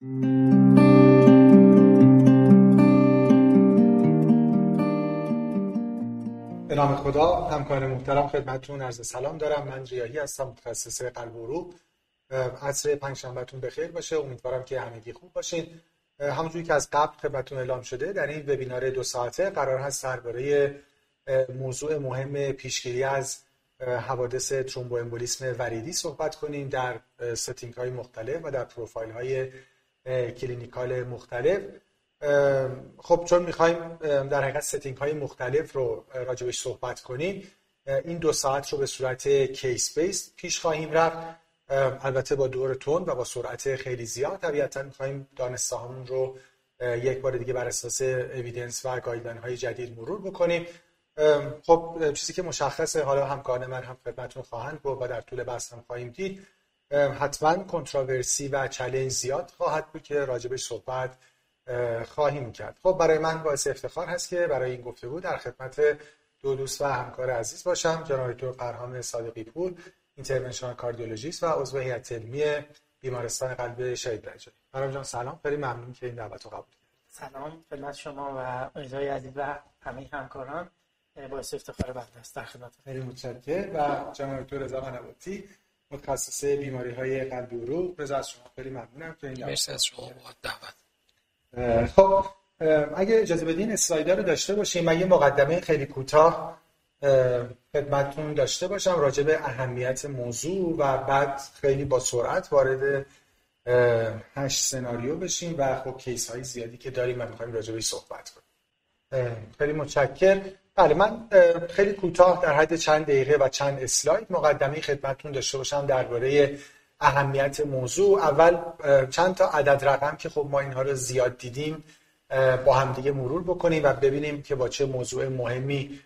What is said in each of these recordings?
به نام خدا همکار محترم خدمتتون عرض سلام دارم. من ریاهی هستم متخصص قلب و روح. عصر پنجشنبهتون بخیر باشه. امیدوارم که همگی خوب باشین. همونجوری که از قبل خدمتتون اعلام شده در این وبینار دو ساعته قرار هست درباره موضوع مهم پیشگیری از حوادث ترومبو امبولیسم وریدی صحبت کنیم در setting های مختلف و در پروفایل های clinical مختلف. خب چون می‌خوایم در حقیقت setting های مختلف رو راجبش صحبت کنیم این دو ساعت رو به صورت case based پیش خواهیم رفت. البته با دور تند و با سرعت خیلی زیاد. طبیعتا می‌خوایم دانسته رو یک بار دیگه بر اساس evidence و guideline های جدید مرور بکنیم. خب چیزی که مشخصه حالا همکاران من هم خدمتتون خواهند بود و در طول بحث هم خواهیم دید. حتما کنتراورسی و چلنج زیاد خواهد بود که راجبش صحبت خواهیم کرد. خب برای من باعث افتخار هست که برای این گفتگو در خدمت دو دوست و همکار عزیز باشم جناب دکتر قرهام صادقی پور اینترونشنال کاردیولوژیست و عضو هیئت علمی بیمارستان قلب شهید رجایی. برام جان سلام. خیلی ممنون که این دعوت رو قبول سلام. خدمت شما و اعضای عزیز و همه همکاران باعث افتخار بنده است در خدمت خیلی متشکرم. و جناب دکتر رضا منواتی متخصص بیماری های قلبی و روح. رضا از شما خیلی ممنونم که این مرسی از شما. دعوت. خب اگه اجازه بدین اسلایدر رو داشته باشیم. من یه مقدمه خیلی کوتاه خدمتتون داشته باشم راجع به اهمیت موضوع و بعد خیلی با سرعت وارد هشت سناریو بشیم و خب کیس های زیادی که داریم و می‌خوایم راجع به صحبت کنیم. خیلی متشکر بله من خیلی کوتاه در حد چند دقیقه و چند اسلاید مقدمه خدمتتون داشته باشم درباره اهمیت موضوع. اول چند تا عدد رقم که خب ما اینها رو زیاد دیدیم با همدیگه مرور بکنیم و ببینیم که با چه موضوع مهمی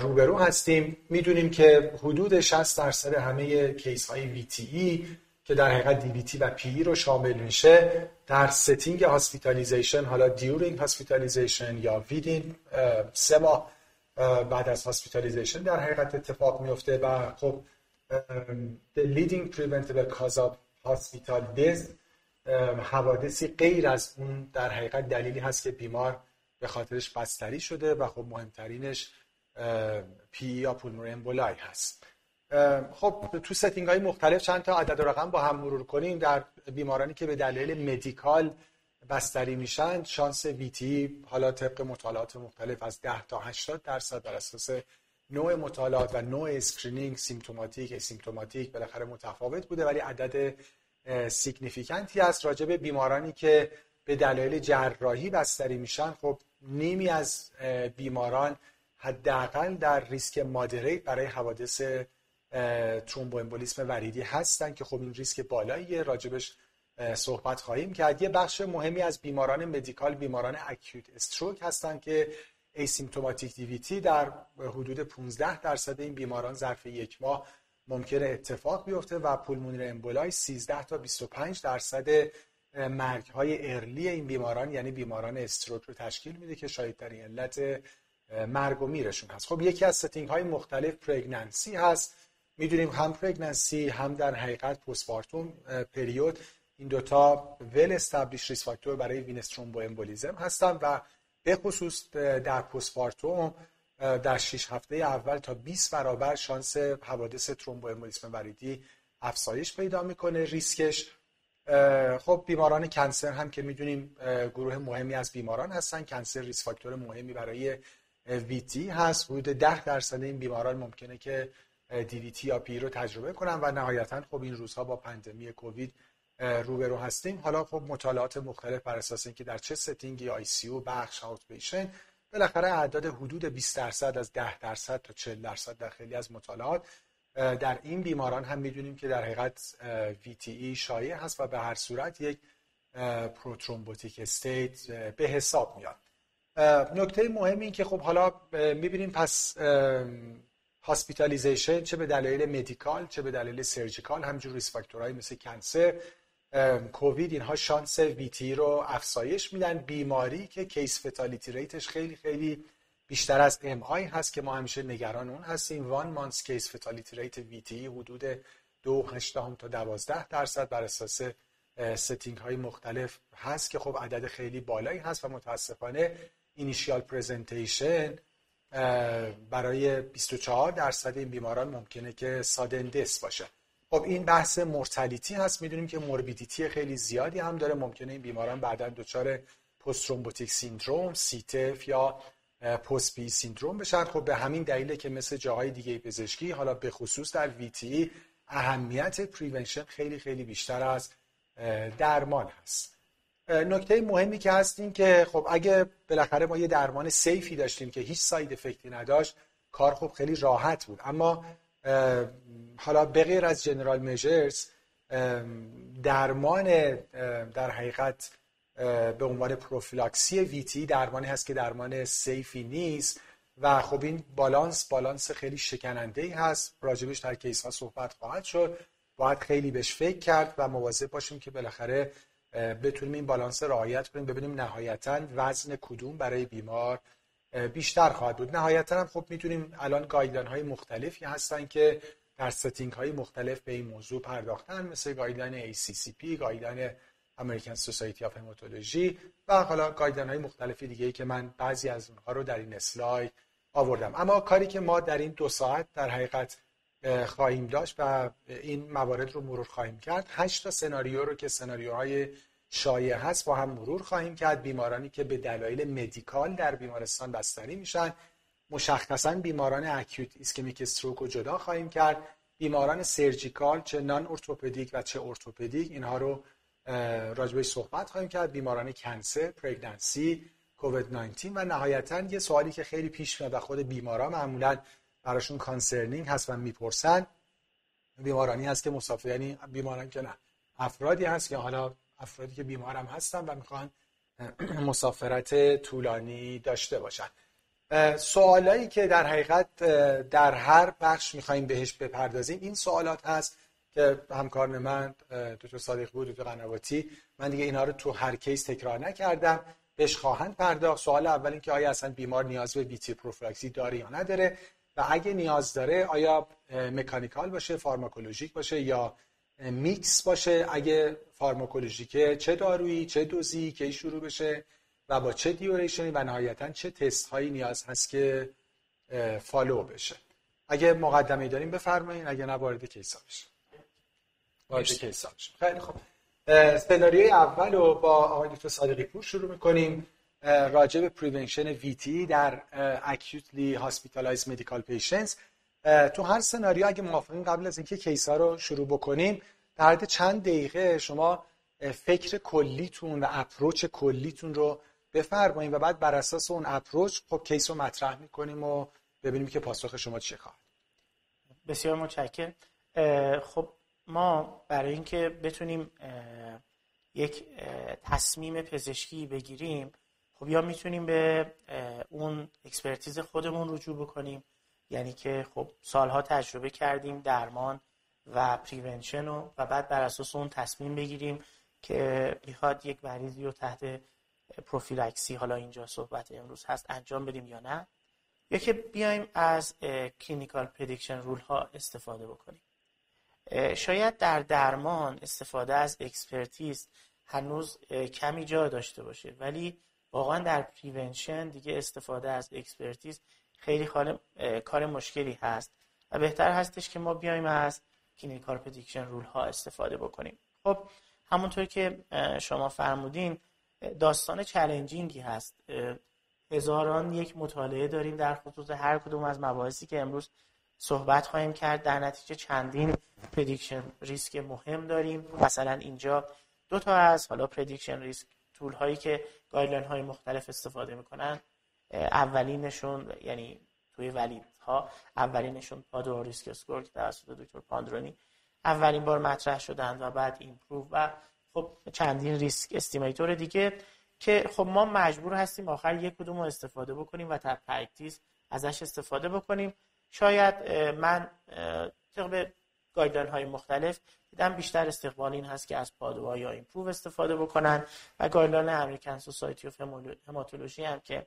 روبرو هستیم. می‌دونیم که حدود 60 درصد همه case های VTE که در حقیقت DVT و PE رو شامل میشه در setting hospitalization حالا during hospitalization یا within سه ماه. بعد از hospitalization در حقیقت اتفاق میفته و خب the leading preventable cause of hospital death حوادثی غیر از اون در حقیقت دلیلی هست که بیمار به خاطرش بستری شده و خب مهمترینش PE یا pulmonary emboli هست. خب تو setting های مختلف چند تا عدد رقم با هم مرور کنیم. در بیمارانی که به دلیل medical بستری میشن شانس VTE حالا طبق مطالعات مختلف از 10 تا 80 درصد بر اساس نوع مطالعات و نوع screening symptomatic asymptomatic بالاخره متفاوت بوده ولی عدد significant ی است راجع به بیمارانی که به دلایل جراحی بستری میشن خب نیمی از بیماران حداقل در ریسک moderate برای حوادث ترومبو امبولیسم وریدی هستن که خب این ریسک بالاییه. راجبش صحبت خواهیم کرد. یه بخش مهمی از بیماران medical بیماران acute stroke هستن که asymptomatic DVT در حدود 15 درصد این بیماران ظرف یک ماه ممکنه اتفاق بیفته و pulmonary emboli 13 تا 25 درصد مرگ های early این بیماران یعنی بیماران stroke رو تشکیل میده که شایع ترین علت مرگ و میرشون هست. خب یکی از setting های مختلف pregnancy هست. می‌دونیم هم pregnancy هم در حقیقت postpartum period این دوتا well established risk factor برای venous thromboembolism هستن و به خصوص در postpartum در 6 هفته اول تا 20 برابر شانس حوادث thromboembolism وریدی افزایش پیدا می‌کنه ریسکش خب بیماران cancer هم که می‌دونیم گروه مهمی از بیماران هستن cancer risk factor مهمی برای VTE هست. حدود 10 درصد این بیماران ممکنه که DVT یا PE رو تجربه کنن و نهایتا خب این روزها با pandemic کووید روبرو هستیم. حالا خب مطالعات مختلف بر اساس اینکه در چه setting ی ICU بخش outpatient بالاخره اعداد حدود 20 درصد از 10 درصد تا 40 درصد در خیلی از مطالعات. در این بیماران هم می‌دونیم که در حقیقت VTE شایع هست و به هر صورت یک prothrombotic state به حساب میاد. نکته مهم این که خب حالا می‌بینیم پس hospitalization چه به دلایل medical چه به دلیل surgical major risk مثل cancer کووید اینها شانس VTE رو افزایش میدن. بیماری که case fatality rate ش خیلی خیلی بیشتر از MI هست که ما همیشه نگران اون هستیم. one month case fatality rate VTE حدود دو تا 12 درصد بر اساس setting های مختلف هست که خب عدد خیلی بالایی هست و متاسفانه initial presentation برای 24 درصد این بیماران ممکنه که sudden death باشه. خب این بحث mortality هست. می‌دونیم که morbidity خیلی زیادی هم داره. ممکنه این بیماران بعدا دچار post thrombotic syndrome CTEPH یا post PE syndrome بشن. خب به همین دلیله که مثل جاهای دیگه پزشکی حالا به خصوص در VTE اهمیت prevention خیلی خیلی بیشتر از درمان هست. نکته مهمی که هست این که خب اگه بالاخره ما یه درمان safe ی داشتیم که هیچ side effect ی نداشت کار خب خیلی راحت بود. اما حالا بغیر از general measures درمان در حقیقت به عنوان پروفیلاکسی VTE درمانی هست که درمان safe ی نیست. و خب این balance balance خیلی شکننده ای هست. راجبش در case ها صحبت خواهد شد. باید خیلی بهش فکر کرد و مواظب باشیم که بالاخره بتونیم این بالانس رعایت کنیم. ببینیم نهایتا وزن کدوم برای بیمار بیشتر خواهد بود. نهایتا هم خب می‌تونیم الان guideline های مختلفی هستن که در setting های مختلف به این موضوع پرداختن مثل guideline ACCP guideline American Society of Hematology و حالا guideline های مختلفی دیگه ای که من بعضی از اونها رو در این اسلاید آوردم. اما کاری که ما در این دو ساعت در حقیقت خواهیم داشت و این موارد رو مرور خواهیم کرد هشت تا سناریو رو که سناریوهای شایع هست با هم مرور خواهیم کرد. بیمارانی که به دلایل medical در بیمارستان بستری میشن مشخصا بیماران acute ischemic stroke رو جدا خواهیم کرد. بیماران surgical چه non orthopedic و چه orthopedic اینها رو راجبش صحبت خواهیم کرد. بیماران cancer pregnancy کووید 19 و نهایتا یه سوالی که خیلی پیش میاد و خود بیمارا معمولا براشون concerning هست و می‌پرسن. بیمارانی هست که مسافر یعنی بیماران که نه افرادی هست که حالا افرادی که بیمارم هستن و می‌خوان مسافرت طولانی داشته باشن. سوالایی که در حقیقت در هر بخش می‌خوایم بهش بپردازیم این سوالات هست که همکار من دکتر صادق بود دکتر قنواتی من دیگه اینها رو تو هر case تکرار نکردم. بهش خواهند پرداخت. سوال اول این که آیا اصلا بیمار نیاز به VTE پروفیلاکسی داره یا نداره؟ و اگه نیاز داره آیا mechanical باشه pharmacologic باشه یا میکس باشه اگه pharmacologic ه چه دارویی چه دوزی کی شروع بشه و با چه duration ی و نهایتا چه تست هایی نیاز هست که follow بشه. اگه مقدمه داریم بفرمایید اگه نه وارد case ا بشه وارد case ا بشه خیلی خوب. سناریوی اول رو با آقای دکتر صادقی پور شروع می‌کنیم. راجع به prevention VTE در acutely hospitalized medical patients. تو هر سناریو اگه موافقین قبل از اینکه case ها رو شروع بکنیم در چند دقیقه شما فکر کلیتون و approach کلیتون رو بفرمایید و بعد بر اساس اون approach خب case رو مطرح می‌کنیم و ببینیم که پاسخ شما چه خواهد. بسیار متشکرم. خب ما برای اینکه بتونیم یک تصمیم پزشکی بگیریم خب یا می‌تونیم به اون expertise خودمون رجوع بکنیم یعنی که خب سالها تجربه کردیم درمان و prevention و, و بعد بر اساس اون تصمیم بگیریم که می‌خواد یک مریضی رو تحت پروفیلاکسی حالا اینجا صحبت امروز هست انجام بدیم یا نه. یا که بیایم از clinical prediction rule ها استفاده بکنیم. شاید در درمان استفاده از expertise هنوز کمی جا داشته باشه ولی واقعا در prevention دیگه استفاده از expertise خیلی کار مشکلی هست و بهتر هستش که ما بیایم از clinical prediction rule ها استفاده بکنیم. خب همونطور که شما فرمودین داستان challenging ی هست. هزاران یک مطالعه داریم در خصوص هر کدوم از مباحثی که امروز صحبت خواهیم کرد. در نتیجه چندین prediction risk مهم داریم. مثلا اینجا دو تا از حالا prediction risk tool هایی که guideline های مختلف استفاده می‌کنن. اولینشون یعنی توی valid ها اولینشون Padua risk score که توسط دکتر پراندونی اولین بار مطرح شدن و بعد IMPROVE و خب چندین risk estimator دیگه که خب ما مجبور هستیم آخر یک کدوم رو استفاده بکنیم و در practice ازش استفاده بکنیم. شاید من طبق guideline های مختلف دیدم بیشتر استقبال این هست که از Padua یا IMPROVE استفاده بکنن و guideline American Society of Hematology هم که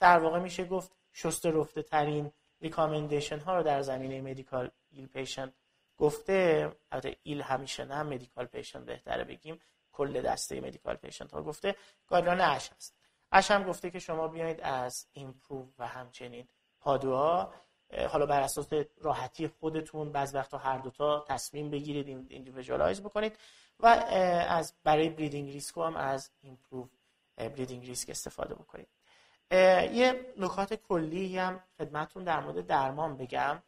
در واقع میشه گفت شسته رفته ترین recommendation ها رو در زمینه medical ill patient گفته. البته ill همیشه نه medical patient بهتره بگیم. کل دسته medical patient ها گفته. guideline ASH هست. ASH هم گفته که شما بیاید از IMPROVE و همچنین Padua حالا بر اساس راحتی خودتون بعض وقتا هر دوتا تصمیم بگیرید individualize بکنید و از برای bleeding risk هم از IMPROVE bleeding risk استفاده بکنید. یه نکات کلی هم خدمتون در مورد درمان بگم.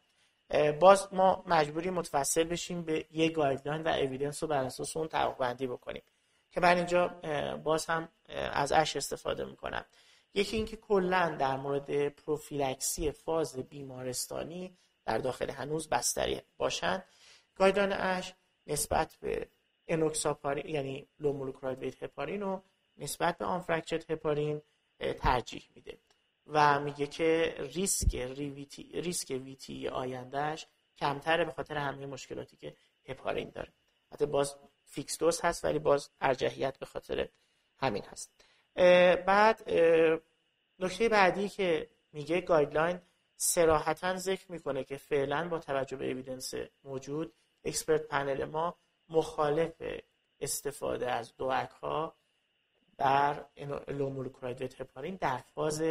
باز ما مجبوری متوسل بشیم به یه guideline و evidence رو بر اساس اون طبق بندی بکنیم. که من اینجا باز هم از ASH استفاده می‌کنم. یکی اینکه کلا در مورد prophylaxis فاز بیمارستانی در داخل هنوز بستری باشند guideline ASH نسبت به انوکساپارین یعنی low molecular weight heparin رو نسبت به unfractionated heparin ترجیح میده. و میگه که risk re-VTE risk VTE آیندهش کمتره به خاطر همه مشکلاتی که هپارین داره. حتی باز fix dose هست ولی باز ارجحیت به خاطر همین هست. بعد نکته بعدی که میگه guideline صراحتا ذکر می‌کنه که فعلا با توجه به evidence موجود expert panel ما مخالف استفاده از DOAC ها در low molecular weight heparin در فاز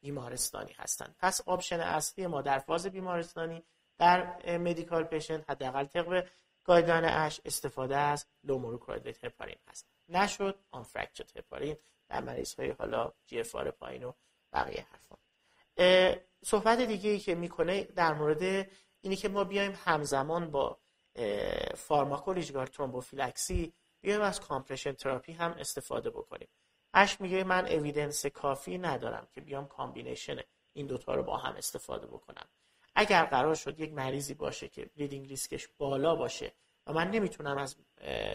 بیمارستانی هستند. پس option اصلی ما در فاز بیمارستانی در medical patient حداقل طبق guideline ASH استفاده از low molecular weight heparin هست. نشد unfractionated heparin در مریض های حالا GFR پایین و بقیه حرفا. صحبت دیگه ای که می‌کنه در مورد اینی که ما بیایم همزمان با pharmacological thromboprophylaxis بیایم از compression therapy هم استفاده بکنیم. ASH میگه من evidence کافی ندارم که بیام combination این دوتا رو با هم استفاده بکنم. اگر قرار شد یک مریضی باشه که bleeding risk ش بالا باشه و من نمی‌تونم از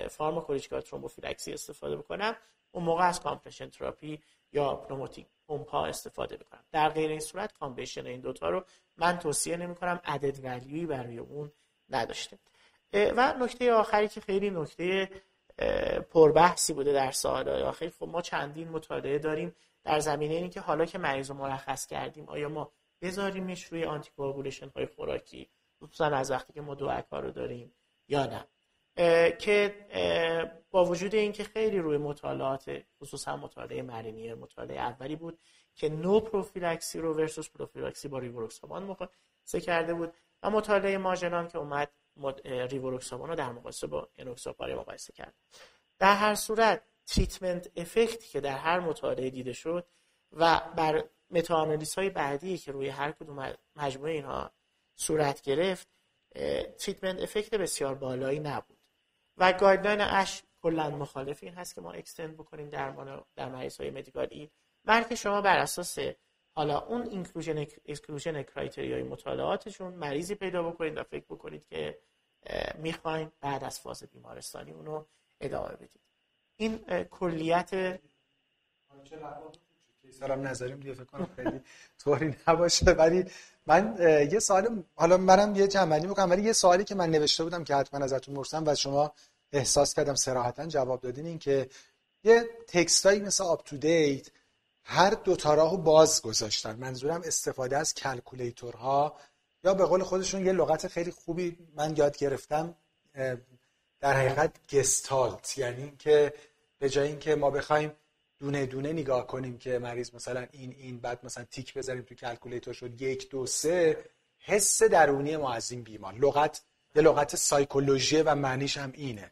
pharmacological thromboprophylaxis استفاده بکنم اون موقع از compression therapy یا pneumatic پمپا استفاده بکنم در غیر این صورت combination این دوتا رو من توصیه نمی کنم added value ی برای اون نداشته. و نکته آخری که خیلی نکته پربحثی بوده در سالهای آخر. خب ما چندین مطالعه داریم در زمینه اینی که حالا که مریض رو مرخص کردیم آیا ما بذاریمش روی آنتی های خوراکی؟ خصوصا از وقتی که ما دو رو داریم یا نه. که با وجود اینکه خیلی روی مطالعات خصوصا مطالعه مرینیر مطالعه اولی بود که نو پروفیلکسی رو ورسوس پروفیلکسی با ریوروکسابان مقایسه کرده بود و مطالعه ماژنان که اومد ریوروکسابان رو در مقایسه با انوکساپاری مقایسه کرد. در هر صورت تریتمنت افکتی که در هر مطالعه دیده شد و بر متاانالیز های بعدی که روی هر کدوم مجموعه اینها صورت گرفت treatment effect بسیار بالایی نبود. و guideline ASH کلا مخالف این هست که ما extend بکنیم درمان در مریض های medical ill بلکه شما بر اساس حالا اون inclusion exclusion criteria ی مطالعاتشون مریضی پیدا بکنید و فکر بکنید که می‌خواین بعد از فاز بیمارستانی اونو ادامه بدید این کلیت سلام نظریم دیگه فکر کنم خیلی طوری نباشه ولی من یه سوال حالا منم یه جمع‌بندی بکنم ولی یه سوالی که من نوشته بودم که حتما ازتون پرسم و شما احساس کردم صراحتا جواب دادین این که یه text ایی مثل UpToDate هر دو تا راهو باز گذاشتن منظورم استفاده از calculator ها یا به قول خودشون یه لغت خیلی خوبی من یاد گرفتم در حقیقت gestalt. یعنی که به جای اینکه ما بخوایم دونه دونه نگاه کنیم که مریض مثلا این این بعد مثلا تیک بذاریم تو calculator شد یک دو سه حس درونی ما از این بیمار. لغت یه لغت سایکولوژی و معنیش هم اینه.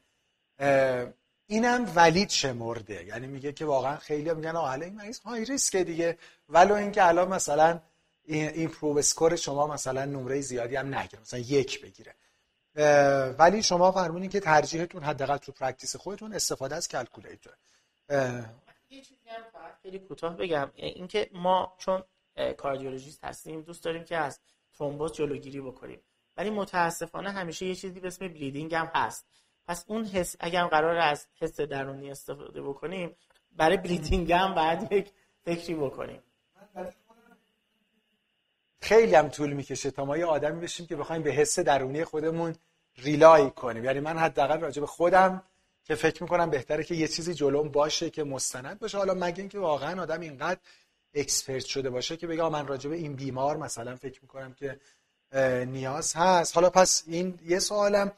اینم valid شمرده. یعنی میگه که واقعا خیلی میگن آه این مریض high risk دیگه. ولو اینکه الان مثلا این IMPROVE score شما مثلا نمره زیادی هم نگیره مثلا یک بگیره. ولی شما فرمودین که ترجیحتون حداقل تو practice خودتون استفاده از calculator. یه چیزی هم فقط خیلی کوتاه بگم اینکه ما چون کاردیولوژیست هستیم دوست داریم که از ترومبوز جلوگیری بکنیم. ولی متاسفانه همیشه یه چیزی به اسم bleeding هم هست. پس اون حس اگر قرار از حس درونی استفاده بکنیم برای bleeding هم باید یک فکری بکنیم. خیلی هم طول می‌کشه تا ما یه آدمی بشیم که بخوایم به حس درونی خودمون rely کنیم. یعنی من حداقل راجع به خودم که فکر می‌کنم بهتره که یه چیزی جلوم باشه که مستند باشه. حالا مگه اینکه واقعا آدم اینقدر expert شده باشه که بگه من راجع به این بیمار مثلا فکر می‌کنم که نیاز هست. حالا پس این یه سوالم.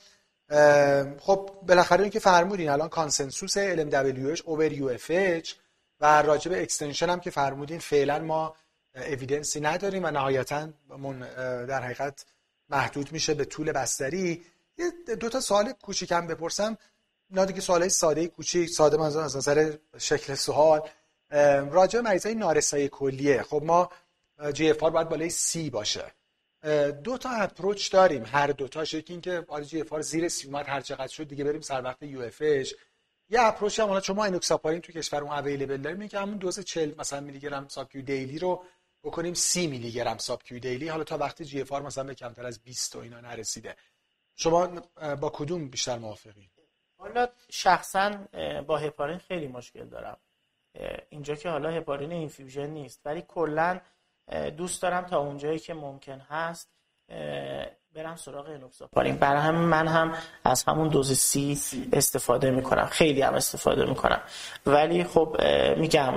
خب بالاخره اینکه فرمودین الان consensus LMWH over UFH و راجع به extension هم که فرمودین فعلا ما evidence ی نداریم و نهایتا در حقیقت محدود میشه به طول بستری. دو تا سوال کوچیکم بپرسم. اینا دیگه سوالای ساده کوچیک ساده منظور از نظر شکل سوال. راجع به مریضای نارسایی کلیه. خب ما GFR باید بالای سی باشه. دو تا approach داریم. هر دو تاش یکی اینکه آر GFR زیر سی اومد هر چقدر شد دیگه بریم سر وقت UFH. یه approach هم حالا چون ما اینوکساپارین تو کشور اون available داریم که همون دوز 40 مثلا میلی گرم sub daily رو بکنیم 30 میلی گرم sub-Q daily. حالا تا وقتی GFR مثلا به کمتر از 20 و اینا نرسیده. شما با کدوم بیشتر موافقی؟ حالا شخصا با هپارین خیلی مشکل دارم. اینجا که حالا هپارین infusion نیست. ولی کلا دوست دارم تا اونجایی که ممکن هست برم سراغ انوکساپارین برای همین من هم از همون دوز سی استفاده می‌کنم. خیلی هم استفاده می‌کنم. ولی خب میگم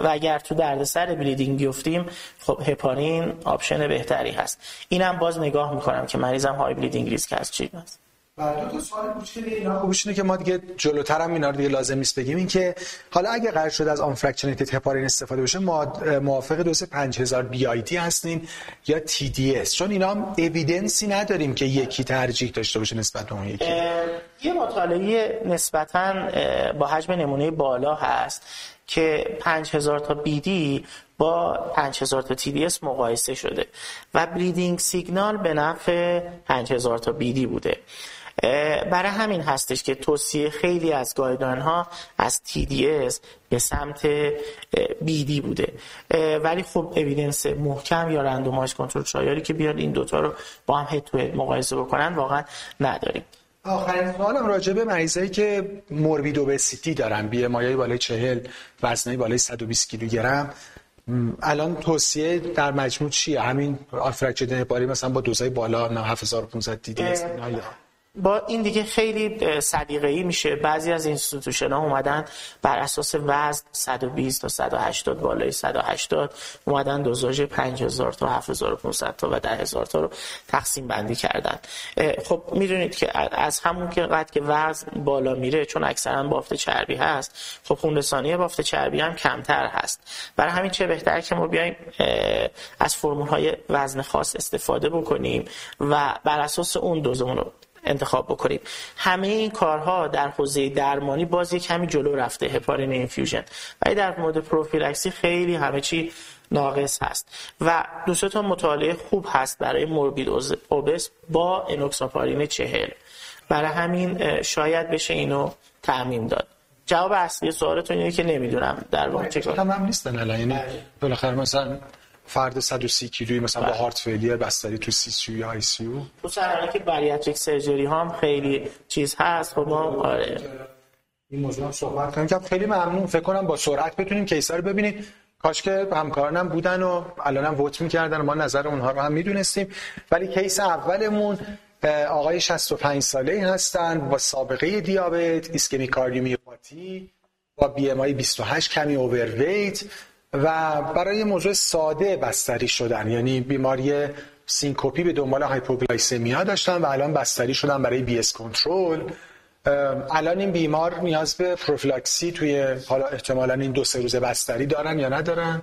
و اگر تو دردسر bleeding بیفتیم خب هپارین option بهتری هست. اینم باز نگاه می‌کنم که مریضم high bleeding risk هست چی هست. و دو تا سوال کوچیک اینا. خوبش اینه که ما دیگه جلوتر هم اینا رو دیگه لازم نیست بگیم. این که حالا اگه قرار شده از unfractionated heparin استفاده بشه ما موافق دوز 5000 BID هستین یا TDS چون اینا هم evidence ی نداریم که یکی ترجیح داشته باشه نسبت به اون یکی. یه مطالعه نسبتا با حجم نمونه بالا هست که 5000 تا BD با 5000 تا TDS مقایسه شده و bleeding signal به نفع 5000 تا BD بوده. برای همین هستش که توصیه خیلی از guideline ها از TDS به سمت BD بوده. ولی خب evidence محکم یا randomized control trial ی که بیاد این دوتا رو با هم head to مقایسه بکنن واقعا نداریم. آخرین سوالم راجع به مریضایی که morbid obesity دارن. BMI های بالای 40 وزنای بالای 120 کیلوگرم. الان توصیه در مجموع چیه؟ همین unfractionated heparin مثلا با دوزای بالا 7500 BD با این دیگه خیلی ای میشه. بعضی از institution ها اومدن بر اساس وزن 120 تا 180 بالای 180 اومدن دوزاژ 5000 تا 7500 تا و 10000 تا رو تقسیم بندی کردن. خب می‌دونید که از همون که قد که وزن بالا میره چون اکثرا بافت چربی هست خب خون رسانی بافت چربی هم کمتر هست. برای همین چه بهتر که ما بیایم از فرمول های وزن خاص استفاده بکنیم و بر اساس اون دوزمون رو انتخاب بکنیم. همه این کارها در حوزه درمانی باز یک کمی جلو رفته هپارین infusion ولی در مورد prophylaxy خیلی همه چی ناقص هست. و دو تا مطالعه خوب هست برای morbid obese با انوکساپارین چهل. برای همین شاید بشه اینو تعمیم داد. جواب اصلی سوالتون اینه که نمی‌دونم در واقع چه کار هم نیستن الان. یعنی. بالاخره مثلا فرد 130 کیلویی مثلا با بله. heart failure بستری تو سی سی یا آی سی یو تو که bariatric surgery هم خیلی چیز هست. خب ما آره. این موضوع هم صحبت کنیم. که خیلی ممنون. فکر کنم با سرعت بتونیم case ا رو ببینید کاش که همکارانم بودن و الانم vote می‌کردن ما نظر اونها رو هم می‌دونستیم. ولی case اولمون آقای 65 ساله هستن با سابقه دیابت ischemic cardiomyopathy با BMI 28 کمی overweight و برای موضوع ساده بستری شدن یعنی بیماری سینکوپی به دنبال hypoglycemia داشتن و الان بستری شدن برای BS control. الان این بیمار نیاز به prophylaxy توی حالا احتمالا این دو سه روز بستری دارن یا ندارن؟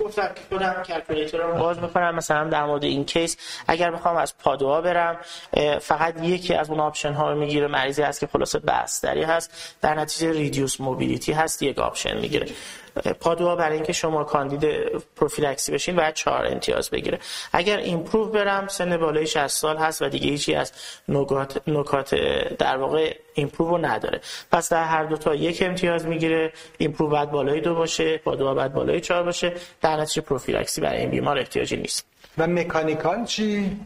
گفتم که خودم calculator رو باز می‌کنم مثلا در مورد این case. اگر بخوام از پادوا برم فقط یکی از اون option ها رو می‌گیره مریضی هست که خلاصه بستری هست. در نتیجه reduced mobility هست یک option می‌گیره. پادوا برای اینکه شما candid prophylaxy بشین باید چهار امتیاز بگیره. اگر IMPROVE برم سن بالای 60 سال هست و دیگه هیچی از نکات نکات در واقع IMPROVE نداره. پس در هر دو تا یک امتیاز می‌گیره. IMPROVE باید بالای دو باشه پادوا باید بالای چهار باشه. در نتیجه prophylaxy برای این بیمار احتیاجی نیست. و mechanical چی؟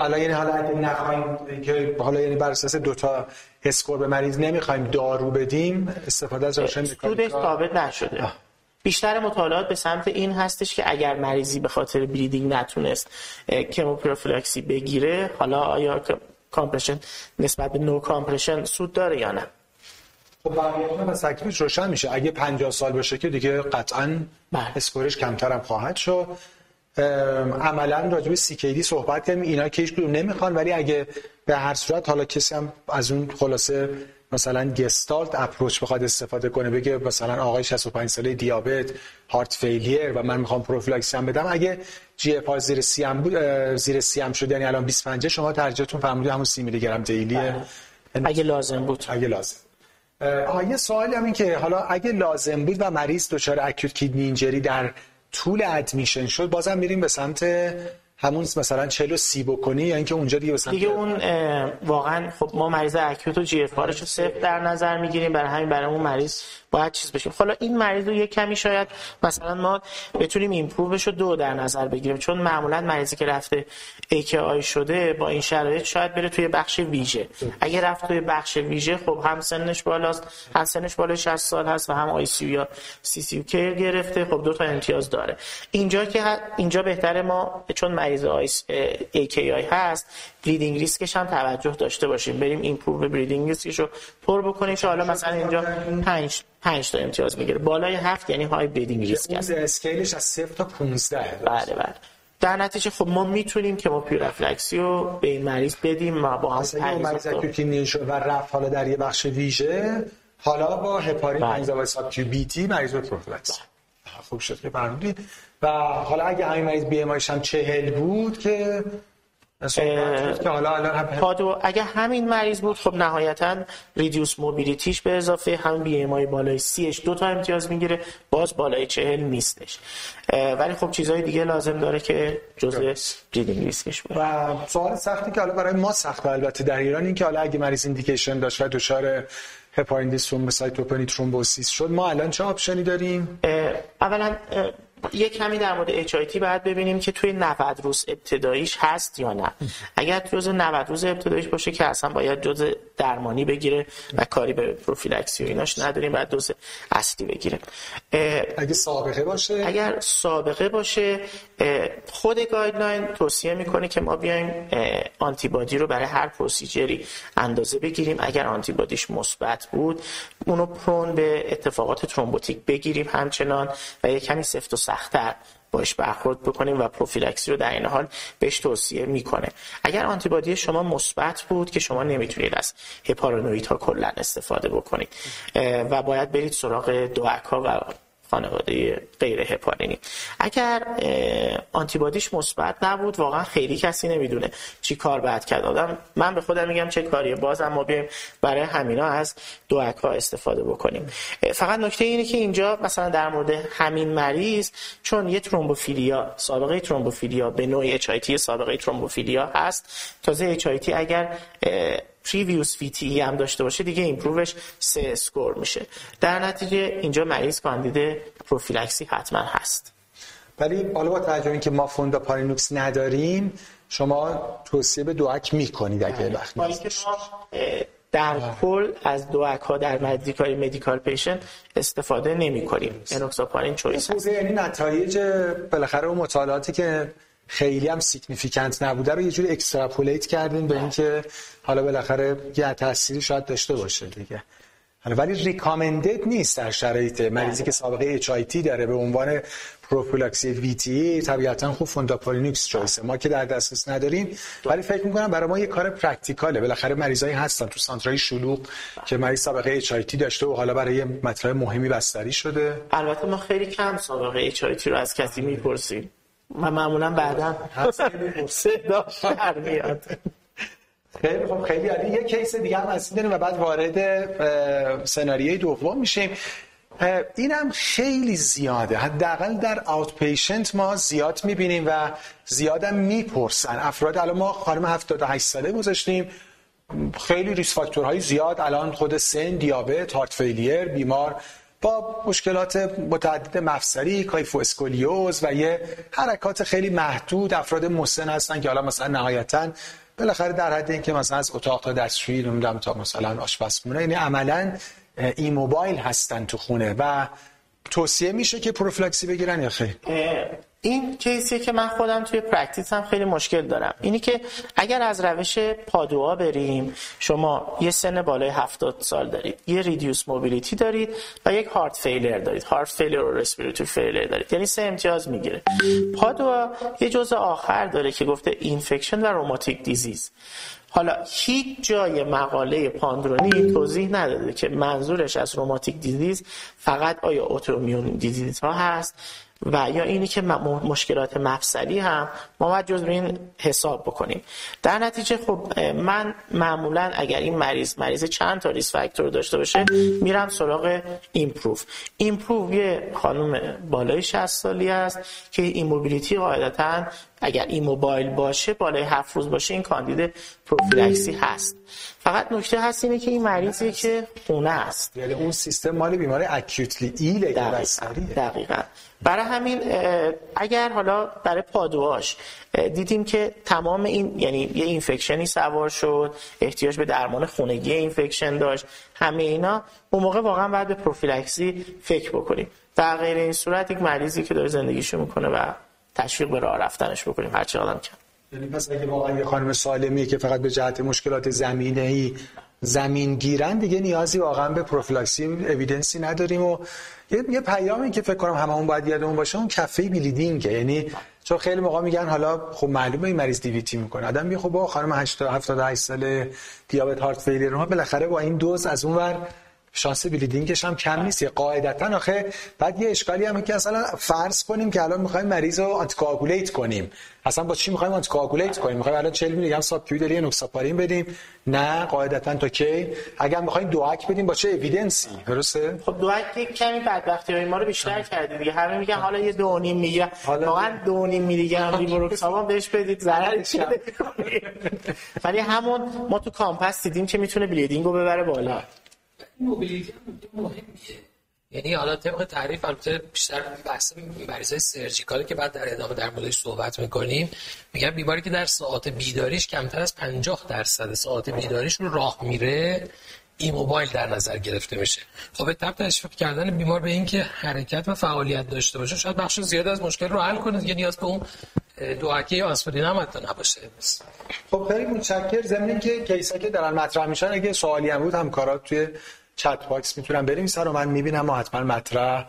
حالا یعنی حالا اگه نخوایم که حالا یعنی بر اساس دو تا score به مریض نمی‌خوایم دارو بدیم استفاده از روش mechanical ثابت نشده. بیشتر مطالعات به سمت این هستش که اگر مریضی به خاطر bleeding نتونست chemoprophylaxy بگیره حالا آیا compression نسبت به no compression سود داره یا نه؟ خب پس تکلیفش روشن میشه. اگه 50 سال باشه که دیگه قطعا بله. score ش کمتر هم خواهد شد. عملا راجع به CKD صحبت کردیم. اینا که هیچ نمی‌خوان ولی اگه به هر صورت حالا کسی هم از اون خلاصه مثلا gestalt approach بخواد استفاده کنه بگه مثلا آقای 65 ساله دیابت heart failure و من می‌خوام prophylaxy هم بدم. اگه GFR زیر سی هم بود زیر سی هم شد یعنی الان 25 شما ترجیحتون فرمودید همون 30 میلی گرم daily ه بله. اگه لازم بود. اگه لازم. آها یه سوالی هم این که حالا اگه لازم بود و مریض دچار acute kidney injury در طول admission شد بازم میریم به سمت همون مثلا 40 سی بکنی یا اینکه اونجا دیگه مثلا دیگه اون واقعا خب ما مریض acute و GFR رو صفر در نظر می‌گیریم برای همین برای اون مریض باید چیز بشیم. حالا این مریض رو یه کمی شاید مثلا ما بتونیم IMPROVE ش رو دو در نظر بگیریم چون معمولا مریضی که رفته AKI شده با این شرایط شاید بره توی بخش ویژه. اگه رفت توی بخش ویژه خب هم سنش بالاست هم سنش بالای 60 سال هست و هم آی سی یا سی سی گرفته خب دو تا امتیاز داره. اینجا که اینجا بهتره ما چون مریض AKI هست. bleeding risk ش هم توجه داشته باشیم. بریم IMPROVE bleeding risk ش رو پر بکنیم. که حالا مثلا اینجا 5 5 تا امتیاز می‌گیره. بالای 7 یعنی high bleeding risk است. scale ش از 0 تا 15 بله بله. در نتیجه خب ما می‌تونیم که ما پروفیلاکسی رو به این مریض بدیم و با هم مریض که شد و رفت حالا در یه بخش ویژه حالا با هپارین 5 بله. subQ BD مریض رو پروفیلاکس خوب شد که فرمودید و حالا اگه همین مریض بی ام هم 40 بود که که حالا Padua اگه همین مریض بود خب نهایتا reduced mobility ش به اضافه هم BMI بالای سی دو تا امتیاز می‌گیره. باز بالای چهل نیستش. ولی خب چیزهای دیگه لازم داره که جزء bleeding risk ش باشه. و سوال سختی که حالا برای ما سخت البته در ایران این که حالا اگه مریض indication داشت و دچار heparin thrombocytopenia thrombosis شد ما الان چه option ی داریم؟ اولا یه کمی در مورد HIT باید ببینیم که توی 90 روز ابتداییش هست یا نه. اگر جز 90 روز ابتداییش باشه که اصلا باید جز درمانی بگیره و کاری به پروفیلکسی و ایناش نداریم بعد دوز اصلی بگیره. اگه سابقه باشه؟ اگر سابقه باشه خود guideline توصیه می‌کنه که ما بیایم antibody رو برای هر procedure ی اندازه بگیریم. اگر آنتیبادیش مثبت بود اونو پرون به اتفاقات ترومبوتیک بگیریم همچنان و یه کمی سفت و سختتر باش برخورد بکنیم و پروفیلکسی رو در این حال بهش توصیه می‌کنه. اگر آنتیبادی شما مثبت بود که شما نمی‌تونید از هپارانویت ها کلا استفاده بکنید و باید برید سراغ دوکا و خانواده غیر هپارینی اگر آنتیبادیش مثبت نبود واقعا خیلی کسی نمی‌دونه چی کار باید کرد. آدم من به خودم میگم چه کاریه. بازم ما بیایم برای همینا از DOAC استفاده بکنیم. فقط نکته اینه که اینجا مثلا در مورد همین مریض چون یه thrombophilia سابقه thrombophilia به نوعی HIT سابقه thrombophilia هست. تازه HIT اگر previous VTE هم داشته باشه دیگه IMPROVE ش سه score میشه. در نتیجه اینجا مریض candidate پروفیلکسی حتما هست. ولی حالا با توجه که ما فوندا پارینوکس نداریم شما توصیه به DOAC می‌کنید اگه بله. وقت در کل از DOAC ها در medical medical patient استفاده نمی کنیم انوکساپارین choice یعنی نتایج بالاخره اون مطالعاتی که خیلی هم significant نبوده رو یه جوری extrapolate کردیم به اینکه حالا بالاخره یه تأثیری شاید داشته باشه دیگه. حالا ولی recommended نیست در شرایط مریضی که سابقه HIT داره به عنوان پروفیلاکسی VTE طبیعتا خوب فونداپارینوکس choice ه ما که در دسترس نداریم ولی فکر می‌کنم برای ما یه کار practical ه بالاخره مریضایی هستن تو سانترای شلوغ که مریض سابقه HIT داشته و حالا برای مطلب مهمی بستری شده. البته ما خیلی کم سابقه HIT رو از کسی می‌پرسیم. و معمولا بعدا صدا در میاد. خیلی خب خیلی عالی. یه case دیگه هم هستی داریم و بعد وارد سناریوی دوم میشیم. اینم خیلی زیاده. حداقل در outpatient ما زیاد می‌بینیم و زیادم می‌پرسن. افراد الان ما خانم 78 ساله گذاشتیم. خیلی risk factor های زیاد. الان خود سن دیابت heart failure بیمار. با مشکلات متعدد مفصلی کایفو اسکولیوز و یه حرکات خیلی محدود افراد مسن هستن که حالا مثلا نهایتا بالاخره در حد اینکه مثلا از اتاق تا دستشویی نمی‌دونم تا مثلا آشپزخونه یعنی عملا immobile هستن تو خونه و توصیه میشه که پروفلاکسی بگیرن یا خیر؟ این case یه که من خودم توی practice هم خیلی مشکل دارم. اینی که اگر از روش Padua بریم شما یه سن بالای 70 سال دارید یه reduced mobility دارید و یک heart failure دارید. heart failure و respiratory failure دارید. یعنی سه امتیاز می‌گیره. Padua یه جزء آخر داره که گفته infection و rheumatic disease حالا هیچ جای مقاله Padua اینو توضیح نداده که منظورش از rheumatic disease فقط آیا autoimmune disease ها هست و یا اینی که مشکلات مفصلی هم ما باید جز این حساب بکنیم. در نتیجه خب من معمولا اگر این مریض مریض چند تا risk factor داشته باشه میرم سراغ IMPROVE. IMPROVE یه خانم بالای 60 سالی است که immobility قاعدتا اگر immobile باشه بالای هفت روز باشه این candidate پروفیلکسی هست. فقط نکته هست اینه که این مریضی که خونه است. یعنی اون سیستم مال بیمار acutely ill ه دقیقا. دقیقا. برای همین اگر حالا برای Padua ش دیدیم که تمام این یعنی یه infection ی سوار شد احتیاج به درمان خونگی infection داشت همه اینا اون موقع واقعا باید به پروفیلکسی فکر بکنیم. در غیر این صورت یک مریضی که داره زندگیشو می‌کنه و تشویق به راه رفتنش بکنیم. هر آدم کن یعنی پس اگه واقعا یه خانم سالمیه که فقط به جهت مشکلات زمینه ای زمین گیرن دیگه نیازی واقعا به پروفیلاکسی اویدنسی نداریم و یه, پیامی که فکر کنم هممون باید یادمون باشه اون کفه بلیدینگ یعنی چون خیلی موقع میگن حالا خب معلومه این مریض دیویتی می‌کنه. آدم میگه خب با خانم 78 ساله دیابت هارت فیلیر ما بالاخره با این دوز از اون ور شانس بلیدینگش هم کم نیست. قاعدتا آخه بعد یه اشکالی هم که اصلا فرض کنیم که الان می‌خوایم مریض رو آنتیکواگولیت کنیم. اصلا با چی می‌خوایم آنتیکواگولیت کنیم؟ می‌خوایم الان 40 میلی گرم ساب داری نوکساپارین بدیم؟ نه قاعدتا تا کی؟ اگر می‌خوایم دوک بدیم با چه اوییدنسی درسته؟ خب دوک کمی بدبختی های ما رو بیشتر کردی دیگه. همه میگن حالا یه 2.5 میلی واقعا 2.5 میلی گرم لیوروکسابان بهش بدید ضرر ولی همون ما تو کامپس دیدیم که می‌تونه بلیدینگ رو ببره بالا. موبیلیتی مهمیه یعنی حالا طبق تعریف البته بیشتر بحث مریضای سرجیکالی که بعد در ادامه در موردش صحبت می‌کنیم میگن بیماری که در ساعت بیداریش کمتر از 50 درصد ساعت بیداریش رو راه میره این موبایل در نظر گرفته میشه. خب به تبع تشویق کردن بیمار به اینکه حرکت و فعالیت داشته باشه شاید بخش زیاد از مشکل رو حل کنه دیگه نیاز به اون DOAC ی یا آسپرین هم حتی نباشه. خب خیلی متشکر ضمن اینکه case ا که دارن مطرح میشن اگه سوالی هم بود همکارا توی chat box می‌تونم بریم و من می‌بینم و حتما مطرح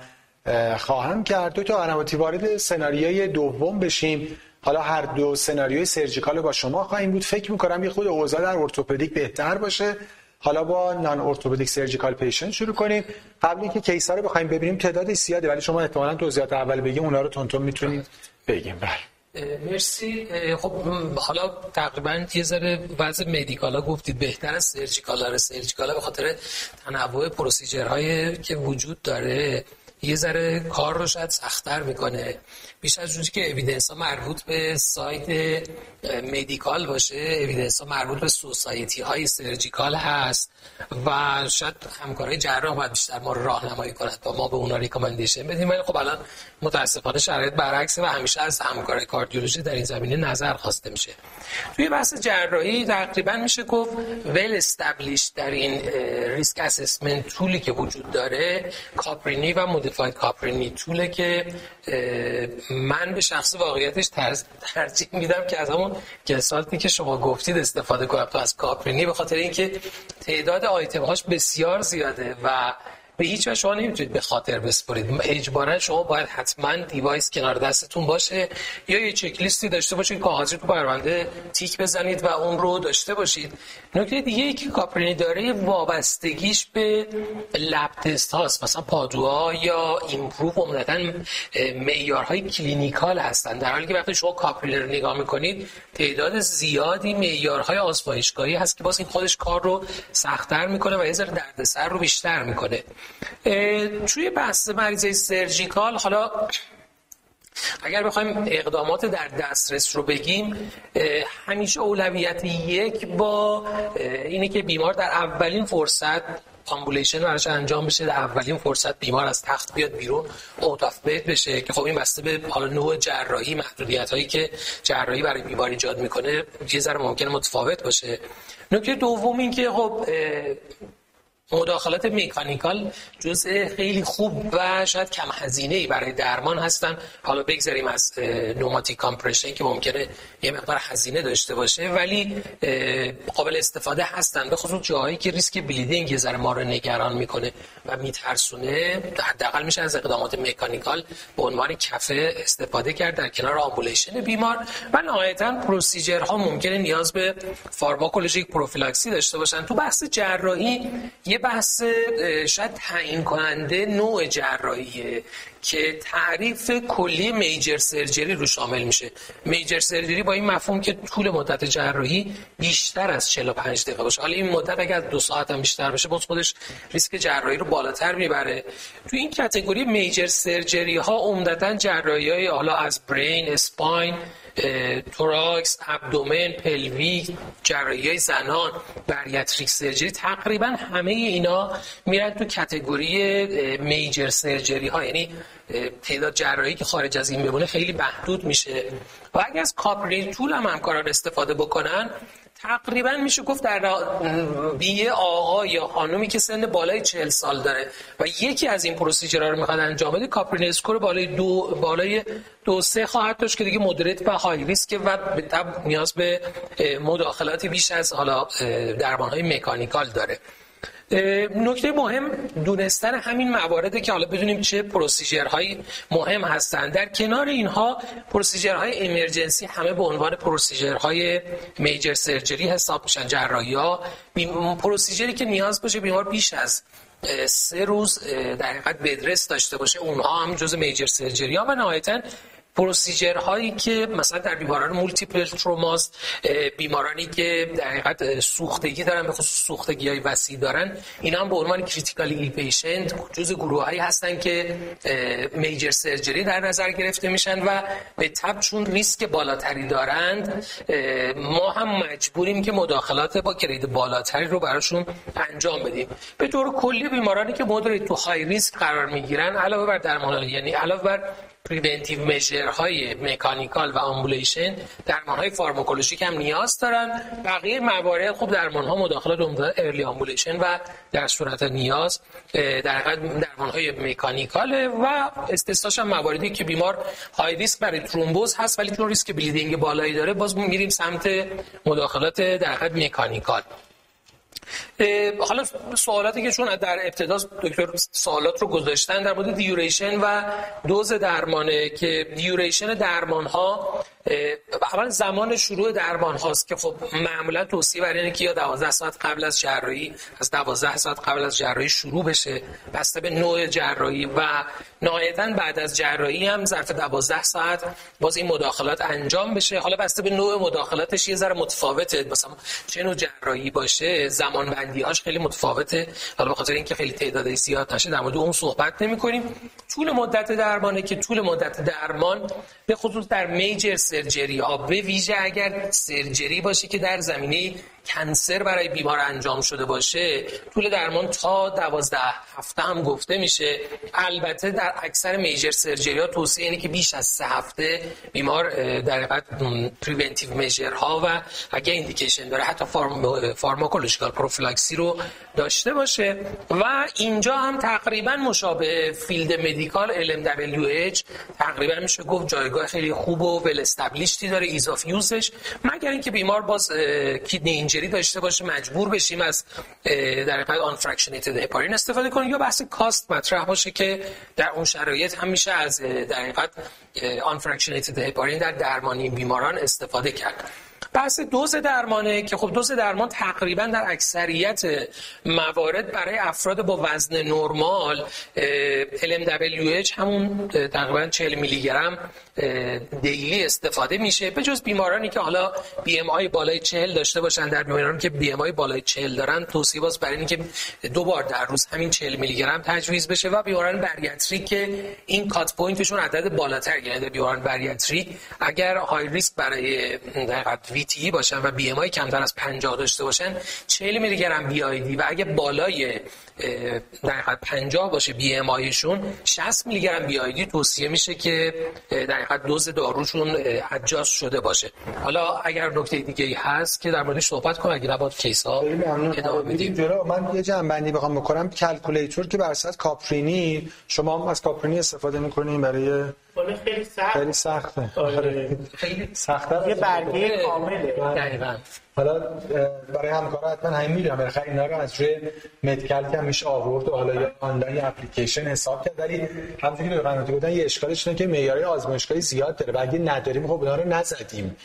خواهم کرد. دکتر قنواتی وارد سناریوی دوم بشیم. حالا هر دو سناریوی surgical با شما خواهیم بود. فکر می‌کنم یه خورده اوضاع در orthopedic بهتر باشه. حالا با non-orthopedic surgical patient شروع کنیم. قبل اینکه case ا رو بخوایم ببینیم تعداد زیاده ولی شما احتمالاً توضیحات اول بگیم اونا رو تونتون می‌تونید بگیم. بله. مرسی. خب حالا تقریبا یه ذره وضع مدیکالا گفتید. بهتر از سرجیکالا سرجیکالا به خاطر تنوع پروسیجرهایی که وجود داره یه ذره کار رو شاید سختتر می‌کنه. بیش از اونجایی که اویدنس ها مربوط به سایت مدیکال باشه اویدنس ها مربوط به سوسایتی های سرجیکال هست و شاید همکارای جراح باید بیشتر ما راهنمایی کنند و ما به اونا ریکامندیشن بدیم. ولی خب الان متاسفانه شرایط برعکسه و همیشه از همکارای کاردیولوژی در این زمینه نظر خواسته میشه. توی بحث جراحی تقریبا میشه گفت ول استابلیش در این ریسک اسسمنت طولی که وجود داره کاپرینی و مودیفاید کاپرینی طوله که من به شخص واقعیتش ترجیح میدم که از همون گسالتی که شما گفتید استفاده کنم. تو از کاپرینی به خاطر اینکه تعداد آیتم هاش بسیار زیاده و به هیچ وجه شما نمی‌تونید به خاطر بسپرید. اجبارا شما باید حتما device کنار دستتون باشه یا یه چک لیستی داشته باشید کاغذی تو پرونده تیک بزنید و اون رو داشته باشید. نکته دیگه ای که کاپرینی داره وابستگیش به lab test هاست. مثلا پادوا یا IMPROVE عمدتا معیارهای clinical هستن. در حالی که وقتی شما کاپرینی رو نگاه می‌کنید تعداد زیادی معیارهای آزمایشگاهی هست که باز این خودش کار رو سختتر می‌کنه و یه ذره دردسر رو بیشتر می‌کنه. توی بحث مریضه سرجیکال حالا اگر بخوایم اقدامات در دسترس رو بگیم همیشه اولویت یک با اینه که بیمار در اولین فرصت آمبولیشن براش انجام بشه در اولین فرصت بیمار از تخت بیاد بیرون بیت بشه که خب این بسته به حالا نوع جراحی محدودیت هایی که جراحی برای بیمار ایجاد می‌کنه یه ذره ممکنه متفاوت باشه. نکته دوم این که خب مداخلات mechanical جزء خیلی خوب و شاید کم هزینه ای برای درمان هستن. حالا بگذاریم از pneumatic compression که ممکنه یه مقدار هزینه داشته باشه ولی قابل استفاده هستن. به خصوص جاهایی که ریسک bleeding یه ذره ما رو نگران می‌کنه و میترسونه حداقل میشه از اقدامات mechanical به عنوان کفه استفاده کرد در کنار ambulation بیمار و نهایتا پروسیجرها ممکنه نیاز به فارماکولوژیک پروفیلاکسی داشته باشن. تو بحث جراحی یه بحث شاید تعیین کننده نوع جراحیه که تعریف کلی میجر سرجری رو شامل میشه. میجر سرجری با این مفهوم که طول مدت جراحی بیشتر از 45 دقیقه باشه. حالا این مدت اگر دو ساعت هم بیشتر بشه باز خودش ریسک جراحی رو بالاتر می‌بره. تو این کتگوری میجر سرجری ها عمدتا جراحی های حالا از برین اسپاین thorax abdomen pelvic جراحی زنان bariatric surgery تقریبا همه اینا میرن تو category major surgery ها یعنی تعداد جراحی که خارج از این بمونه خیلی محدود میشه. و اگر از کاپرینی tool هم همکاران استفاده بکنن تقریبا میشه گفت در بیه آقا یا خانومی که سن بالای چهل سال داره. و یکی از این procedure ها رو می‌خواد انجام بده. کاپرینی score بالای دو بالای دو سه خواهد داشت که دیگه مدرت و های ریسک و به نیاز به مداخلاتی بیش از حالا درمان های مکانیکال داره. نکته مهم دونستن همین موارده که حالا بدونیم چه پروسیجرهایی مهم هستند در کنار اینها پروسیجرهای امرجنسی همه به عنوان پروسیجرهای میجر سرجری حساب میشن جراحی ها پروسیجری که نیاز باشه بیمار بیش از سه روز در حقیقت بدرس داشته باشه اونها هم جز major surgery ها و نهایتا procedure هایی که مثلا در بیماران multiple trauma ست بیمارانی که در حقیقت سوختگی دارن به خصوص سوختگی های وسیع دارن اینا هم به عنوان critical ill patient گروه هایی هستن که major surgery در نظر گرفته میشن و به تبع چون ریسک بالاتری دارند ما هم مجبوریم که مداخلات با grade بالاتری رو براشون انجام بدیم. به طور کلی بیمارانی که moderate to high risk قرار می‌گیرن علاوه بر درمان یعنی علاوه بر preventive measure های mechanical و ambulation درمان های pharmacologic هم نیاز دارن. بقیه موارد خوب درمان ها مداخله عمده early ambulation و در صورت نیاز در درمان های mechanical و استثناش هم مواردی که بیمار high risk برای ترومبوز هست ولی چون ریسک bleeding بالایی داره باز میریم سمت مداخلات در مکانیکال حالا سوالاتی که چون در ابتدا دکتر سوالات رو گذاشتن در مورد دیوریشن و دوز درمانه که دیوریشن درمان ها اول زمان شروع درمان هاست که خب معمولا توصیه بر اینه که یا 12 ساعت قبل از جراحی از 12 ساعت قبل از جراحی شروع بشه بسته به نوع جراحی و نهایتا بعد از جراحی هم ظرف 12 ساعت باز این مداخلات انجام بشه. حالا بسته به نوع مداخلاتش یه ذره متفاوته. مثلا چه نوع جراحی باشه زمان بندی هاش خیلی متفاوته. حالا به خاطر اینکه خیلی تعداد زیاد نشه در مورد اون صحبت نمی کنیم طول مدت درمانه که طول مدت درمان به خصوص در میجر سرجری ها به ویژه اگر سرجری باشه که در زمینه کنسر برای بیمار انجام شده باشه طول درمان تا دوازده هفته هم گفته میشه. البته در اکثر میجر سرجری ها توصیه اینه که بیش از سه هفته بیمار در حقیقت preventive measure ها و اگه indication داره حتی pharm... pharmacological prophylaxis رو داشته باشه. و اینجا هم تقریبا مشابه field medical LMWH تقریبا میشه گفت جایگاه خیلی خوب و well established ی داره ease of use ش مگر اینکه بیمار باز kidney injury داشته باشه مجبور بشیم از در حقیقت unfractionated heparin استفاده کنیم یا بحث cost مطرح باشه که در اون شرایط هم میشه از در حقیقت unfractionated heparin در درمانی بیماران استفاده کرد. بحث دوز درمانه که خب دوز درمان تقریبا در اکثریت موارد برای افراد با وزن نرمال LMWH همون تقریبا 40 میلی گرم daily استفاده میشه. به جز بیمارانی که حالا BMI بالای 40 داشته باشن در بیمارانی که BMI بالای 40 دارن توصیه باز برای اینکه دو بار در روز همین 40 میلی گرم تجویز بشه و بیماران بریاتری که این cut point شون عدد بالاتر یعنی بیماران بریاتری اگر high risk برای VTE باشن و BMI کمتر از 50 داشته باشن 40 میلی گرم daily و اگه بالای در حقیقت 50 باشه BMI شون 60 میلی گرم BID توصیه میشه که در حقیقت دوز داروشون adjust شده باشه. حالا اگر نکته دیگه ای هست که در موردش صحبت کنم اگه نباشه case ها ادامه بدیم. من یه جمع بندی بخوام بکنم. calculator که بر اساس کاپرینی شما از کاپرینی استفاده می‌کنین برای خیلی سخت. خیلی سخته. آره. خیلی سخته. یه برگه کامله. دقیقاً. حالا برای همکارا حتما همین می‌دونم. بالاخره اینا رو از روی Medscape که میشه آورد و حالا یا online application حساب کرد. ولی همونطوری که قنواتی یه اشکالش اینه که معیار آزمایشگاهی زیاد داره و اگه نداریم خب اونا رو نزدیم.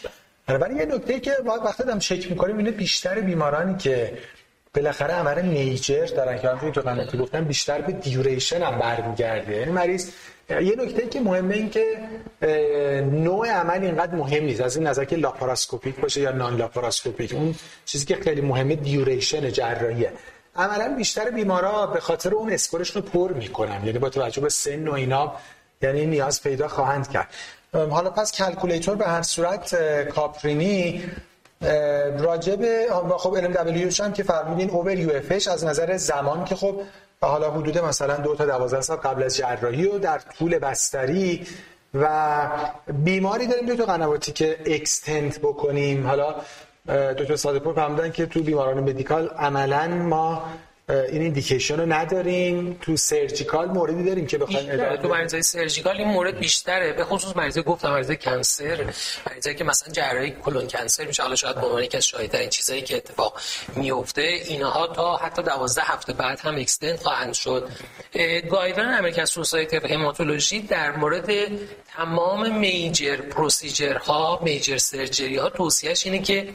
ولی یه نکته که وقتی دارم چک می‌کنیم اینه بیشتر بیمارانی که بالاخره عمل major دارن که همونطوری تو قنواتی گفتن بیشتر به duration هم برمیگرده. یعنی مریض یه نکته که مهمه این که نوع عمل اینقدر مهم نیست. از این نظر که laparoscopic باشه یا non-laparoscopic اون چیزی که خیلی مهمه duration جراحیه. عملا بیشتر بیمارا به خاطر اون score شون رو پر می‌کنن. یعنی با توجه به سن و اینا یعنی نیاز پیدا خواهند کرد. حالا پس کلکولیتور به هر صورت کاپرینی راجب خب LMW هم که فرمودین اوور یو از نظر زمان که خب و حالا حدود مثلا دو تا دوازده سال قبل از جراحی و در طول بستری و بیماری داریم دو تا قنواتی که اکستنت بکنیم. حالا دکتر صادقپور فرمودن که تو بیماران مدیکال عملا ما این indication رو نداریم. تو surgical موردی داریم که بخوایم تو مریضای surgical این مورد بیشتره. به خصوص مریضای گفتم مریضای cancer مریضایی که مثلا جراحی colon cancer میشه. حالا شاید به عنوان یکی از شایع‌ترین چیزایی که اتفاق میفته اینها تا حتی 12 هفته بعد هم extend خواهند شد. guideline American Society of Hematology در مورد تمام major procedure ها major surgery ها توصیهش اینه که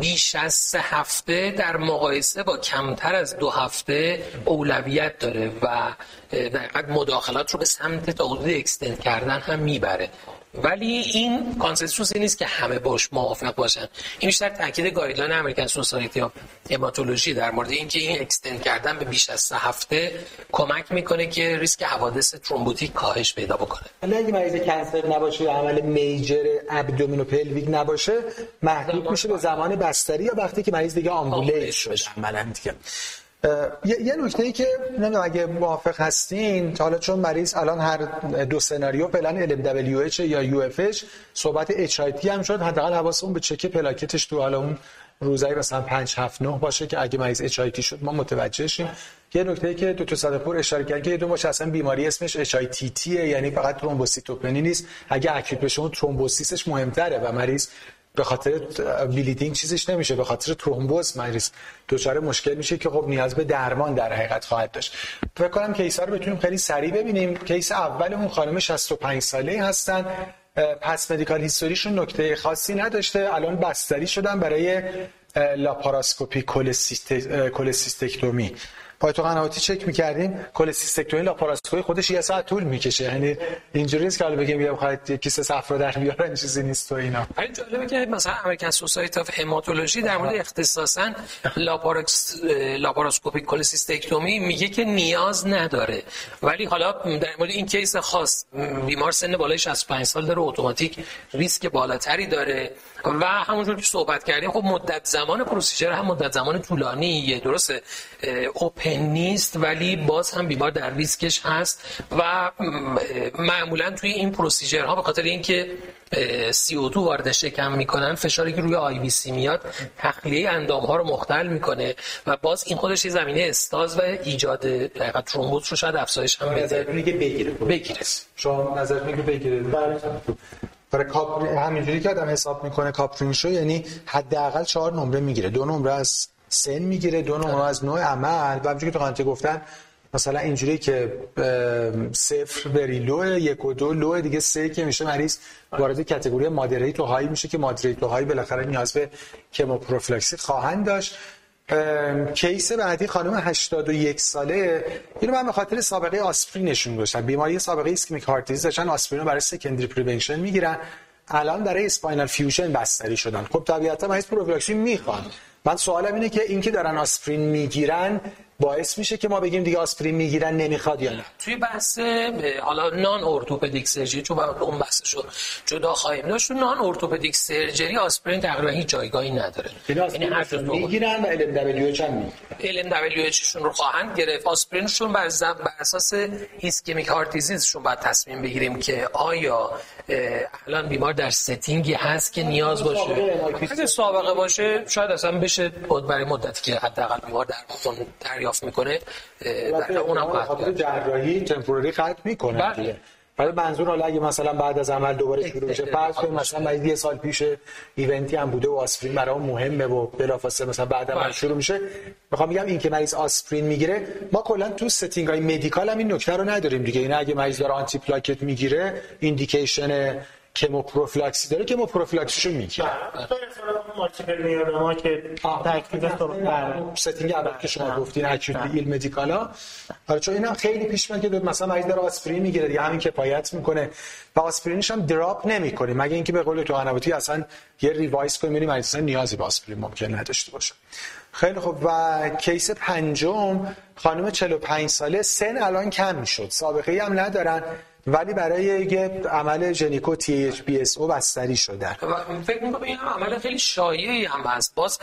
بیش از سه هفته در مقایسه با کمتر از دو هفته اولویت داره و در مداخلات رو به سمت تا حدود extend کردن هم می‌بره. ولی این consensus نیست که همه باش موافق باشن. این بیشتر تاکید guideline American Society of Hematology در مورد اینکه این extend کردن به بیش از سه هفته کمک می‌کنه که ریسک حوادث thrombotic کاهش پیدا بکنه. حالا اگه مریض cancer نباشه یا عمل major abdominopelvic نباشه محدود میشه به زمان بستری یا وقتی که مریض دیگه ambulate شده. عملا دیگه. یه نکته ای که نمی‌دونم اگه موافق هستین حالا چون مریض الان هر دو سناریو فعلا LMWH یا UFH صحبت HIT هم شد. حداقل حواسمون به چک پلاکتش تو حالا اون روزایی مثلا 5 7 9 باشه که اگه مریض HIT شد ما متوجه شیم. یه نکته ای که دکتر صدقپور اشاره کرد که یه دو تا T باشه اصلا بیماری اسمش HITT یعنی فقط ترومبوسیتوپنی نیست. اگه acute بشه اون ترومبوسیسش مهمتره و مریض به خاطر bleeding چیزش نمیشه به خاطر ترومبوز مریض دچار مشکل میشه که خب نیاز به درمان در حقیقت خواهد داشت. فکر کنم case رو بتونیم خیلی سریع ببینیم. case اولمون خانم 65 ساله هستن. past medical history شون نکته خاصی نداشته. الان بستری شدن برای لاپاراسکوپی cholecystectomy. پای تو قنواتی چک می‌کردیم. cholecystectomy لاپاراسکوپی خودش یه ساعت طول می‌کشه. یعنی اینجوری است که حالا بگیم بیا بخواید کیسه صفرا در بیارن چیزی نیست تو اینا. ولی جالبه که مثلا American Society of Hematology در مورد اختصاصا laparos laparoscopic cholecystectomy میگه که نیاز نداره. ولی حالا در مورد این case خاص بیمار سن بالای 65 سال داره اتوماتیک ریسک بالاتری داره. و همونجور که صحبت کردیم خب مدت زمان procedure هم مدت زمان طولانیه. درسته. open نیست ولی باز هم بیمار در ریسکش هست. و معمولا توی این procedure ها به خاطر اینکه CO2 وارد شکم می‌کنن فشاری که روی IVC میاد تخلیه اندام ها رو مختل می‌کنه. و باز این خودش یه زمینه stasis و ایجاد دقیقا ترومبوز رو شاید افزایش هم بده. بگیره. بگیره. شما نظر میگه بگیره. برای Caprini همینجوری که آدم حساب می‌کنه Caprini شو یعنی حداقل چهار نمره می‌گیره. دو نمره از سن می‌گیره دو نمره از نوع عمل. و همونجوری که دکتر قنواتی گفتن مثلا اینجوری که صفر بری لو یک و دو لو دیگه سه که میشه مریض وارد کاتگوری مادریت و های میشه که مادریت و های بالاخره نیاز به کموپروفیلاکسی خواهند داشت. کیس بعدی خانم 81 ساله. اینو من به خاطر سابقه آسپرینشون داشتم بیماری سابقه ایسکمیک هارت دیزیز داشتن آسپرین برای سکندری پریونشن می‌گیرن. الان برای اسپاینال فیوژن بستری شدن. خب طبیعتا مریض پروفیلاکسی می‌خوان من سوالم اینه که اینکه دارن آسپرین می‌گیرن باعث میشه که ما بگیم دیگه آسپرین می‌گیرن نمی‌خواد یا نه. توی بحث حالا non-orthopedic surgery چون اون بحثشو جدا خواهیم داشت non-orthopedic surgery آسپرین تقریبا هیچ جایگاهی نداره. یعنی هر دو می‌گیرن و LMWH شون رو خواهند گرفت. آسپرینشون بر, بر اساس ischemic heart disease شون باید تصمیم بگیریم که آیا الان بیمار در ستینگی هست که نیاز باشه؟ اگه سابقه باشه شاید اصلا بشه برای مدتی که حداقل بیمار در دریافت می‌کنه در اونم خاطر جراحی تمپوری ختم می‌کنه بله. ولی منظور حالا اگه مثلا بعد از عمل دوباره شروع بشه فرض کنیم مثلا بعد یه سال پیش ایونتی هم بوده و آسپرین برای مهمه و بلافاصله مثلا بعد عمل بله. شروع میشه می‌خوام بگم این که مریض آسپرین می‌گیره ما کلا تو ستینگ های مدیکال هم این نکته رو نداریم دیگه این اگه مریض داره آنتی پلاکت می‌گیره ایندیکیشن کموپروفیلاکسی داره کموپروفیلاکسیشو می‌گیره. میالوما که تکلیف ستینگ اول که شما گفتین اکوت بیل مدیکالا. آره چون اینم خیلی پیش میاد که مثلا مریض داره آسپرین می‌گیره دیگه همین کفایت می‌کنه. و آسپرینش هم دراپ نمی‌کنه. مگه اینکه به قول تو انواتی اصلا یه ریوایز کنیم یعنی مریض نیازی به آسپرین ممکن نداشته باشه. خیلی خوب. و کیس پنجم خانم 45 ساله سن الان کم می‌شد. سابقه ای هم ندارن. ولی برای یه عمل gyneco TAH BSO بستری شدن فکر می‌کنم این هم عمل خیلی شایعی هم هست. باز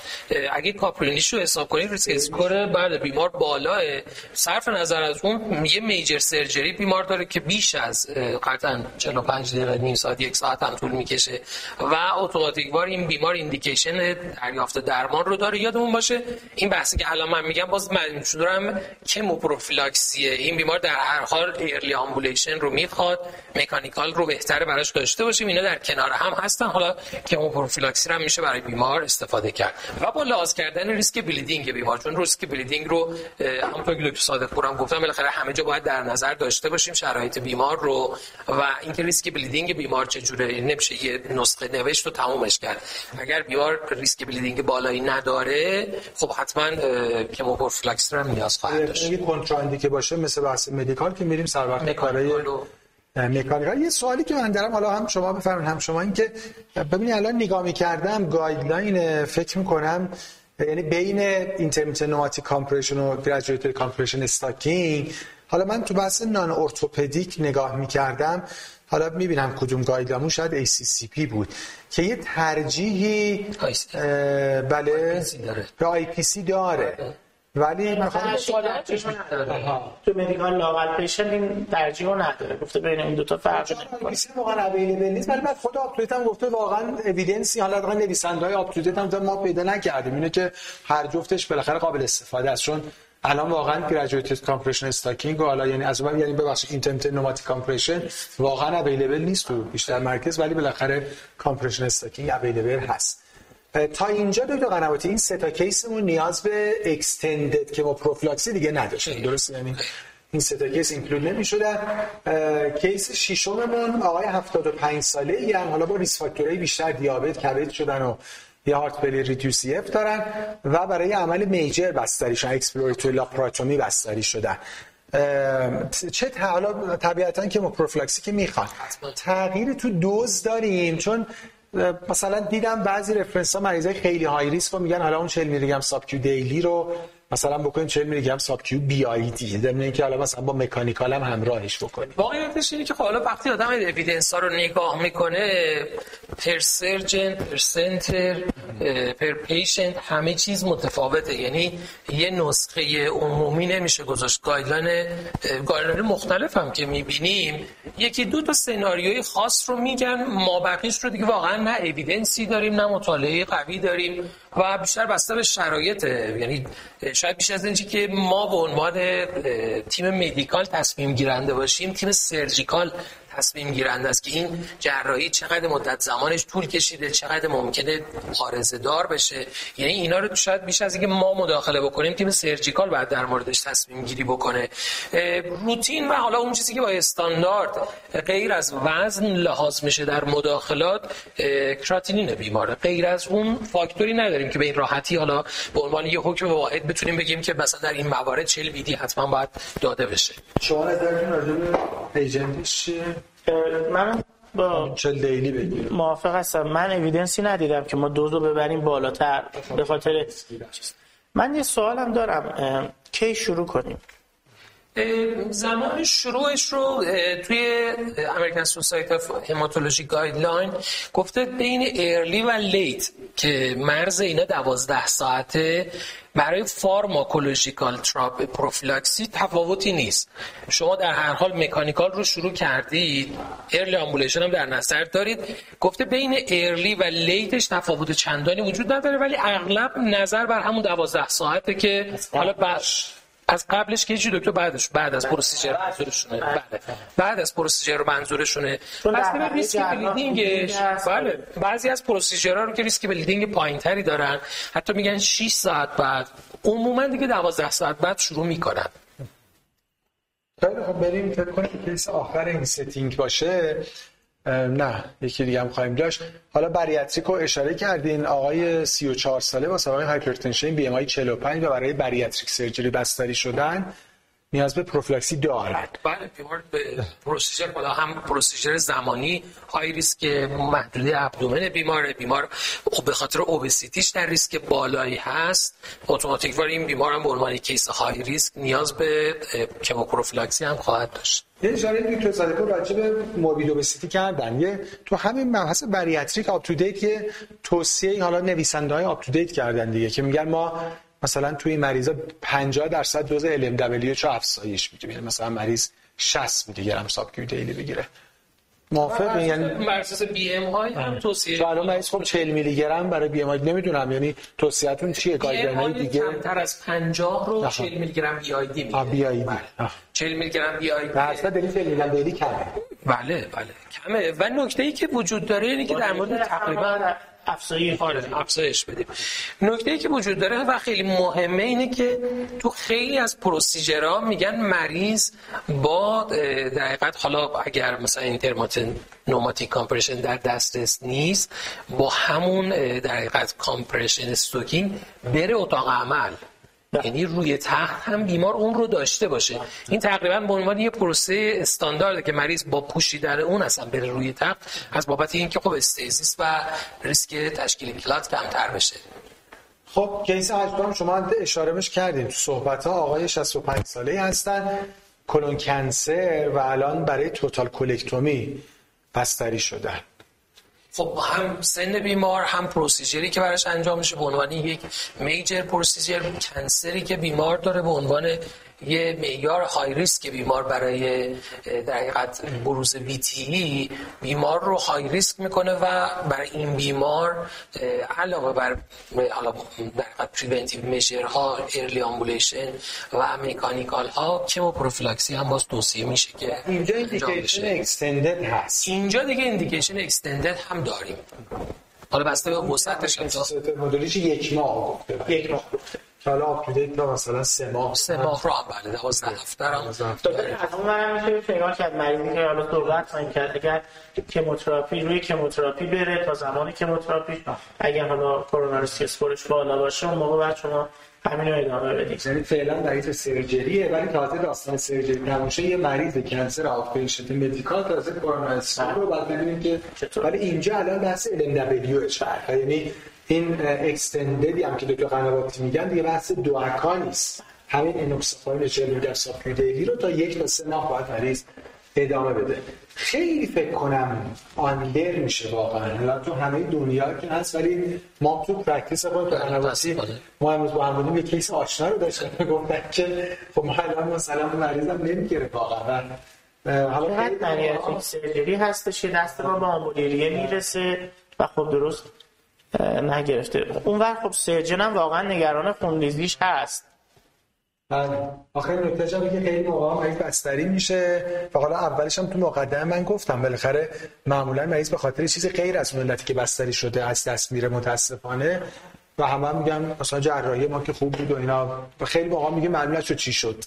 اگه Caprini ش حساب کنید risk score بعد بیمار بالاه. صرف نظر از اون یه major surgery بیمار داره که بیش از قطعا 45 دقیقه نیم ساعت یک ساعت هم طول می‌کشه. و اتوماتیک وار این بیمار indication دریافت درمان رو داره. یادمون باشه این بحثی که الان من میگم باز من دارم chemoprophylaxis ه این بیمار در هر حال early ambulation رو می‌خواد mechanical رو بهتره براش داشته باشیم. اینا در کنار هم هستن. حالا chemoprophylaxis هم میشه برای بیمار استفاده کرد. و با لحاظ کردن risk bleeding بیمار. چون risk bleeding رو همونطور که دکتر صادق پورم گفتم بالاخره همه جا باید در نظر داشته باشیم شرایط بیمار رو. و اینکه risk bleeding بیمار چجوره نمیشه یه نسخه نوشت رو تمومش کرد. اگر بیمار risk bleeding بالایی نداره خب حتما chemoprophylaxis رو هم نیاز خواهد داشت. یه که باشه مثل بحث medical که میریم سر وقت کارهای mechanical یه سوالی که من دارم حالا هم شما بفرمایید. هم شما این که ببینید الان نگاه می‌کردم guideline فکر می‌کنم یعنی بین intermittent pneumatic compression و graduated compression stocking حالا من تو بحث non-orthopedic نگاه می‌کردم. حالا می‌بینم کدوم guideline مون شاید ACCP بود که یه ترجیحی بله به IPC داره. ولی مثلا تو medically ill patient این ترجیح نداره. گفته بین این دو تا فرق نمی‌کنه. واقعا available نیست ولی بعد خود UpToDate هم گفته واقعا evidence ی حالا واقعا نویسنده‌های UpToDate هم ما پیدا نکردیم. اینه که هر جفتش بالاخره قابل استفاده است. چون الان واقعا graduated compression stocking و حالا یعنی از اون یعنی ببخشید intermittent pneumatic compression واقعا available نیست تو بیشتر مرکز ولی بالاخره compression stocking available هست. تا اینجا دکتر قنواتی این سه تا case مون نیاز به extended chemoprophylaxis دیگه نداشتیم درست یعنی این سه تا case include نمی‌شدن. case ششممون آقای 75 ساله ای هم حالا با risk factor های بیشتر دیابت کبد شدن و یه heart failure reduced EF دارن و برای عمل major بستری شدن exploratory laparotomy بستری شدن. چه حالا طبیعتا chemoprophylaxis که می‌خوان. تغییر تو دوز داریم چون مثلا دیدم بعضی reference ها مریضای خیلی high risk رو میگن حالا اون 40 میلی گرم sub daily رو مثلا بکنید 40 میلی گرم subQ BID ضمن اینکه حالا مثلا با mechanical هم همراهش بکنید. واقعیتش اینه که خب حالا وقتی آدم evidence ها رو نگاه می‌کنه per surgeon per center per patient همه چیز متفاوته. یعنی یه نسخه عمومی نمیشه گذاشت. guideline guideline مختلف هم که می‌بینیم یکی دو تا سناریوی خاص رو میگن ما بقیش رو دیگه واقعا نه evidence ی داریم نه مطالعه قوی داریم. و بیشتر بسته به شرایط یعنی شاید بیش از اینی که ما به عنوان تیم medical تصمیم گیرنده باشیم تیم surgical تصمیم گیرنده است که این جراحی چقدر مدت زمانش طول کشیده چقدر ممکنه آرزه دار بشه. یعنی اینا رو شاید بیش از اینکه ما مداخله بکنیم تیم سرجیکال بعد در موردش تصمیم گیری بکنه. روتین و حالا اون چیزی که با استاندارد غیر از وزن لحاظ میشه در مداخلات کراتینین بیماره. غیر از اون فاکتوری نداریم که به این راحتی حالا به عنوان یه حکم واحد بتونیم بگیم که مثلا در این موارد 40 بیدی حتما باید داده بشه. شما نظرتون راجع به چیه؟ من با daily موافق هستم. من evidence ی ندیدم که ما دوز رو ببریم بالاتر. به خاطر من یه سوالم دارم. کی شروع کنیم؟ زمان شروعش رو توی American Society of Hematology guideline گفته بین early و late که مرز اینا دوازده ساعته برای pharmacological thromboprophylaxis تفاوتی نیست. شما در هر حال mechanical رو شروع کردید early ambulation هم در نظر دارید. گفته بین early و late ش تفاوت چندانی وجود نداره ولی اغلب نظر بر همون دوازده ساعته که حالا بش از قبلش که چی دکتر بعدش بعد از procedure منظورشونه. بله. بعد از procedure منظورشونه. پس به ریسک bleeding ش بله. بعضی از procedure ها رو که ریسک bleeding پایینتری دارن حتی میگن 6 ساعت بعد. عموما دیگه 12 ساعت بعد شروع می‌کنن. خیلی خب بریم فکر کنیم case آخر این setting باشه. نه یکی دیگه هم خواهیم داشت. حالا bariatric اشاره کردین آقای 34 ساله با سابقه hypertension BMI 45 و برای bariatric surgery بستری شدن نیاز به prophylaxis دارد. بله بیمار به procedure بالا هم procedure زمانی high risk محدوده abdomen بیمار بیمار به خاطر obesity ش در ریسک بالایی هست. اتوماتیک وار این بیمار هم به عنوان case high risk نیاز به chemoprophylaxis هم خواهد داشت. یه اشاره دکتر صادقی راجع به morbid obesity کردن. یه تو همین مبحث bariatric UpToDate که توصیه حالا نویسنده های UpToDate کردن دیگه که میگن ما مثلا توی این مریضا 50 درصد دوز LMWH افزایش میده یعنی مثلا مریض 60 میلی گرم sub daily بگیره. موافق یعنی بر اساس بی ام های هم توصیه تو الان مریض خب 40 میلی گرم برای بی ام آی نمی‌دونم. یعنی توصیه‌تون چیه؟ گایدلاین دیگه؟ کمتر از 50 رو 40 میلی گرم بی آی دی میگه. بی آی دی 40 میلی گرم بی آی دی درصد دلیل 40 میلی دیلی کمه. بله بله. کمه. و نکته ای که وجود داره اینه که در مورد تقریبا افزایش آره افزایش بدیم. نکته که وجود داره و خیلی مهمه اینه که تو خیلی از پروسیجرها میگن مریض با در حقیقت حالا اگر مثلا intermittent pneumatic compression در دسترس نیست با همون در حقیقت compression stocking بره اتاق عمل. یعنی روی تخت هم بیمار اون رو داشته باشه. این تقریبا به عنوان یه پروسه استاندارده که مریض با پوشیدن اون اصلا بره روی تخت از بابت اینکه خب stasis و ریسک تشکیل clot کمتر بشه. خب case اجبام شما اشاره مش کردیم. تو صحبت ها آقای 65 ساله هستن کلون کنسر و الان برای توتال کلکتومی بستری شدن. خب هم سن بیمار هم پروسیجری که براش انجام میشه به عنوان یک میجر پروسیجر کنسری که بیمار داره به عنوان یه معیار های ریسک بیمار برای در حقیقت بروز ویتی بیمار رو های ریسک می‌کنه و برای این بیمار علاوه بر حالا در حقیقت preventive measure ها early ambulation و mechanical ها chemoprophylaxis هم باز توصیه میشه که اینجا indication extended هست. اینجا دیگه indication extended هم داریم. حالا بسته به وسعتش یک ماه. گفته یک ماه. حالا UpToDate تا مثلا سه ماه سه ماه رو هم بله دوازده هفته رو از اون منم میشه نگاه کرد مریضی که حالا صحبت خواهیم کرد اگر chemotherapy روی chemotherapy بره تا زمان chemotherapy اگر حالا Khorana risk score ش بالا باشه اون موقع بعد شما همین رو ادامه بدید. یعنی فعلا مریض surgery ه ولی تازه داستان surgery نموشه یه مریض cancer of patient medical تازه Khorana رو بعد ببینیم که ولی اینجا الان بحث LMWH یعنی این extended ی هم که دکتر قنواتی میگن دیگه بحث DOAC نیست. همین انوکساپارین 40 میلی sub daily رو تا یک تا سه ماه باید مریض ادامه بده. خیلی فکر کنم under میشه واقعا. تو همه دنیا که هست ولی ما تو practice خود دکتر قنواتی ما امروز با هم بودیم یه case آشنا رو داشتن. گفتن که خب ما الان مثلا مریضم نمی‌گیره واقعا. حالا خیلی surgery هستش که دست ما با آمبولی ریه می‌رسه و خب درست نگرفته. اون وقت خب surgeon هم واقعا نگران خونریزیش هست. بله. آخر نکته جا که خیلی موقع مریض بستری میشه. و حالا اولش هم تو مقدمه من گفتم بالاخره معمولا مریض به خاطر چیزی غیر از ملتی که بستری شده از دست میره متاسفانه. و همه هم میگن مثلا جراحی ما که خوب بود و اینا. و خیلی موقع میگه معلومه شد چی شد.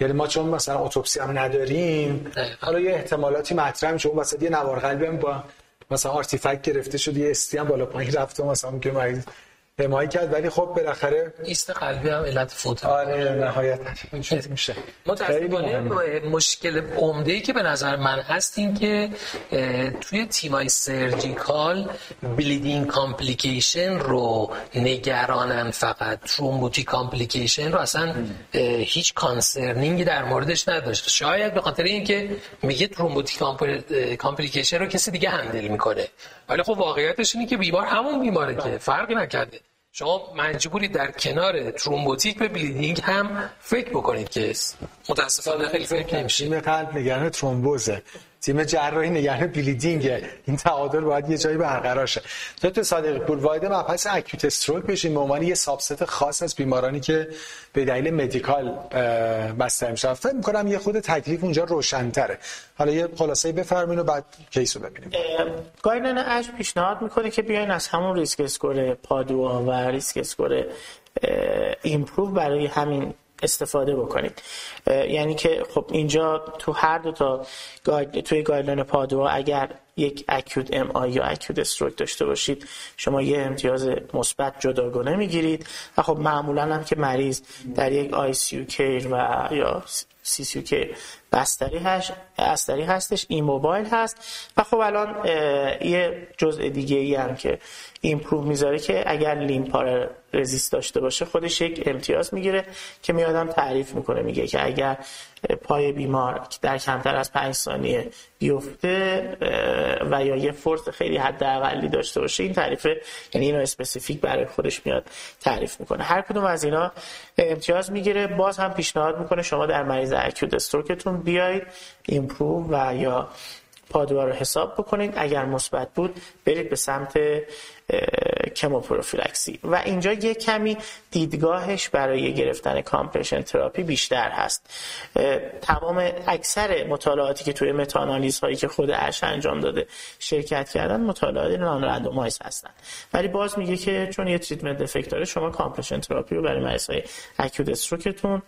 یعنی ما چون مثلا اتوپسی هم نداریم حالا یه احتمالاتی مطرح میشه. اون وسط یه نوار قلبی هم با مثلا آرتیفکت گرفته شد یه استی هم بالا پایین رفته مثلا که مریض حمایت کرد ولی خب بالاخره ایست قلبی هم علت فوت آره نهایت. میشه. متاسفانه مشکل عمده ای که به نظر من هست این که توی تیمای surgical bleeding complication رو نگرانن فقط. thrombotic complication رو اصلا هیچ concerning ی در موردش نداشت. شاید به خاطر اینکه میگه thrombotic complication رو کسی دیگه handle می‌کنه. ولی خب واقعیتش اینه که بیمار همون بیماره که فرقی نکرده. شما مجبوری در کنار thrombotic به bleeding هم فکر بکنید که متاسفانه خیلی فکر نمیشه تیم قلب نگران ترومبوزه. تیم جراحی نگران bleeding این تعادل باید یه جایی برقرار شه. دکتر صادقی پور وارد مبحث acute stroke بشیم به عنوان یه subset خاص از بیمارانی که به دلیل medical بستری میشن. فکر می‌کنم یه خرده تکلیف اونجا روشن‌تره. حالا یه خلاصه بفرمایید و بعد case و ببینیم. guideline ASH پیشنهاد می‌کنه که بیاین از همون risk score Padua و risk score IMPROVE برای همین استفاده بکنید. یعنی که خب اینجا تو هر دو تا guide، توی guideline Padua اگر یک acute MI یا acute stroke داشته باشید شما یه امتیاز مثبت جداگانه می‌گیرید. و خب معمولا هم که مریض در یک IC و یا سی که بستری هست بستری هستش immobile هست. و خب الان یه جزء دیگه ای هم که IMPROVE می‌ذاره که اگر limb paresis داشته باشه خودش یک امتیاز می‌گیره که میادم تعریف می‌کنه میگه که اگر پای بیمار در کمتر از پنج ثانیه بیفته و یا یه force خیلی حداقلی داشته باشه این تعریفه یعنی اینو specific برای خودش میاد تعریف می‌کنه. هر کدوم از اینا امتیاز می‌گیره باز هم پیشنهاد می‌کنه شما در مریض acute stroke تون بیاید IMPROVE و یا Padua رو حساب بکنید. اگر مثبت بود برید به سمت chemoprophylaxis و اینجا یه کمی دیدگاهش برای گرفتن compression therapy بیشتر هست. تمام اکثر مطالعاتی که توی meta-analysis هایی که خود ASH انجام داده شرکت کردن مطالعات non-randomized هستن. ولی باز میگه که چون یه treatment effect داره شما compression therapy رو برای مریض های acute stroke تون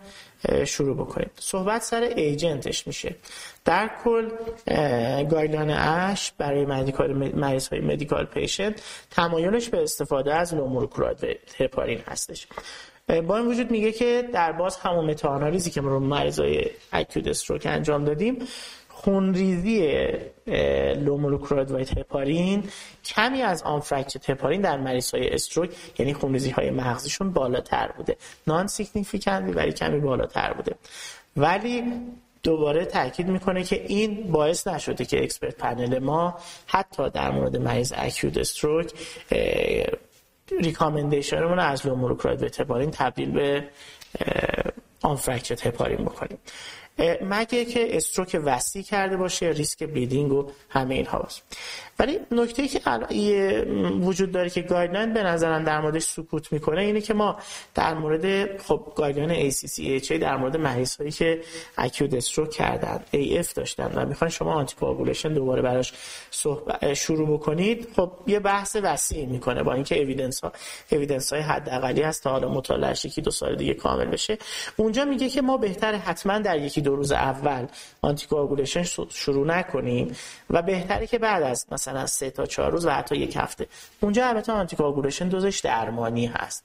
شروع بکنید صحبت سر agent ش میشه. در کل guideline ASH برای medical مریض های medical patient تمایلش به استفاده از low molecular weight heparin هستش. با این وجود میگه که در باز همون meta-analysis ی که ما رو مریض های acute stroke انجام دادیم خونریزی low molecular weight heparin. کمی از unfractionated heparin در مریض های stroke یعنی خونریزی های مغزیشون بالاتر بوده. non-significant ولی کمی بالاتر بوده. ولی دوباره تاکید می‌کنه که این باعث نشده که expert panel ما حتی در مورد مریض acute stroke recommendation مون از low molecular weight heparin تبدیل به unfractionated heparin بکنیم. مگه که stroke وسیع کرده باشه ریسک bleeding و همه این هاست ولی نکته که وجود داره که guideline به نظرم در موردش سکوت می‌کنه اینه که ما در مورد خب guideline ACC/AHA در مورد مریض هایی که acute stroke کردن AF داشتن و می‌خوان شما anti دوباره براش شروع بکنید خب یه بحث وسیع می‌کنه با اینکه evidence ها evidence های حداقلی هست تا حالا مطالعهش یکی دو سال دیگه کامل بشه. اونجا میگه که ما بهتر حتما در یکی دو روز اول anti شروع نکنیم و بهتره که بعد از مثلا سه تا چهار روز و حتی یک هفته. اونجا البته anti دوزش درمانی هست.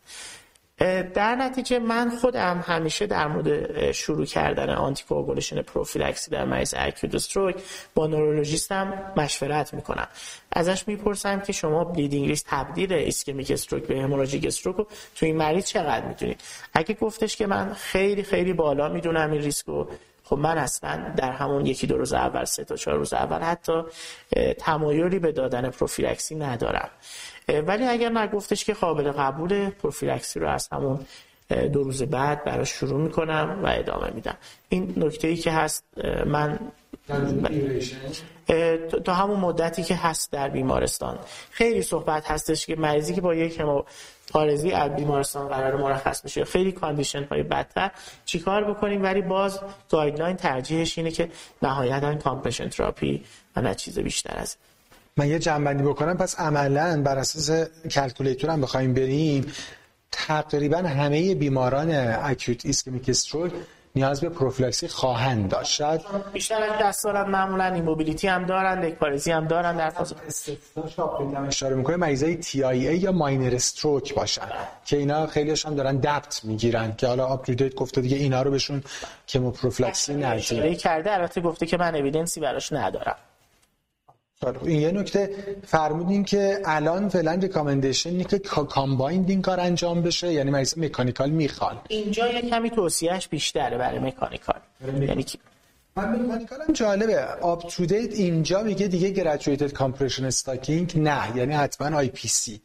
در نتیجه من خودم همیشه در مورد شروع کردن anticoagulation prophylaxis در مریض acute stroke با نورولوژیستم مشورت می‌کنم. ازش می‌پرسم که شما bleeding risk تبدیل ischemic stroke به hemorrhagic stroke رو تو این مریض چقدر می‌دونید؟ اگه گفتش که من خیلی خیلی بالا می‌دونم این ریسک رو خب من اصلا در همون یکی دو روز اول سه تا چهار روز اول حتی تمایلی به دادن پروفیلکسی ندارم. ولی اگر نگفتش که قابل قبول پروفیلکسی رو از همون دو روز بعد براش شروع می‌کنم و ادامه میدم. این نکته ای که هست من تا همون مدتی که هست در بیمارستان. خیلی صحبت هستش که مریضی که با یک پارزی از بیمارستان قرار مرخص بشه. خیلی condition های بدتر. چیکار بکنیم؟ ولی باز guideline ترجیحش اینه که نهایتا compression therapy و نه چیز بیشتر از من یه جمع‌بندی بکنم. پس عملا بر اساس calculator هم بخوایم بریم تقریبا همه بیماران acute ischemic stroke نیاز به prophylaxis خواهند داشت. شاید بیشتر از دست دارن معمولا immobility هم دارن پارزی هم دارن در فاز اشاره می‌کنه مریضای TIA یا minor stroke باشن که اینا خیلیشون دارن DAPT می‌گیرن که حالا UpToDate گفته دیگه اینا رو بهشون chemoprophylaxis ندید کرده البته گفته که من evidence ی براش ندارم. این یه نکته فرمودین که الان فعلا recommendation که combined این کار انجام بشه یعنی مریض mechanical می‌خوان. اینجا یه کمی توصیهش بیشتره برای mechanical. یعنی من mechanical هم جالبه. UpToDate اینجا میگه دیگه graduated compression stocking نه یعنی حتما IPC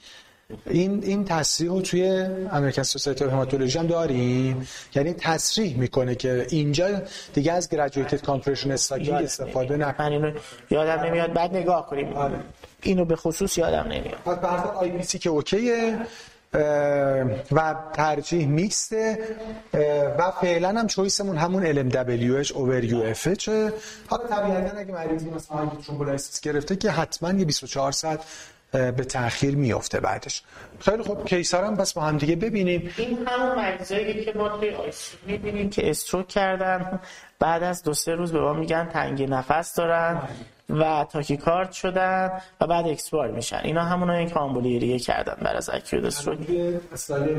این این تصریح رو توی American Society of Hematology هم داریم. یعنی تصریح می‌کنه که اینجا دیگه از graduated compression stocking استفاده نکنه. من اینو یادم نمیاد. بعد نگاه کنیم. آره. اینو به خصوص یادم نمیاد. پس به IPC که OK ئه و ترجیح میکسته و فعلا هم choice مون همون LMWH over UFH حالا طبیعتا اگه مریضی مثلا thrombolysis گرفته که حتما یه 24 ساعت به تاخیر میفته بعدش. خیلی خوب کیسر هم بس با هم دیگه ببینیم. این همون مریضایی که ما توی می‌بینیم که استروک کردن. بعد از دو سه روز به ما میگن تنگی نفس دارن و تاکیکارد شدن و بعد اکسپار میشن. اینا همون که آمبولیریه کردن بعد از اکیود استروک.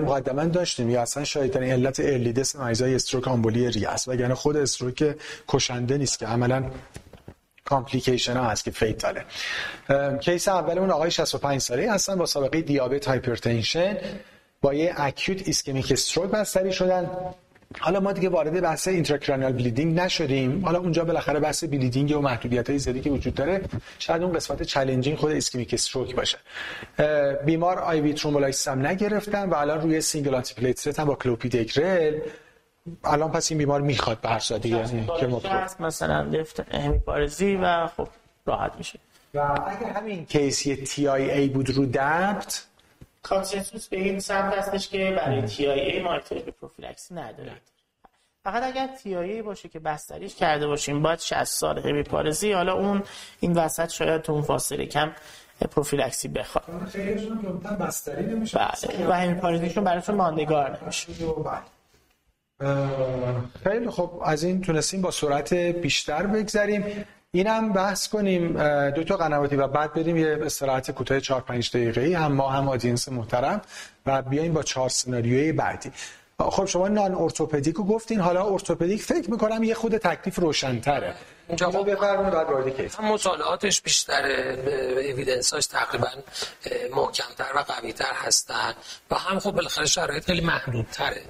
مقدما داشتیم. یا اصلا شاید این علت ارلیدس مریضای استروک آمبولیری است. وگرنه خود استروک کشنده نیست که عملا complication ها هست که fatal ه case اولمون آقای 65 ساله هستن با سابقه دیابت hypertension با یه acute ischemic stroke بستری شدن. حالا ما دیگه وارد بحث intracranial bleeding نشدیم. حالا اونجا بالاخره بحث bleeding و محدودیت های زیادی که وجود داره شاید اون قسمت challenging خود ischemic stroke باشه. بیمار IV thrombolysis هم نگرفتن و الان روی single anti هم با کلوپیدگرل الان پس این بیمار می‌خواد به هر دیگه یعنی که مثلا لفت همیپارزی و خب راحت میشه. و اگه همین کیسی تی آی ای بود رو دبت کانسنسوس به این سمت هستش که برای تی آی ای ما به پروفیلکسی ندارید فقط اگر تی آی ای باشه که بستریش کرده باشیم باید 60 سال همیپارزی حالا اون این وسط شاید تو اون فاصله کم پروفیلکسی بخواد. بستری نمیشه. بله. و همیپارزیشون براتون ماندگار نمیشه. بله. خیلی خب از این تونستیم با سرعت بیشتر بگذریم. اینم بحث کنیم دو تا قنواتی و بعد بریم یه استراحت کوتاه 4 5 دقیقه‌ای. هم ما هم audience محترم. و بیایم با چهار سناریوی بعدی. خب شما non-orthopedic گفتین. حالا orthopedic فکر می‌کنم یه خود تکلیف روشنتره. اونجا خب بفرمایید بعد وارد case. هم مطالعاتش بیشتره evidence هاش تقریبا محکمتر و قویتر هستن و هم خب بالاخره شرایط خیلی محدودتره.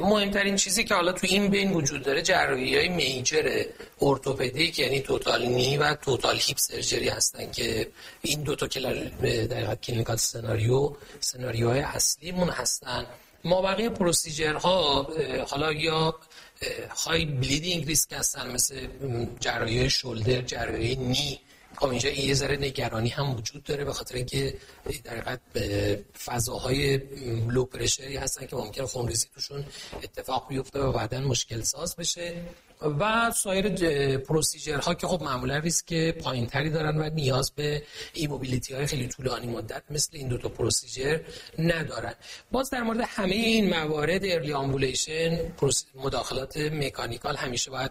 مهمترین چیزی که حالا تو این بین وجود داره جراحی های major orthopedic یعنی total knee و total hip surgery هستن که این دو تا در clinical scenario سناریوهای اصلیمون هستن. ما بقیه procedure ها حالا یا high bleeding risk هستن مثل جراحی shoulder جراحی knee. خب اینجا یه ذره نگرانی هم وجود داره به خاطر اینکه در حقیقت فضاهای low pressure ی هستن که ممکن خونریزی توشون اتفاق بیفته و بعدا مشکل ساز بشه. و سایر procedure ها که خب معمولا ریسک پایین تری دارن و نیاز به immobility های خیلی طولانی مدت مثل این دو تا procedure ندارن. باز در مورد همه این موارد early ambulation مداخلات mechanical همیشه باید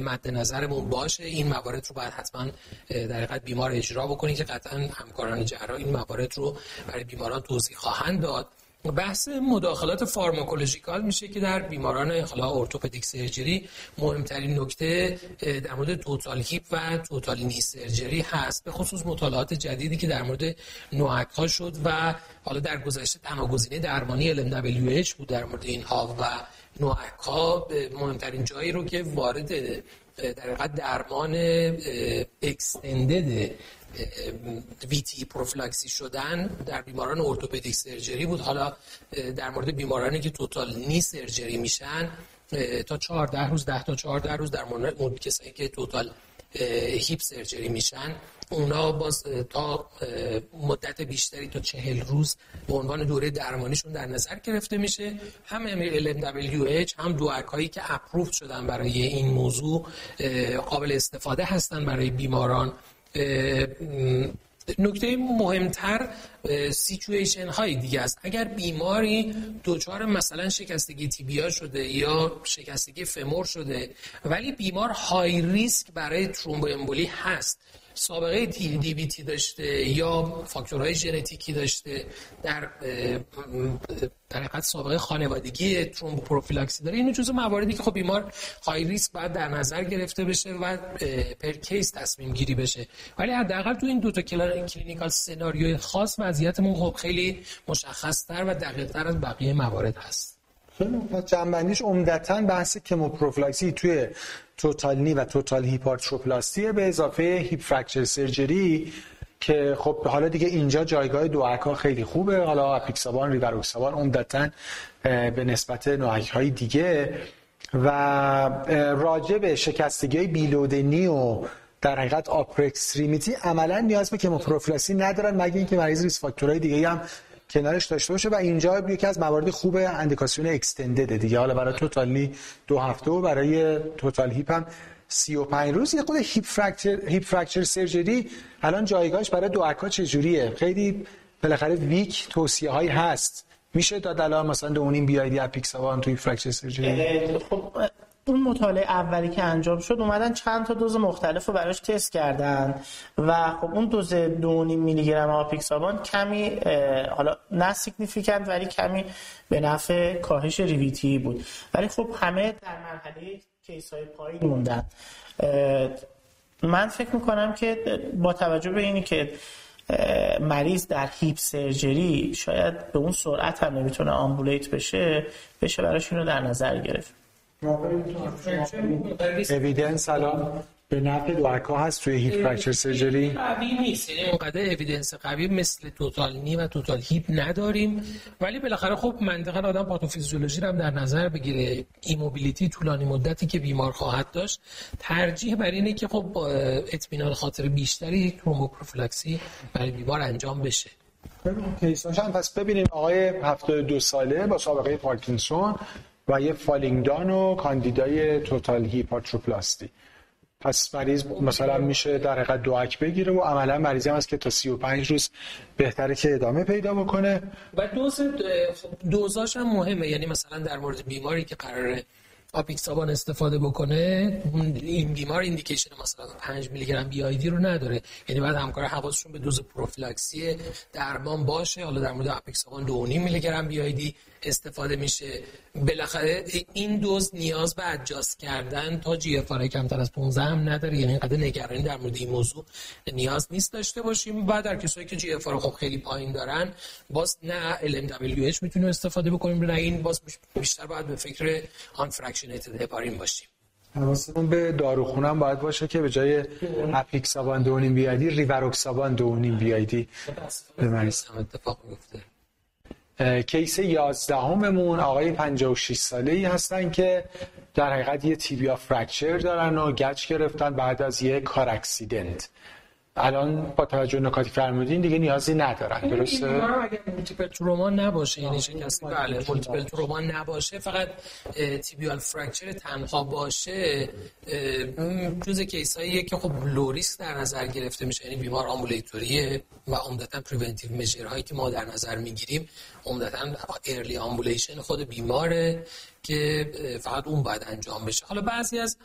مد نظرمون باشه. این موارد رو باید حتما در حقیقت بیمار اجرا بکنید که قطعا همکاران جراح این موارد رو برای بیماران توضیح خواهند داد. بحث مداخلات فارماکولوژیکال میشه که در بیماران حالا ارتوپدیک سرجری مهمترین نکته در مورد توتال هیپ و توتال نی سرجری هست به خصوص مطالعات جدیدی که در مورد نوعک ها شد و حالا در گذشته تنها گزینه درمانی LMWH بود در مورد اینها و نوعک ها مهمترین جایی رو که وارد در درمان اکستندد ویتی پروفلاکسی شدن در بیماران ارتوپدیک سرجری بود. حالا در مورد بیمارانی که توتال نی سرجری میشن تا 14 روز 10 تا 14 روز در مورد کسایی که توتال هیپ سرجری میشن اونا باز تا مدت بیشتری تا چهل روز به عنوان دوره درمانیشون در نظر گرفته میشه. هم LMWH هم دوارک هایی که اپروف شدن برای این موضوع قابل استفاده هستن برای بیماران. نکته مهمتر سیچویشن های دیگه است. اگر بیماری دچار مثلا شکستگی تیبیا شده یا شکستگی فمور شده ولی بیمار های ریسک برای ترومبو امبولی هست. سابقه دی, دی بی تی داشته یا فاکتورهای ژنتیکی داشته در در سابقه خانوادگی پروفیلاکسی داره. این جزء مواردی که خب بیمار high risk باید در نظر گرفته بشه و per case تصمیم گیری بشه. ولی حداقل تو این دو تا clinical سناریوی خاص وضعیتمون خب خیلی مشخص تر و دقیق تر از بقیه موارد هست. جمع‌بندیش عمدتا بحث کموپروفیلاکسی توی total knee و total hip arthroplasty به اضافه hip fracture surgery که خب حالا دیگه اینجا جایگاه DOAC خیلی خوبه. حالا apixaban rivaroxaban عمدتا به نسبت NOAC های دیگه. و راجع به شکستگی below the knee و در حقیقت upper extremity عملا نیاز به کموپروفیلاکسی ندارن مگه اینکه مریض risk factor های دیگه هم کنارش داشته باشه و اینجا یکی از موارد خوب اندیکاسیون extended دیگه. حالا برای total knee دو هفته و برای total hip هم 35 روز. یه خود hip fracture hip fracture surgery. الان جایگاهش برای DOAC ها چجوریه؟ خیلی بالاخره weak توصیه هایی هست. میشه داد الان مثلا دو و نیم BID apixaban توی fracture surgery؟ خب اون مطالعه اولی که انجام شد اومدن چند تا دوز مختلف رو براش تست کردن. و خب اون دوز 2.5 میلی گرم apixaban کمی حالا نه significant ولی کمی به نفع کاهش VTE بود. ولی خب همه در مرحله case های پایین موندن. من فکر می‌کنم که با توجه به اینی که مریض در hip surgery شاید به اون سرعت هم نمی‌تونه ambulate بشه بشه براش اینو در نظر گرفت. evidence الان به نفع DOAC ها هست توی hip fracture surgery قوی نیست. یعنی اونقدر evidence قوی مثل total knee و total hip نداریم. ولی بالاخره خب منطقا آدم پاتوفیزیولوژی رو هم در نظر بگیره. immobility طولانی مدتی که بیمار خواهد داشت. ترجیح بر اینه که خب اطمینان خاطر بیشتری یک ترومبوپروفیلاکسی برای بیمار انجام بشه. پس ببینیم آقای 72 ساله با سابقه پارکینسون. و یه falling down و کاندیدای total hip arthroplasty. پس مریض مثلا میشه در حقیقت DOAC بگیره و عملا مریضی هم هست که تا 35 روز بهتره که ادامه پیدا بکنه. و دوز دوزاش هم مهمه. یعنی مثلا در مورد بیماری که قراره apixaban استفاده بکنه این بیمار indication مثلا 5 میلی گرم BID رو نداره. یعنی بعد همکار حواسشون به دوز پروفیلاکسی درمان باشه. حالا در مورد apixaban 2.5 میلی گرم BID استفاده میشه. بالاخره این دوز نیاز به adjust کردن تا GFR کمتر از 15 هم نداره. یعنی اینقدر نگرانی در مورد این موضوع نیاز نیست داشته باشیم. بعد در کسایی که GFR خب خیلی پایین دارن باز نه LMWH می‌تونیم استفاده بکنیم. نه این باز بیشتر باید به فکر unfractionated heparin باشیم. حواستون به داروخونم باید باشه که به جای apixaban دو و نیم بیایدی ریوروکسابان دونیم بیایدی به مریض اتفاق میفته. case 11 هممون آقای 56 ساله ای هستن که در حقیقت یه tibia fracture دارن و گچ گرفتن بعد از یه car accident. الان با توجه نکاتی فرمودین دیگه نیازی ندارن. درسته؟ اگر multiple trauma نباشه یعنی شکست بله multiple trauma نباشه فقط tibial fracture تنها باشه جز case اییه که خب low risk در نظر گرفته میشه یعنی بیمار ambulatory ه و عمدتا preventive measure هایی که ما در نظر می‌گیریم عمدتا early ambulation خود بیماره. که فقط اون باید انجام بشه. حالا بعضی از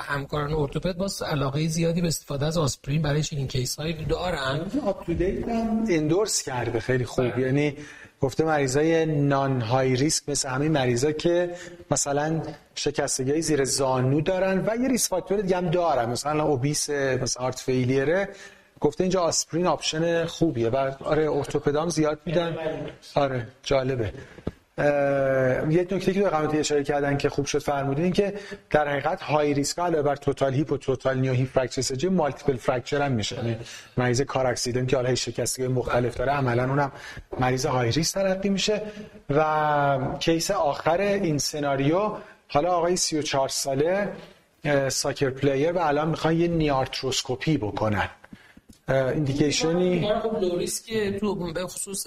همکاران ارتوپد باز علاقه زیادی به استفاده از آسپرین برای چنین case هایی دارن. UpToDate endorse کرده خیلی خوب. بله. یعنی گفته مریضای non high risk مثل همین مریضا که مثلا شکستگی زیر زانو دارن و یه risk factor دیگه هم دارن. مثلا obese مثلا heart failure ه گفته اینجا آسپرین option خوبیه و آره ارتوپدام زیاد میدن. آره جالبه. یه نکته که قنواتی اشاره کردن که خوب شد فرمودین این که در حقیقت high risk علاوه بر total hip و total knee و hip fracture surgery multiple fracture هم میشه. یعنی مریض car accident که حالا شکستگی مختلف داره عملا اونم مریض high risk تلقی میشه. و case آخر این سناریو حالا آقای 34 ساله soccer player و الان می‌خوان یه knee arthroscopy بکنن. indication ی خب low risk که تو به خصوص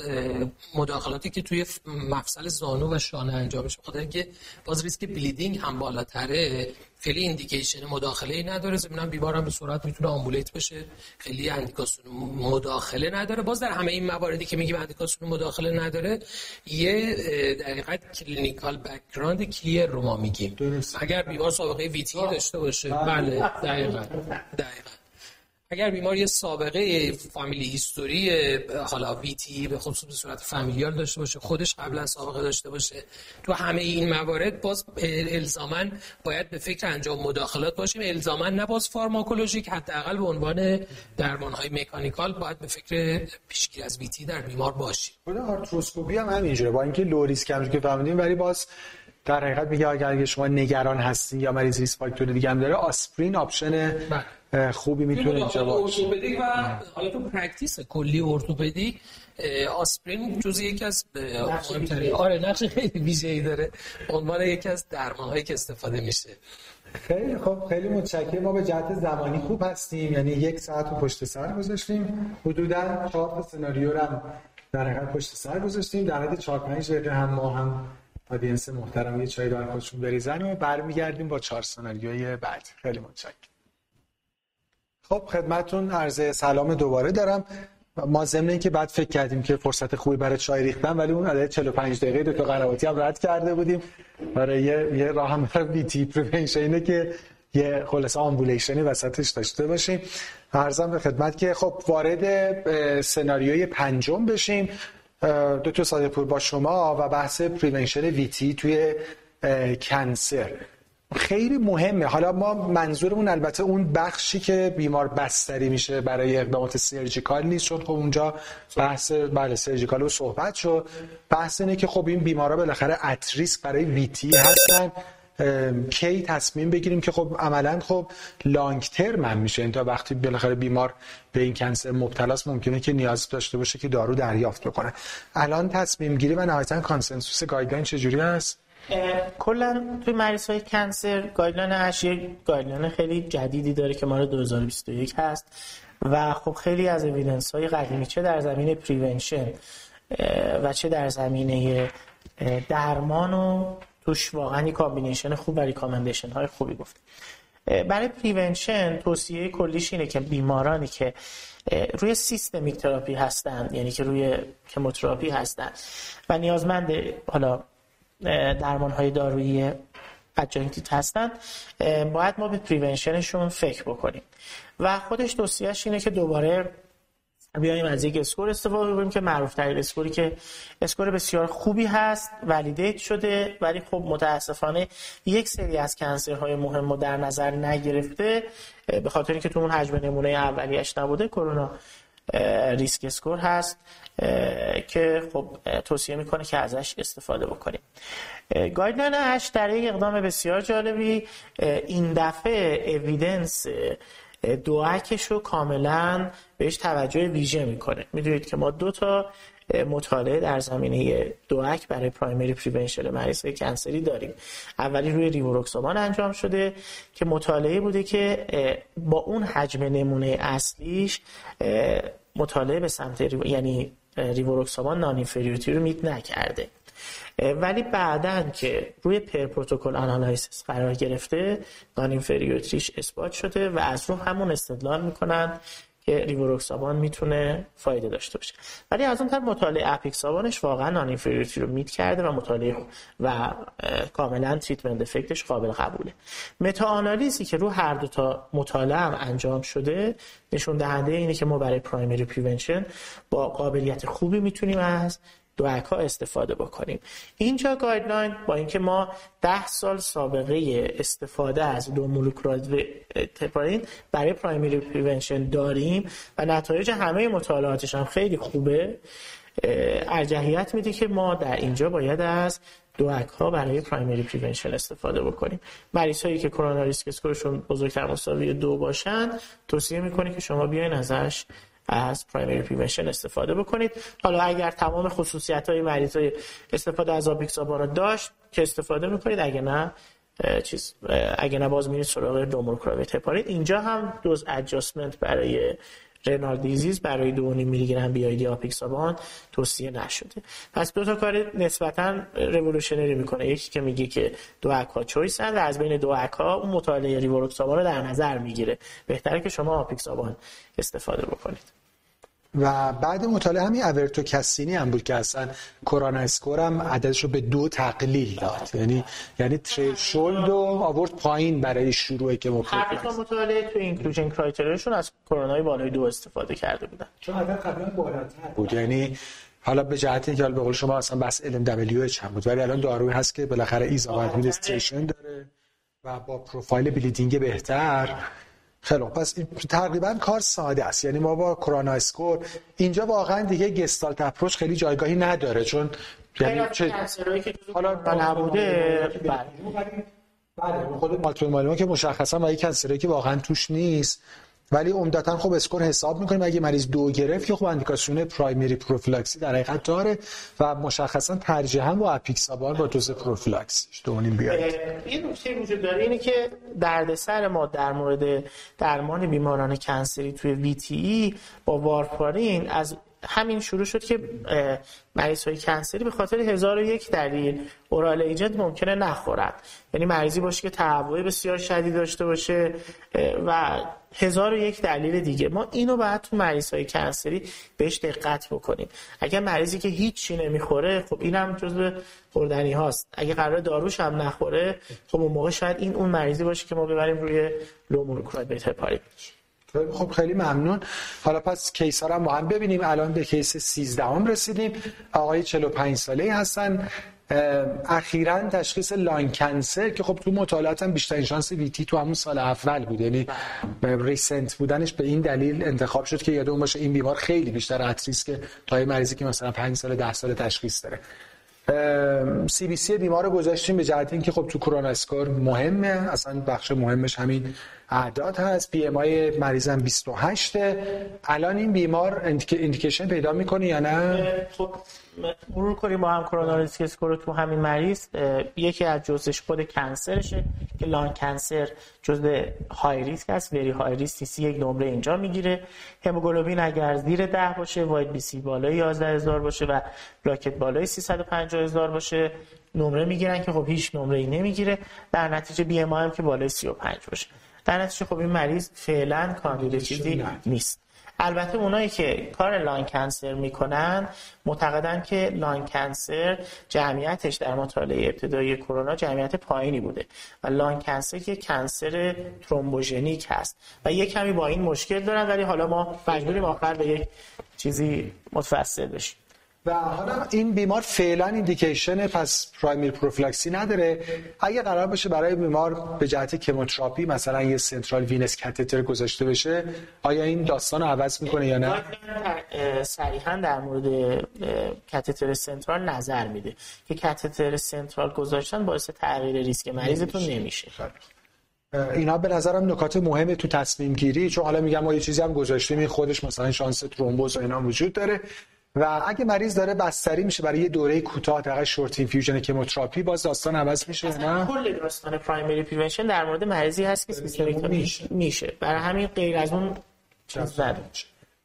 مداخلاتی که توی مفصل زانو و شانه انجام میشه. خاطر که باز ریسک bleeding هم بالاتره. خیلی indication مداخله ای نداره. ضمن بیمار هم به صورت می‌تونه ambulate بشه. خیلی اندیکاسیون مداخله نداره. باز در همه این مواردی که میگیم اندیکاسیون مداخله نداره یه دقیقاً clinical background clear رو ما میگیم. درست. اگر بیمار سابقه VTE داشته باشه. بله. دقیقاً. دقیقاً. اگر بیمار یه سابقه family history حالا VTE به خصوص به صورت familial داشته باشه خودش قبلا سابقه داشته باشه تو همه این موارد باز الزاما باید به فکر انجام مداخلات باشیم. الزاما نه باز pharmacologic حداقل به عنوان درمان های mechanical باید به فکر پیشگیری از VTE در بیمار باشیم. خود آرتروسکوپی هم همینجوره. با اینکه low risk که فهمیدیم ولی باز در حقیقت میگه اگر شما نگران هستین یا مریض risk factor دیگه هم داره آسپرین option بله. خوبی می‌تونه اینجا باشه. و حالا تو practice کلی orthopedic آسپرین جزء یکی از آره نقش خیلی ویژه‌ای داره. عنوان یکی از درمان‌هایی که استفاده میشه. خیلی خب خیلی متشکرم. ما به جهت زمانی خوب هستیم. یعنی یک ساعت رو پشت سر گذاشتیم. حدودا چهار تا سناریو رو هم در حقیقت پشت سر گذاشتیم. در حد 4 5 دقیقه هم ما هم audience محترم یه چای در خودشون بریزن و برمیگردیم با چهار سناریوی بعد. خیلی متشکرم. خب خدمتون عرض سلام دوباره دارم. ما ضمن اینکه بعد فکر کردیم که فرصت خوبی برای چای ریختن ولی اون عدد 45 دقیقه دکتر قنواتی هم رد کرده بودیم. برای یه, یه راه هم برای VTE prevention اینه که یه خلاصه ambulation ی وسطش داشته باشیم. عرضم به خدمت که خب وارد سناریوی پنجم بشیم. دکتر ساده پور با شما و بحث prevention VTE توی cancer. خیلی مهمه. حالا ما منظورمون البته اون بخشی که بیمار بستری میشه برای اقدامات surgical نیست چون خب اونجا بحث بله surgical رو صحبت شد. بحث اینه که خب این بیمارا بالاخره at risk برای VTE هستن. کی تصمیم بگیریم که خب عملا خب long term هم میشه. تا وقتی بالاخره بیمار به این cancer مبتلاست ممکنه که نیاز داشته باشه که دارو دریافت بکنه. الان تصمیم گیری و نهایتا consensus guideline چجوری هست؟ کلا توی مریض های cancer guideline ASH guideline خیلی جدیدی داره که مال 2021 هست و خب خیلی از evidence های قدیمی چه در زمینه prevention و چه در زمینه درمان و توش واقعا combination خوب و recommendation های خوبی گفت برای prevention توصیه کلیش اینه که بیمارانی که روی systemic therapy هستند یعنی که روی chemotherapy هستند و نیازمند حالا درمان های دارویی adjunctive هستن باید ما به prevention شون فکر بکنیم. و خودش توصیهش اینه که دوباره بیایم از یک score استفاده کنیم که معروف ترین score ی که score بسیار خوبی هست validate شده ولی خب متاسفانه یک سری از cancer های مهم رو در نظر نگرفته به خاطر اینکه تو اون حجم نمونه اولیش نبوده Khorana risk score هست که خب توصیه می‌کنه که ازش استفاده بکنیم. guideline ASH در یک اقدام بسیار جالبی این دفعه evidence DOAC ش رو کاملا بهش توجه ویژه می‌کنه. می‌دونید که ما دو تا مطالعه در زمینه DOAC برای primary prevention مریض cancer ی داریم. اولی روی ریوروکسابان انجام شده که مطالعه بوده که با اون حجم نمونه اصلیش مطالعه به سمت یعنی ریوروکسابان non رو meet نکرده. ولی بعدا که روی per protocol analysis قرار گرفته non-inferiority ش اثبات شده و از رو همون استدلال می‌کنن که ریوروکسابان می‌تونه فایده داشته باشه. ولی از اون طرف مطالعه اپیکسابانش واقعا non رو meet کرده و مطالعه و کاملا treatment effect ش قابل قبوله. متا آنالیزی که رو هر دو تا مطالعه هم انجام شده نشون دهنده اینه که ما برای primary prevention با قابلیت خوبی می‌تونیم از DOAC ها استفاده بکنیم. اینجا guideline با اینکه ما ده سال سابقه استفاده از low molecular heparin برای primary prevention داریم و نتایج همه مطالعاتش هم خیلی خوبه. ارجحیت میده که ما در اینجا باید از DOAC ها برای primary prevention استفاده بکنیم. مریض هایی که Khorana risk score شون بزرگتر مساوی دو باشن توصیه می‌کنه که شما بیاین ازش از primary prevention استفاده بکنید. حالا اگر تمام خصوصیت های مریض های استفاده از آپیکسابان رو داشت که استفاده می‌کنید اگه نه چیز اگه نه باز میرید سراغ low molecular weight heparin اینجا هم dose adjustment برای renal disease برای 2.5 میلی گرم BID آپیکسابان توصیه نشده. پس دو تا کار نسبتا revolutionary می‌کنه. یکی که میگه که DOAC ها choice و از بین DOAC ها اون مطالعه ریوروکسابان رو در نظر می‌گیره. بهتره که شما آپیکسابان استفاده بکنید. و بعد مطالعه همین اورتو کسینی هم بود که اصلا Khorana score هم عددش رو به دو تقلیل داد. یعنی یعنی threshold رو آورد پایین برای شروع که مطالعه تو inclusion criteria شون از Khorana ی بالای دو استفاده کرده بودن. چون عدد قبلا بالاتر بود. یعنی حالا به جهت اینکه به قول شما اصلا بس علم دبلیو چند بود ولی الان داروی هست که بالاخره ease administration داره و با profile bleeding بهتر خیلی پس تقریبا کار ساده است. یعنی ما با Khorana score اینجا واقعا دیگه gestalt approach خیلی جایگاهی نداره. چون یعنی چه حالا نبوده بله بله. خود مالتون که مشخصا و یک cancer ایی که واقعا توش نیست ولی عمدتا خب score حساب می‌کنیم. اگه مریض دو گرفت که خب اندیکاسیون primary prophylaxy در حقیقت داره و مشخصا ترجیحاً با اپیکسابان با دوز پروفیلاکسی دونیم بیاد این نکته وجود داره اینه که دردسر ما در مورد درمان بیماران cancer ی توی VTE با وارفارین از همین شروع شد که مریض های کنسری به خاطر هزار و یک دلیل اورال ایجنت ممکنه نخورد یعنی مریضی باشه که تهوع بسیار شدید داشته باشه و هزار و یک دلیل دیگه. ما اینو باید تو مریض های کنسری بهش دقت بکنیم. اگر مریضی که هیچی نمی‌خوره خب اینم جزو خوردنی هاست. اگه قرار داروش هم نخوره خب اون موقع شاید این اون مریضی باشه که ما ببریم روی لو مولکولار بیتا خب خیلی ممنون. حالا پس case ها هم با هم ببینیم. الان به case 13 هم رسیدیم. آقای 45 ساله هستن. اخیرا تشخیص lung cancer که خب تو مطالعات هم بیشترین شانس VTE تو همون سال اول بود. یعنی recent بودنش به این دلیل انتخاب شد که یادمون باشه این بیمار خیلی بیشتر at risk ه تا مریضی که مثلا 5 سال 10 سال تشخیص داره. CBC بیمار رو گذاشتیم به جهت اینکه خب تو Khorana score مهمه. اصلا بخش مهمش همین اعداد هست. BMI مریضم 28 الان این بیمار indication پیدا می‌کنه یا نه؟ خب مرور کنیم با هم Khorana risk score تو همین مریض یکی از جزش خود cancer شه که lung cancer جزء high risk است. very high risk سی یک نمره اینجا می‌گیره. هموگلوبین اگر زیر 10 باشه WBC بالای 11000 باشه و پلاکت بالای 350000 باشه. نمره می‌گیرن که خب هیچ نمره ای نمی‌گیره. در نتیجه BMI هم که بالای 35 باشه. در نتیجه خب این مریض فعلا کاندید چیزی نیست. البته اونایی که کار lung cancer می‌کنن معتقدن که lung cancer جمعیتش در مطالعه ابتدایی Khorana جمعیت پایینی بوده و لان کنسر که cancer thrombogenic هست. و یک کمی با این مشکل دارن ولی حالا ما مجبوریم آخر به یک چیزی متوسل بشیم. و حالا این بیمار فعلا indication پس primary prophylaxy نداره. اگه قرار باشه برای بیمار به جهت chemotherapy مثلا یه central venous catheter گذاشته بشه آیا این داستان رو عوض می‌کنه یا نه؟ صریحا در مورد کاتتر central نظر میده که کاتتر central گذاشتن باعث تغییر ریسک مریضتون نمیشه. اینا به نظرم نکات مهمه تو تصمیم گیری چون حالا میگم ما یه چیزی هم گذاشتیم این خودش مثلا شانس ترومبوز و اینا وجود داره. و اگه مریض داره بستری میشه برای یه دوره کوتاه در short infusion chemotherapy باز داستان عوض میشه نه؟ کل داستان primary prevention در مورد مریضی هست که systemic میشه. برای همین غیر از اون چیز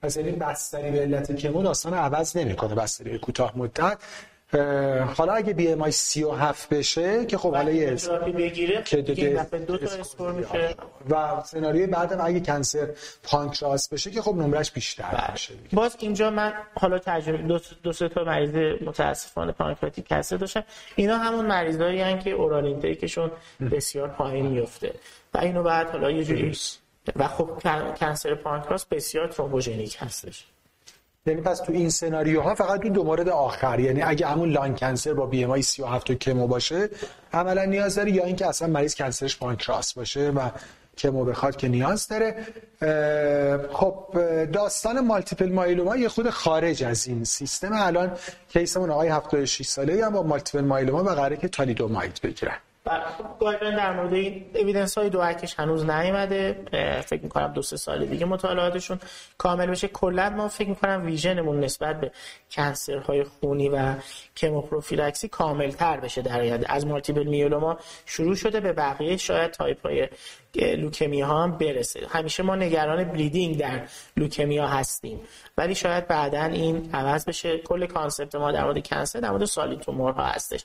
پس این بستری به علت chemo داستان عوض نمی‌کنه بستری کوتاه مدت. حالا اگه BMI 37 بشه که خب حالا یه بگیره که دو تا score میشه. و سناریوی بعدم اگه cancer پانکراس بشه که خب نمرش بیشتر بله. میشه باز اینجا من حالا تجربه دو, دو سه تا مریض متاسفانه pancreatic cancer داشتم. اینا همون مریضایی هستن که oral intake شون بسیار پایین میفته و اینو بعد حالا یه جوری و خب cancer پانکراس بسیار thrombogenic هستش. یعنی پس تو این سناریوها فقط تو دو مورد آخر یعنی اگه همون lung cancer با BMI 37 و chemo باشه عملا نیاز داره یا اینکه اصلا مریض cancer ش پانکراس باشه و chemo بخواد که نیاز داره. خب داستان multiple myeloma یه خود خارج از این سیستم. الان case مون آقای 76 ساله هم با multiple myeloma و قراره که thalidomide بگیرن. guideline در مورد این evidence های DOAC اش هنوز نیومده فکر می‌کنم دو سه سال دیگه مطالعاتشون کامل بشه. کلا ما فکر می‌کنم vision مون نسبت به های خونی و chemoprophylaxis کامل تر بشه در آینده. از multiple myeloma شروع شده به بقیه شاید تایپ های leukemia ها هم برسه. همیشه ما نگران bleeding در leukemia ها هستیم. ولی شاید بعدا این عوض بشه. کل concept ما در مورد cancer در مورد solid tumor ها هستش.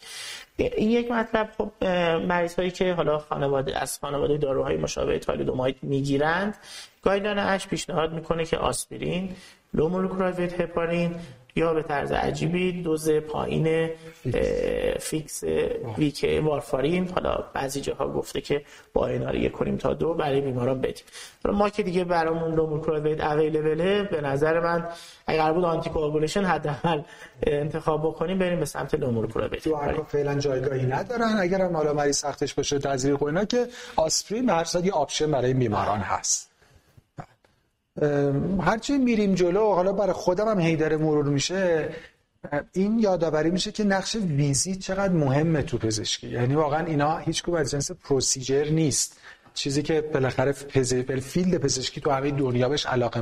این یک مطلب خب مریض هایی که حالا خانواده از خانواده داروهای مشابه thalidomide می‌گیرند guideline اش پیشنهاد می‌کنه که آسپرین low molecular heparin یا به طرز عجیبی دوز پایین fix weak وارفارین. حالا بعضی جاها گفته که با INR یک و نیم تا دو برای بیماران بدیم. ما که دیگه برامون low molecular weight available ـه به نظر من اگر بود anticoagulation حداقل انتخاب بکنیم بریم به سمت low molecular weight DOAC فعلا جایگاهی ندارن. اگر هم حالا مریض سختش باشه تزریق و که آسپرین به هر صورت یه option برای بیماران هست. هرچی میریم جلو حالا برای خودم هم هی داره مرور میشه این یادآوری میشه که نقش ویزیت چقدر مهمه تو پزشکی. یعنی واقعا اینا هیچ از جنس procedure نیست. چیزی که بالاخره field پزشکی تو همه دنیا بهش علاقه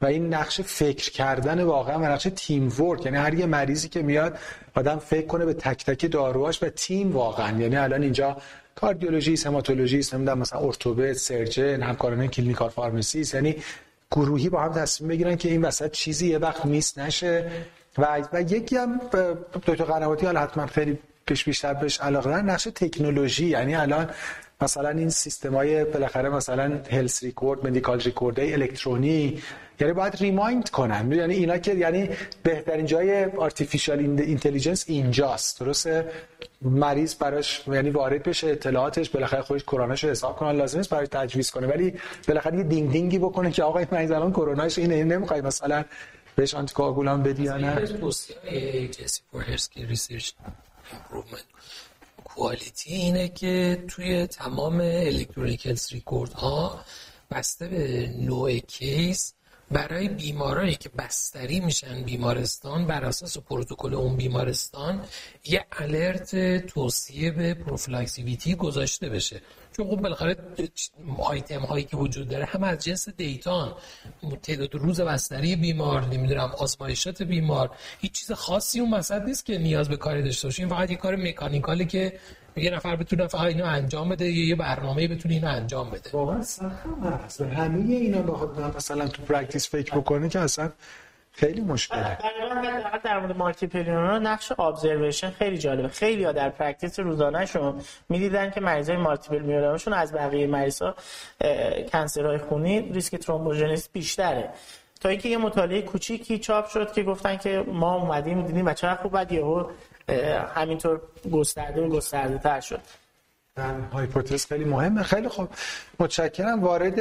و این نقش فکر کردن واقعا و نقش teamwork یعنی هر یه مریضی که میاد آدم فکر کنه به تک تک داروهاش و تیم واقعا. یعنی الان اینجا کاردیولوژی هماتولوژی نمی‌دونم مثلا ارتوپد surgeon همکاران clinical pharmacist یعنی گروهی با هم تصمیم بگیرن که این وسط چیزی یه وقت miss نشه. و و یکی هم دکتر قنواتی حالا حتما خیلی پیش بیشتر بهش علاقه دارن نقش تکنولوژی. یعنی الان مثلا این سیستم های بالاخره مثلا health record medical record electronic یعنی باید remind کنن. یعنی اینا که یعنی بهترین جای artificial intelligence اینجاست. درسته؟ مریض براش یعنی وارد بشه اطلاعاتش بالاخره خودش Caprini شو حساب کنه. لازم نیست برای تجویز کنه ولی بالاخره یه دینگ دینگی بکنه که آقا این مریض الان Caprini ش اینه نمی‌خوای مثلا بهش آنتی کوآگولان بدی یا نه. quality اینه که توی تمام electronic health record ها بسته به نوع case برای بیمارایی که بستری میشن بیمارستان بر اساس پروتکل اون بیمارستان یه alert توصیه به پروفیلاکسی VTE گذاشته بشه. چون خب بالاخره آیتم هایی که وجود داره هم از جنس data ن تعداد روز بستری بیمار نمی‌دونم آزمایشات بیمار. هیچ چیز خاصی اون وسط نیست که نیاز به کاری داشته باشیم. فقط یه کار mechanical ی که یه نفر بتونه فقط اینو انجام بده یا یه برنامه بتونه اینو انجام بده. واقعا هست. همه اینا بخواد مثلا تو practice فکر بکنه که اصلا خیلی مشکله. در مورد multiple myeloma نقش observation خیلی جالبه. خیلی ها در practice روزانهشون می‌دیدن که مریضای multiple myeloma شون از بقیه مریضا cancer های خونی ریسک thrombogenesis بیشتره. تا اینکه یه مطالعه کوچیکی چاپ شد که گفتن که ما اومدیم دیدیم و چقدر خوب بعد یهو همینطور گسترده و گسترده تر شد. hypothesis خیلی مهمه. خیلی خوب. متشکرم. وارد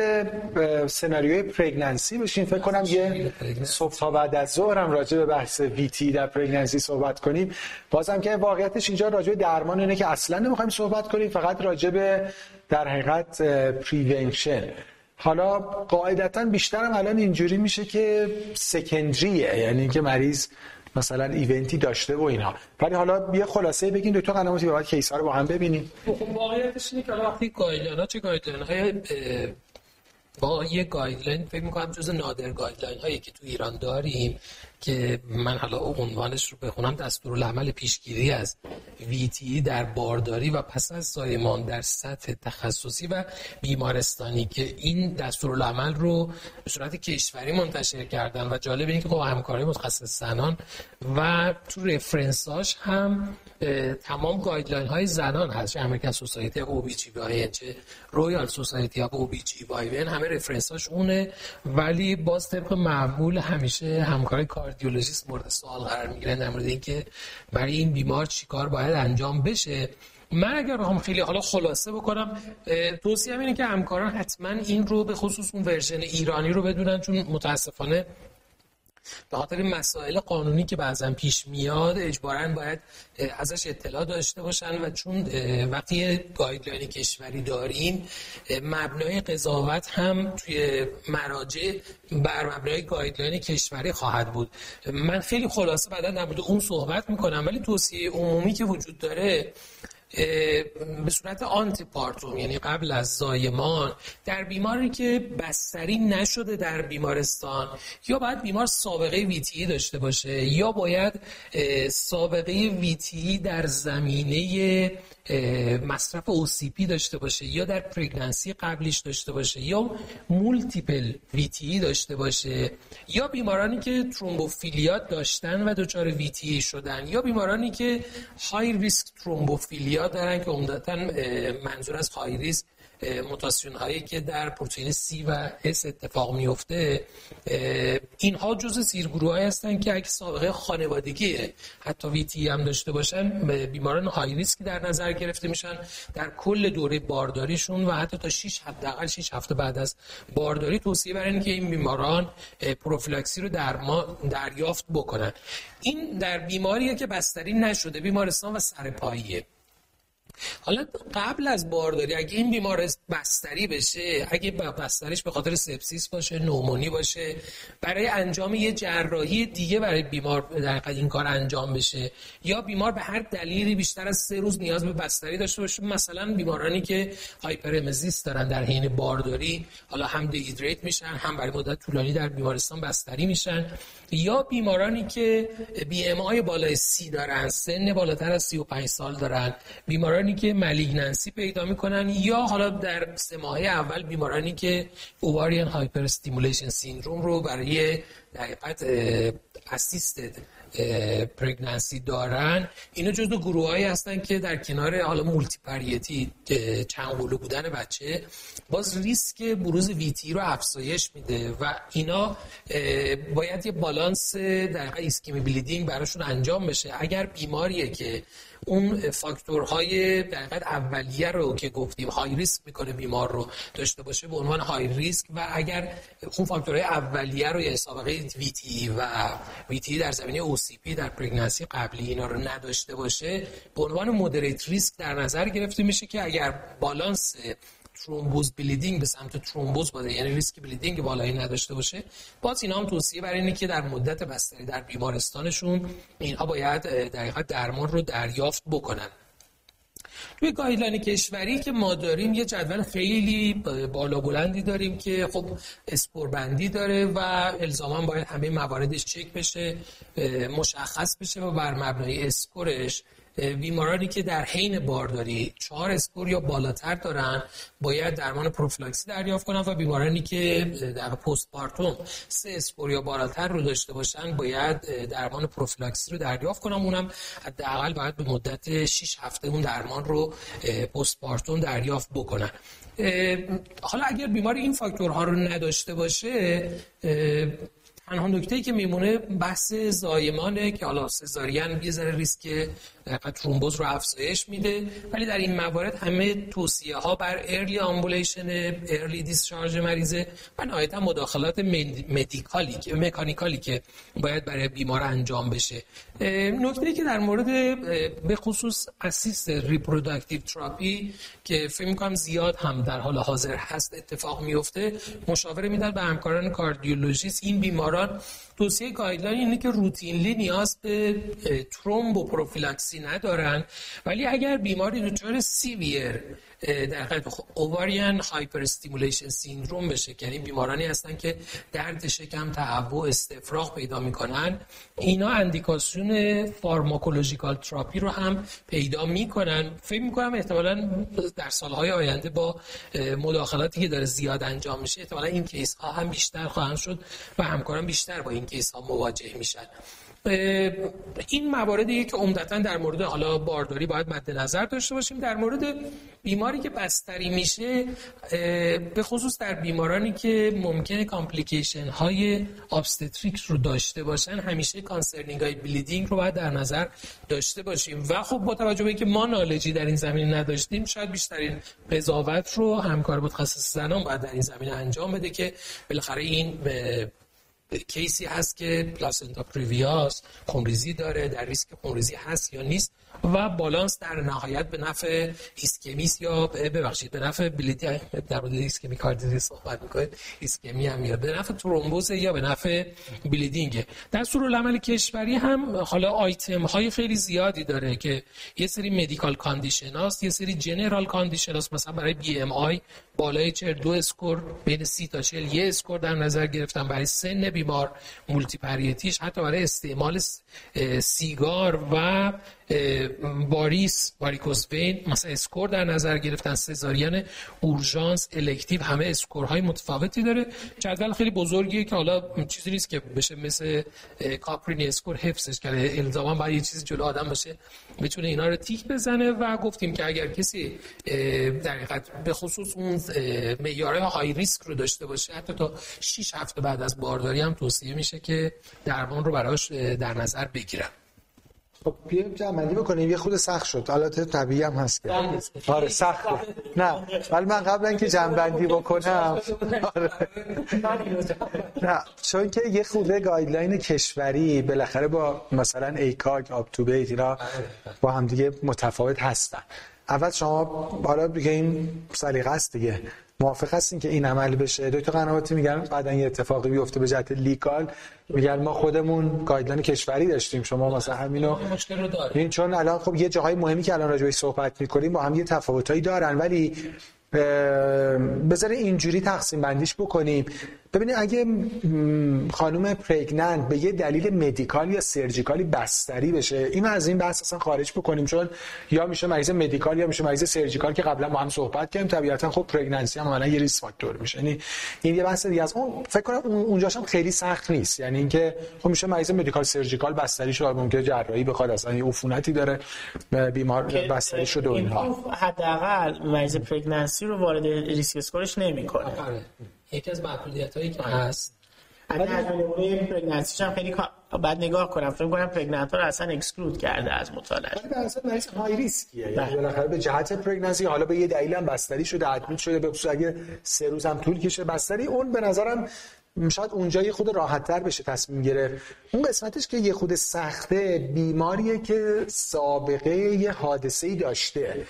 سناریوی pregnancy بشین. فکر کنم یه صبح تا بعد از ظهر هم راجع به بحث VTE در pregnancy صحبت کنیم. بازم که واقعیتش اینجا راجع به درمان اینه که اصلا نمی‌خوایم صحبت کنیم. فقط راجع به در حقیقت prevention حالا قاعدتا بیشتر هم الان اینجوری میشه که secondary ـه یعنی که مریض مثلا event ی داشته و اینا ولی حالا یه خلاصه بگین دکتر قنواتی بعد case ا رو با هم ببینیم. خب واقعیتش اینه که وقتی guideline چه guideline های با یه guideline فکر می‌کنم جز نادر guideline هایی که تو ایران داریم که من حالا عنوانش رو بخونم. دستورالعمل پیشگیری از VTE در بارداری و پس از زایمان در سطح تخصصی و بیمارستانی که این دستورالعمل رو به صورت کشوری منتشر کردن و جالب اینه که با خب همکاری متخصص زنان و تو reference اش هم تمام guideline های زنان هست. چه American Society OBGY چه Royal Society OBGY همه reference اش اونه. ولی باز طبق معمول همیشه همکاری کاردیولوژیست مورد سوال قرار می‌گیره در مورد اینکه برای این بیمار چیکار باید انجام بشه. من اگر هم خیلی حالا خلاصه بکنم توصیه اینه که همکاران حتما این رو به خصوص اون version ایرانی رو بدونن چون متاسفانه به خاطر مسائل قانونی که بعضا پیش میاد اجبارا باید ازش اطلاع داشته باشن و چون وقتی guideline کشوری داریم مبنای قضاوت هم توی مراجع بر مبنای guideline کشوری خواهد بود. من خیلی خلاصه بعدا در مورد اون صحبت می‌کنم ولی توصیه عمومی که وجود داره به صورت antepartum یعنی قبل از زایمان در بیماری که بستری نشده در بیمارستان یا باید بیمار سابقه VTE داشته باشه یا باید سابقه VTE در زمینه مصرف OCP داشته باشه یا در pregnancy قبلیش داشته باشه یا multiple VTE داشته باشه یا بیمارانی که thrombophilia داشتن و دچار VTE شدن یا بیمارانی که high risk thrombophilia دارن که عمدتا منظور از high risk موتاسیون هایی که در پروتئین C و S اتفاق میفته اینها جز زیرگروه های هستن که اگه سابقه خانوادگی حتی VTE هم داشته باشن بیماران high risk در نظر گرفته میشن در کل دوره بارداریشون و حتی تا 6 حداقل 6 هفته بعد از بارداری توصیه برای که این بیماران پروفیلاکسی رو در ما دریافت بکنن. این در بیماریه که بستری نشده بیمارستان و سرپاییه حالا قبل از بارداری اگه این بیمار بستری بشه اگه بستریش به خاطر سپسیس باشه نومونی باشه برای انجام یه جراحی دیگه برای بیمار در این کار انجام بشه یا بیمار به هر دلیلی بیشتر از سه روز نیاز به بستری داشته باشه مثلا بیمارانی که hyperemesis دارن در حین بارداری حالا هم dehydrate میشن هم برای مدت طولانی در بیمارستان بستری میشن یا بیمارانی که BMI بالای سی دارن سن بالاتر از 35 سال دارن بیمارانی که malignancy پیدا می‌کنن یا حالا در سه ماه اول بیمارانی که ovarian hyperstimulation syndrome رو برای در حقیقت assisted pregnancy دارن اینا جزو گروه هایی هستن که در کنار حالا multiparity چند بودن بچه باز ریسک بروز VTE رو افزایش میده و اینا باید یه بالانس در ایسکمی bleeding براشون انجام بشه. اگر بیماریه که اون فاکتورهای در اولیه رو که گفتیم high risk می‌کنه بیمار رو داشته باشه به عنوان high risk و اگر اون فاکتورهای اولیه رو یا سابقه ویتی و ویتی در زمینه OCP در pregnancy قبلی اینا رو نداشته باشه به عنوان moderate risk در نظر گرفته میشه که اگر بالانس ترومبوز bleeding به سمت ترومبوز باشه یعنی ریسک bleeding بالایی نداشته باشه. باز اینا هم توصیه برای اینه که در مدت بستری در بیمارستانشون اینها باید در درمان رو دریافت بکنن. توی guideline کشوری که ما داریم یه جدول خیلی بالا بلندی داریم که خب score بندی داره و الزاما باید همه مواردش چک بشه مشخص بشه و بر مبنای score ش بیمارانی که در حین بارداری چهار score یا بالاتر دارن باید درمان پروفیلاکسی دریافت کنن و بیمارانی که در postpartum سه score یا بالاتر رو داشته باشن باید درمان پروفیلاکسی رو دریافت کنن. اونم حداقل باید به مدت 6 هفته اون درمان رو postpartum دریافت بکنن. حالا اگر بیمار این فاکتورها رو نداشته باشه تنها نکته که میمونه بحث زایمانه که حالا سزارین یه ذره ریسک ترومبوز رو افزایش میده. ولی در این موارد همه توصیه ها بر early ambulation early discharge مریضه و نهایتا مداخلات medical ی mechanical ی که باید برای بیمار انجام بشه. نکته که در مورد به خصوص assisted reproductive therapy که فکر می‌کنم زیاد هم در حال حاضر هست اتفاق میفته مشاوره میدن به همکاران cardiologist. این بیماران توصیه guideline اینه که routinely نیاز به thromboprophylaxis ندارن. ولی اگر بیماری دچار severe در ovarian hyperstimulation syndrome بشه یعنی بیمارانی هستن که درد شکم تهوع استفراغ پیدا می‌کنن اینا اندیکاسیون pharmacological therapy رو هم پیدا می‌کنن. فکر می‌کنم احتمالا در سالهای آینده با مداخلاتی که داره زیاد انجام میشه احتمالا این case ها هم بیشتر خواهند شد و همکاران بیشتر با این case ها مواجه میشن. این مواردی که عمدتا در مورد حالا بارداری باید مد نظر داشته باشیم در مورد بیماری که بستری میشه به خصوص در بیمارانی که ممکنه complication های obstetric رو داشته باشن همیشه concerning های bleeding رو باید در نظر داشته باشیم. و خب با توجه به اینکه ما knowledge ی در این زمینه نداشتیم شاید بیشترین قضاوت رو همکار متخصص زنان باید در این زمینه انجام بده که بالاخره این case ی هست که placenta previa ست خونریزی داره در ریسک خونریزی هست یا نیست. و بالانس در نهایت به نفع ایسکمیس یا ببخشید به نفع bleeding در مورد ایسکمی کاردیزی صحبت می‌کنید. ایسکمی هم میاد. به نفع ترومبوز یا به نفع bleeding. دستورالعمل کشوری هم حالا آیتم های خیلی زیادی داره که یه سری medical condition هاست یه سری general condition هاست. مثلا برای BMI بالای چهل دو score بین سی تا 40 یه score در نظر گرفتن. برای سن بیمار multiparity ش حتی برای استعمال سیگار و واریس varicose vein مثلا score در نظر گرفتن سزارین اورژانس elective همه score های متفاوتی داره. جدول خیلی بزرگیه که حالا چیزی نیست که بشه مثل Caprini score حفظش کرده. الزاما باید یه چیزی جلو آدم باشه بتونه اینا رو تیک بزنه و گفتیم که اگر کسی در حقیقت به خصوص اون معیارهای high risk رو داشته باشه حتی تا 6 هفته بعد از بارداری هم توصیه میشه که درمان رو براش در نظر بگیرن. خب بیایم جمع‌بندی بکنیم. یه خورده سخت شد. حالات طبیعی هم هست که. آره سخت نه. ولی من قبل اینکه جمع‌بندی بکنم. آره. نه. چون که یه خورده guideline کشوری بالاخره با مثلا ACOG UpToDate اینا با هم دیگه متفاوت هستن. اول شما بالا دیگه این سلیقه است دیگه. موافق هستین که این عمل بشه؟ دکتر قنواتی میگن بعدا یه اتفاقی بیفته به جهت legal میگن ما خودمون guideline کشوری داشتیم. شما مثلا همینو مشکل رو داره این چون الان خب یه جاهای مهمی که الان راجع صحبت می‌کنیم با هم یه تفاوتایی دارن. ولی بذارید اینجوری تقسیم بندیش بکنیم. ببینید اگه خانم pregnant به یه دلیل medical یا surgical ی بستری بشه این از این بحث اصلا خارج بکنیم چون یا میشه مریض medical یا میشه مریض surgical که قبلا با هم صحبت کردیم طبیعتا خب pregnancy هم عملا یه risk factor میشه. یعنی این یه بحث دیگه از اون فکر کنم اونجاش هم خیلی سخت نیست. یعنی اینکه خب میشه مریض medical surgical بستری شده ممکنه جراحی بخواد اصلا یه عفونتی داره بیمار بستری شده و اینها. حداقل مریض pregnancy رو وارد risk score ش نمی‌کنه. آره. یکی از محدودیت هایی که هست. اگه از نمونه pregnancy ش هم خیلی بعد نگاه کنم فکر کنم pregnant ها رو اصلا exclude کرده از مطالعه. ولی اصلا مریض های ریسکیه. یعنی بالاخره به جهت pregnancy حالا به یه دلیل هم بستری شده ادمیت شده به خصوص اگه سه روز هم طول کشه. بستری اون به نظرم شاید اونجا یه خود راحت تر بشه تصمیم گرفت. اون قسمتش که یه خود سخته بیماریه که سابقه یه حادثه ای داشته.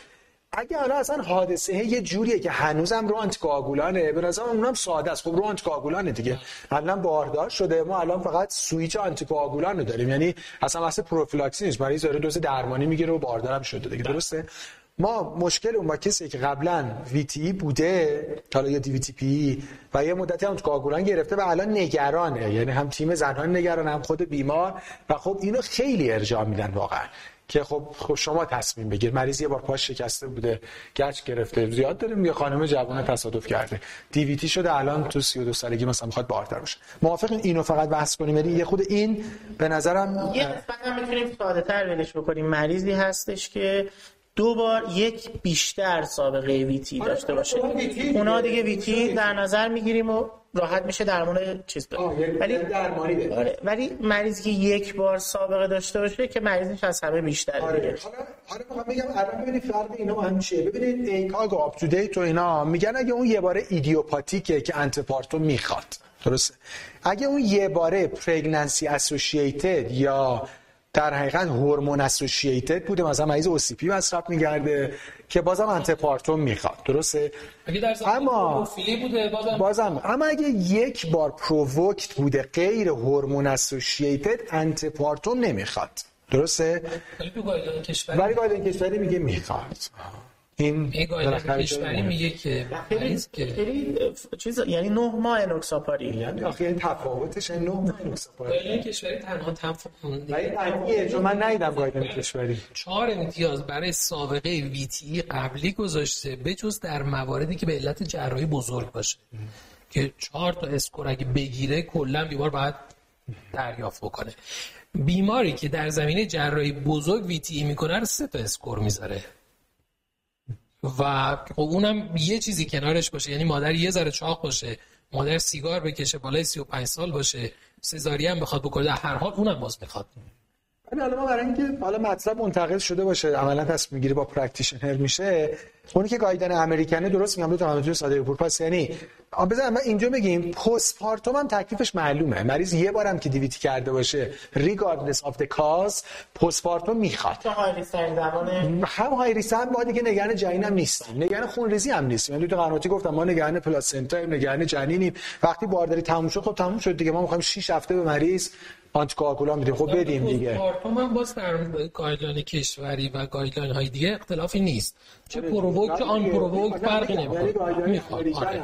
اگه الان اصلا حادثه یه جوریه که هنوزم رو آنتیکواگولانه به نظر اونم ساده است. خب رو آنتیکواگولانه دیگه. الان باردار شده. ما الان فقط سویچ آنتیکواگولان رو داریم. یعنی اصلا واسه پروفیلاکسی نیست. مریض داره دوز درمانی می‌گیره و باردارم شده دیگه. درسته؟ ما مشکل اون با کسی که قبلا ویتی بوده حالا یا دی وی تی پی و یه مدتی هم کاگولان گرفته و الان نگرانه. یعنی هم تیم زنان نگران هم خود بیمار. و خب اینو خیلی ارجاع میدن واقعا. که خب خب شما تصمیم بگیر. مریض یه بار پاش شکسته بوده گچ گرفته. زیاد داریم یه خانم جوان تصادف کرده. دیویتی شده الان تو 32 سالگی مثلا می‌خواد باردار بشه موافق اینو فقط بحث کنیم. یعنی یه خود این به نظرم یه قسمت هم می‌تونیم ساده تر ولش بکنیم. مریضی هستش که دو بار یک بیشتر سابقه VTE داشته باشه. اونا دیگه VTE در نظر می‌گیریم و راحت میشه درمان چیز داره. ولی درمانی آره ولی مریضی که یک بار سابقه داشته باشه که مریضش از همه بیشتر آره. حالا حالا می‌خوام میگم الان ببینید فرق اینا هم چیه. ببینید ACOG UpToDate و اینا میگن اگه اون یه باره idiopathic ه که antepartum می‌خواد. درسته؟ اگه اون یه باره pregnancy associated یا در حقیقت hormone associated بوده. مثلا مریض OCP مصرف می‌کرده که بازم antepartum می‌خواد. درسته؟ اما بوده بازم بازم. اما اگه یک بار provoked بوده غیر hormone associated antepartum نمی‌خواد. درسته؟ ولی گایدلاین کشوری میگه می‌خواد. این کشوری میگه که مریض که چیز یعنی 9 ماه انوکساپارین. یعنی آخه این تفاوتش 9 ماه انوکساپاری. گایدلاین کشوری تنها تفاوت ولی چون من ندیدم گایدلاین کشوری. چهار امتیاز برای سابقه VTE قبلی گذاشته بجز در مواردی که به علت جراحی بزرگ باشه. که چهار تا score اگه بگیره کلا بیمار باید دریافت بکنه. بیماری که در زمینه جراحی بزرگ VTE می‌کنه رو سه تا score می‌ذاره. و خب اونم یه چیزی کنارش باشه. یعنی مادر یه ذره چاق باشه مادر سیگار بکشه بالای 35 سال باشه سزاری هم بخواد بکنه در هر حال اونم باز می‌خواد. ولی حالا ما برای اینکه حالا مطلب منتقل شده باشه عملا تصمیم می‌گیری با پرکتیشنر میشه. اونی که گایدن امریکنه درست میگم تو همه صادق پور پاس یعنی ما اینجا بگیم پست پارتوم هم تکلیفش معلومه. مریض یه بارم که دیویتی کرده باشه ریگاردلس اف د کاز postpartum می‌خواد هم high risk هم ما دیگه نگران جنین هم نیستیم نگران خونریزی هم نیستیم یعنی تو قناتی گفتم ما نگران placenta نگران جنینیم. وقتی بارداری تموم شد خب تموم شد دیگه ما می‌خوایم 6 هفته به مریض آنتیکواگولان میدیم خب بدیم دیگه. پارتوم هم باز در guideline کشوری و guideline های دیگه اختلافی نیست. چه provoked چه unprovoked فرقی نمی‌کنه. می‌خواد.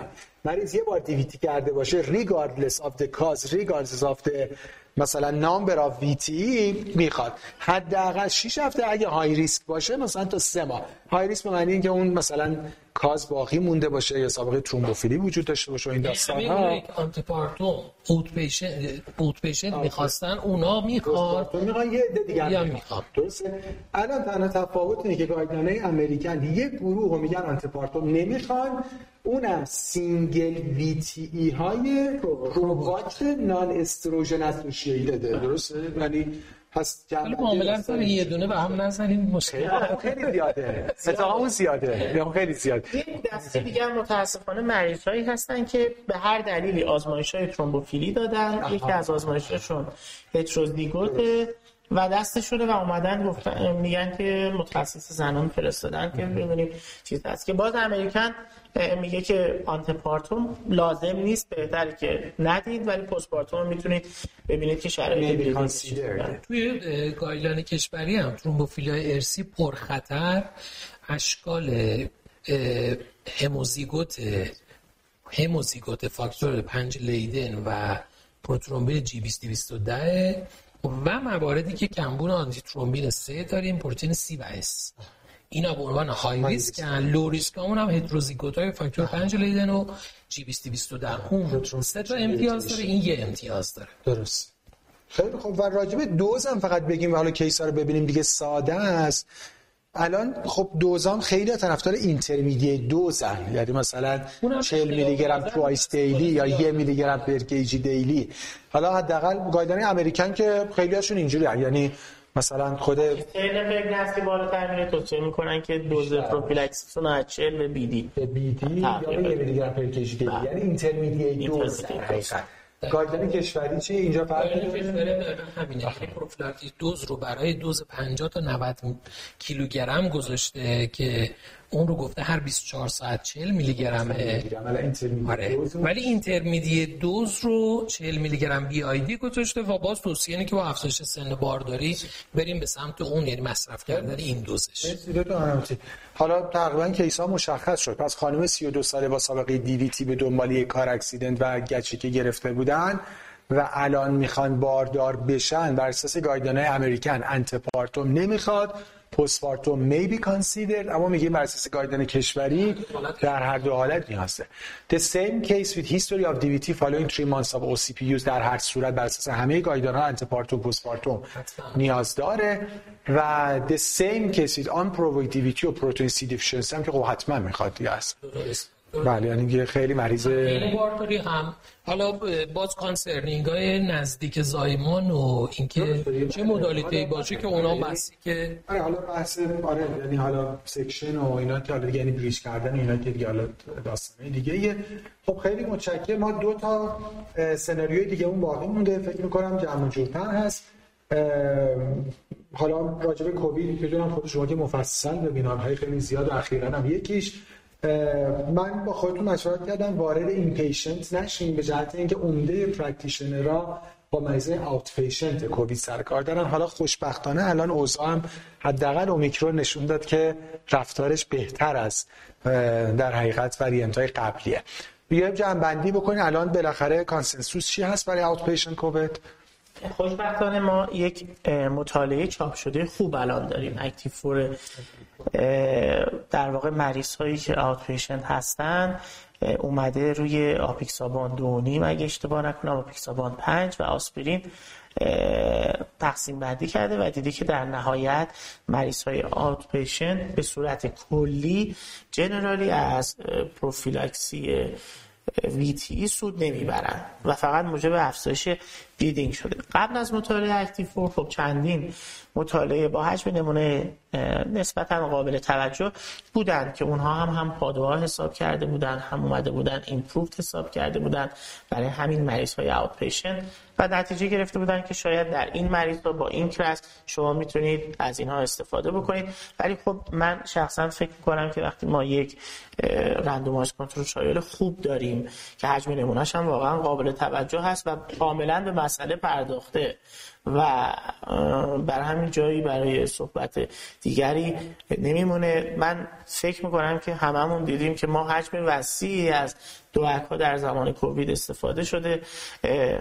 مریض یه بار DVT کرده باشه regardless of the cause regardless of the مثلا نامبر آف ویتی می‌خواد. حداقل 6 هفته اگه های ریسک باشه مثلا تا سه ماه. های ریسک به معنی اینکه اون مثلا کاز باقی مونده باشه یا سابقه ترومبوفیلی وجود داشته باشه این داستان ها. آنتیپارتوم اوت پیشنت اوت پیشنت می‌خواستن اونا می‌خواد. تو می‌خوان یه عده دیگه می‌خواد. درسته؟ الان تنها تفاوت اینه که گایدلاین امریکن یک گروه رو میگن آنتیپارتوم. نمی‌خوان اونم سینگل وی تی ای های پروواکت نان استروژن اسوسییتد درسته؟ یعنی پس ولی معاملا سر یه دونه به هم نزنیم مشکل. خیلی زیاده. اتفاقا اون زیاده. یا خیلی زیاده یه دسته دیگه هم متاسفانه مریض هایی هستن که به هر دلیلی آزمایش های ترومبوفیلی دادن. یکی از آزمایششون هتروزیگوته. و دستشونه و اومدن گفتن میگن که متخصص زنان فرستادن که ببینیم چیز هست. که باز امریکن میگه که antepartum لازم نیست بهتره که ندید ولی postpartum رو می‌تونید ببینید که شرایط. توی اه، guideline کشوری هم ترومبوفیلی‌های ارثی پرخطر اشکال هموزیگوت هموزیگوت فاکتور پنج Leiden و prothrombin G 210 و مواردی که کمبود antithrombin 3 داریم پروتئین C و S. اینا به عنوان high risk low risk همون هم هتروزیگوت های فاکتور 5 Leiden و G 210 اون سه تا امتیاز داره این یه امتیاز داره. درست. خیلی خوب. و راجع به دوز هم فقط بگیم و حالا case ا رو ببینیم دیگه ساده است. الان خب دوزام خیلی طرفدار intermediate dose ن. یعنی مثلا اونم 40 میلی گرم twice daily یا یه میلی گرم per kg daily. حالا حداقل guideline American که خیلی هاشون اینجوری یعنی مثلا خود خیلی فکر که بالاتر میره توصیه می‌کنن که دوز prophylaxis شون رو از 40 به بیدی. بی دی یا تقریبا. یه میلی گرم per kg daily. یعنی intermediate dose guideline کشوری چیه اینجا فرق داره؟ همینه که prophylactic dose رو برای وزن 50 تا 90 کیلوگرم گذاشته که اون رو گفته هر 24 ساعت 40 میلی گرمه آره. ولی intermediate dose رو 40 میلی گرم BID گذاشته و باز توصیه اینه که با افزایش سن بارداری بریم به سمت اون یعنی مصرف کردن این دوزش. حالا تقریبا case ها مشخص شد. پس خانم 32 ساله با سابقه DVT به دنبال یک car accident و گچی که گرفته بودن و الان می‌خوان باردار بشن بر اساس guideline American. antepartum نمی‌خواد. postpartum may be considered اما میگیم بر اساس guideline کشوری در هر دو حالت نیازه The same case with history of DVT following 3 months of OCP use در هر صورت بر اساس همه guideline ها antepartum postpartum نیاز داره و the same case with unprovoked DVT و protein C deficiency هم که خب حتما می‌خواد دیگه است. بله یعنی خیلی مریض بارداری هم. حالا باز concerning های نزدیک زایمان و اینکه چه modality باشه که اونا بسی که آره حالا بحث آره یعنی حالا section و اینا که حالا دیگه یعنی bridge کردن اینا که دیگه حالا داستانه دیگه. خب خیلی متشکرم. ما دو تا سناریوی دیگه اون باقی مونده. فکر می‌کنم جمع جورتر هست. حالا راجع به کووید بدونم خود شما که مفصل به بیمارهای خیلی زیاد اخیرا هم یکیش. من با خودتون مشورت کردم وارد inpatient نشین به جهت اینکه عمده practitioner ها با مریض outpatient کووید سر کار دارن. حالا خوشبختانه الان اوضاع هم حداقل اومیکرون نشون داد که رفتارش بهتر از در حقیقت variant های قبلیه. بیایم جمع بندی بکنیم الان بالاخره consensus چی هست برای out patient کووید؟ خوشبختانه ما یک مطالعه چاپ شده خوب الان داریم. ACTIV-4 در واقع مریض هایی که outpatient هستن اومده روی apixaban دو نیم اگه اشتباه نکنم apixaban پنج و آسپرین تقسیم بندی کرده و دیده که در نهایت مریض های outpatient به صورت کلی generally از پروفیلاکسی VTE سود نمی‌برن و فقط موجب افزایش bleeding شده. قبل از مطالعه ACTIV-4 خب چندین مطالعه با حجم نمونه نسبتا قابل توجه بودن که اونها هم هم PADUA ها حساب کرده بودن هم اومده بودن IMPROVE حساب کرده بودن برای همین مریض های patient و نتیجه گرفته بودن که شاید در این مریض با این کلاس شما می‌تونید از اینها استفاده بکنید. ولی خب من شخصا فکر کنم که وقتی ما یک رندومایز کنترل شایل خوب داریم که حجم نمونهش هم واقعا قابل توجه هست و کاملا به مسئله پرداخته. و بر همین جایی برای صحبت دیگری نمیمونه. من فکر می‌کنم که هممون دیدیم که ما حجم وسیعی از DOAC ها در زمان کووید استفاده شده.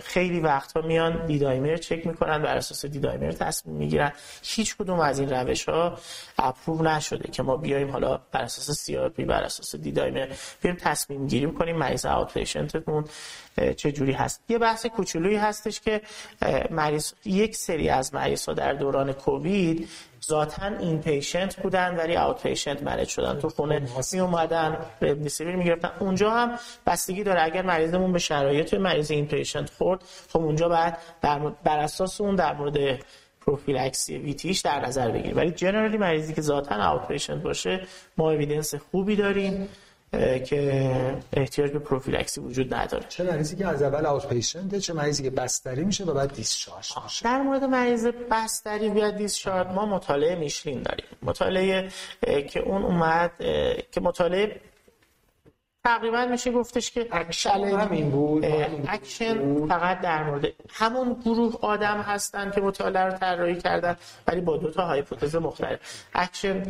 خیلی وقتها میان D-dimer چک می‌کنن بر اساس D-dimer تصمیم می‌گیرن. هیچ کدوم از این روش ها approve نشده که ما بیایم حالا بر اساس CRP بر اساس D-dimer بیایم تصمیم گیری کنیم. مریض outpatient مون چه جوری هست؟ یه بحث کوچولویی هستش که مریض یک سری از مریض ها در دوران کووید ذاتا inpatient بودن ولی outpatient manage شدن. تو خونه می اومدن رمدسیویر می‌گرفتن. اونجا هم بستگی داره. اگر مریضمون به شرایط مریض inpatient خورد خب اونجا بعد بر اساس اون در مورد پروفیلاکسی VTE ش در نظر بگیریم. ولی generally مریضی که ذاتا outpatient باشه ما evidence خوبی داریم. که احتیاج به پروفیلاکسی وجود نداره. چه مریضی که از اول outpatient چه مریضی که بستری میشه و بعد discharge میشه. در مورد مریض بستری و discharge ما مطالعه MICHELLE داریم. مطالعه که اون اومد که مطالعه تقریبا میشه گفتش که اکشن همین بود اکشن فقط در مورد همون گروه آدم هستن که مطالعه رو طراحی کردن ولی با دو تا hypothesis مختلف. اکشن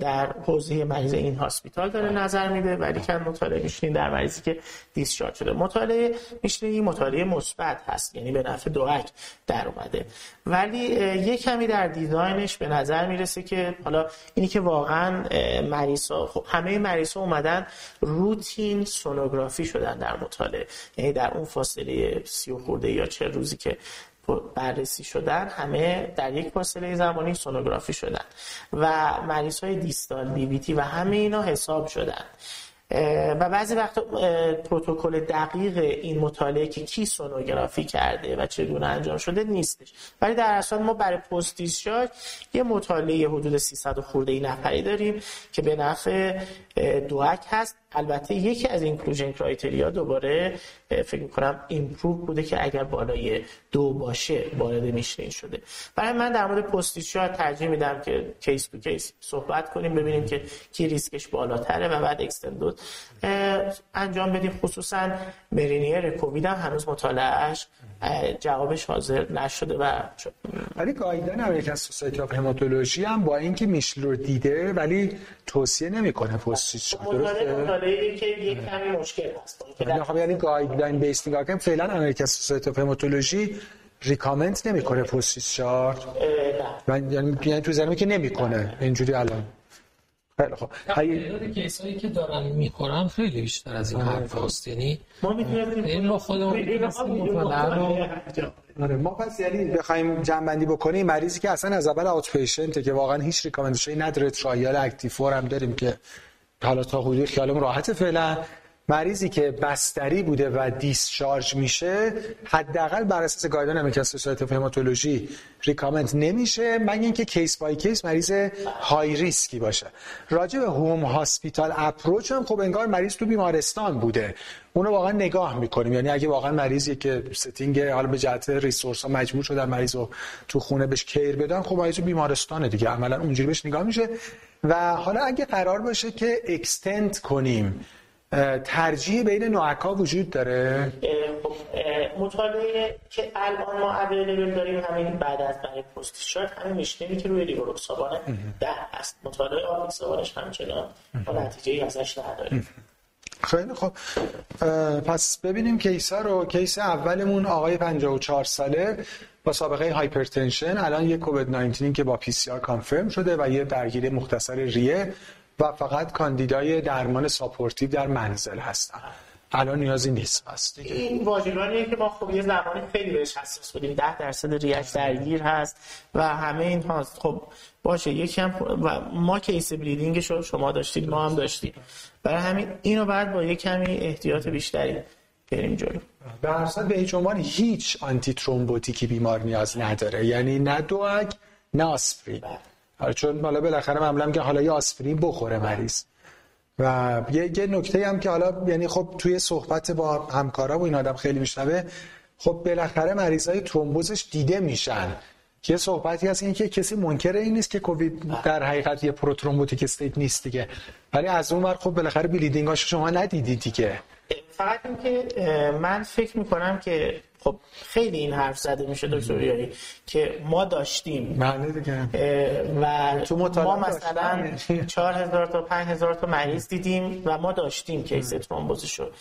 در حوزه مریض in-hospital داره نظر میده ولیکن مطالعه MICHELLE در مریضی که discharge شده. مطالعه MICHELLE مطالعه مثبت هست یعنی به نفع DOAC در اومده. ولی یه کمی در دیزاینش به نظر می‌رسه که حالا اینی که واقعا مریض خب همه مریض اومدن روتین سونوگرافی شدن در مطالعه. یعنی در اون فاصله سی و خورده یا چه روزی که بررسی شدن همه در یک فاصله زمانی سونوگرافی شدن. و مریض های دیستال دیویتی و همه اینا حساب شدن. و بعضی وقت پروتکل دقیق این مطالعه که کی سونوگرافی کرده و چگونه انجام شده نیستش. ولی در اصل ما برای پست یه مطالعه حدود 300 خورده ای نفری داریم که به نفع DOAC هست. البته یکی از inclusion criteria دوباره فکر می‌کنم IMPROVE بوده که اگر بالای دو باشه وارد MICHELLE شده. برای من در مورد post-discharge ترجیح میدم که case to case صحبت کنیم ببینیم که کی ریسکش بالاتره و بعد extended انجام بدیم. خصوصا مرینیر کووید هنوز مطالعهش جوابش حاضر نشده و ولی گایدن امریکن سوسایتی اف هماتولوژی هم با اینکه میشل رو دیده ولی توصیه نمی‌کنه درسته؟ مطالعه که یک کمی مشکل هست. خب یعنی گایدلاین بیس نگاه کنیم فعلا امریکن سوسایتی اف هماتولوژی ریکامند نمی‌کنه پوست شارژ من یعنی یعنی تو زنمی که نمی‌کنه. اینجوری الان. خیلی خب تعداد case ایی که دارن می‌خورن خیلی بیشتر از این حرف هست یعنی ما می‌تونیم رو خودمون آره ما پس یعنی بخوایم جمع‌بندی بکنیم مریضی که اصلا از اول outpatient ه که واقعا هیچ recommendation ی نداره trial ACTIV هم داریم که حالا تا حدودی خیالم راحت فعلا. مریضی که بستری بوده و discharge میشه حداقل بر اساس guideline American Society Hematology recommend نمیشه مگر اینکه case by case مریض های ریسکی باشه. راجع به home hospital approach هم خب انگار مریض تو بیمارستان بوده. اونو واقعا نگاه می‌کنیم. یعنی اگه واقعا مریضی که setting حالا به جهت resource ها مجبور شدن مریض رو تو خونه بهش care بدن خب مریض بیمارستانه دیگه. عملا اونجوری بهش نگاه میشه. و حالا اگه قرار باشه که extend کنیم ترجیح بین NOAC ها وجود داره؟ خب، مطالعه که الان ما available داریم همین بعد از برای post discharge همین MICHELLE ی که روی ریگوروکسابان ده هست مطالعه apixaban ش همچنان ما نتیجه ای ازش نداریم. خیلی خب پس ببینیم case ها رو. case اولمون آقای 54 ساله با سابقه hypertension. الان یه کووید 19 که با PCR confirm شده و یه درگیری مختصر ریه. و فقط کاندیدای درمان supportive در منزل هستن. الان نیازی نیست. دیگه. این واژگانیه که ما خب یه زمانی خیلی بهش حساس بودیم. 10 درصد ریه‌ات درگیر هست و همه این هاست خب باشه یکی هم و ما کیس بلیدینگ شو شما داشتید ما هم داشتیم. برای همین اینو بعد با یه کمی احتیاط بیشتری بریم جلو. به هر به هیچ عنوان هیچ آنتی ترومبوتیکی بیمار نیاز نداره. یعنی نه دوگ نه آسپرین. بله. چون حالا بالاخره معمولا که حالا یه آسپرین بخوره مریض. و یه, یه نکته هم که حالا یعنی خب توی صحبت با همکارا و این آدم خیلی میشنوه خب بالاخره مریضای ترومبوزش دیده میشن. یه صحبتی هست این که کسی منکر این نیست که کووید در حقیقت یه prothrombotic state نیست دیگه. ولی از اون ور خب بالاخره bleeding اش شما ندیدید دیگه. فقط اینکه من فکر می‌کنم که خب خیلی این حرف زده میشه دکتر یاری که ما داشتیم. معنی دیگه. و تو ما مثلا 4000 تا 5000 تا مریض دیدیم و ما داشتیم case ترومبوز شد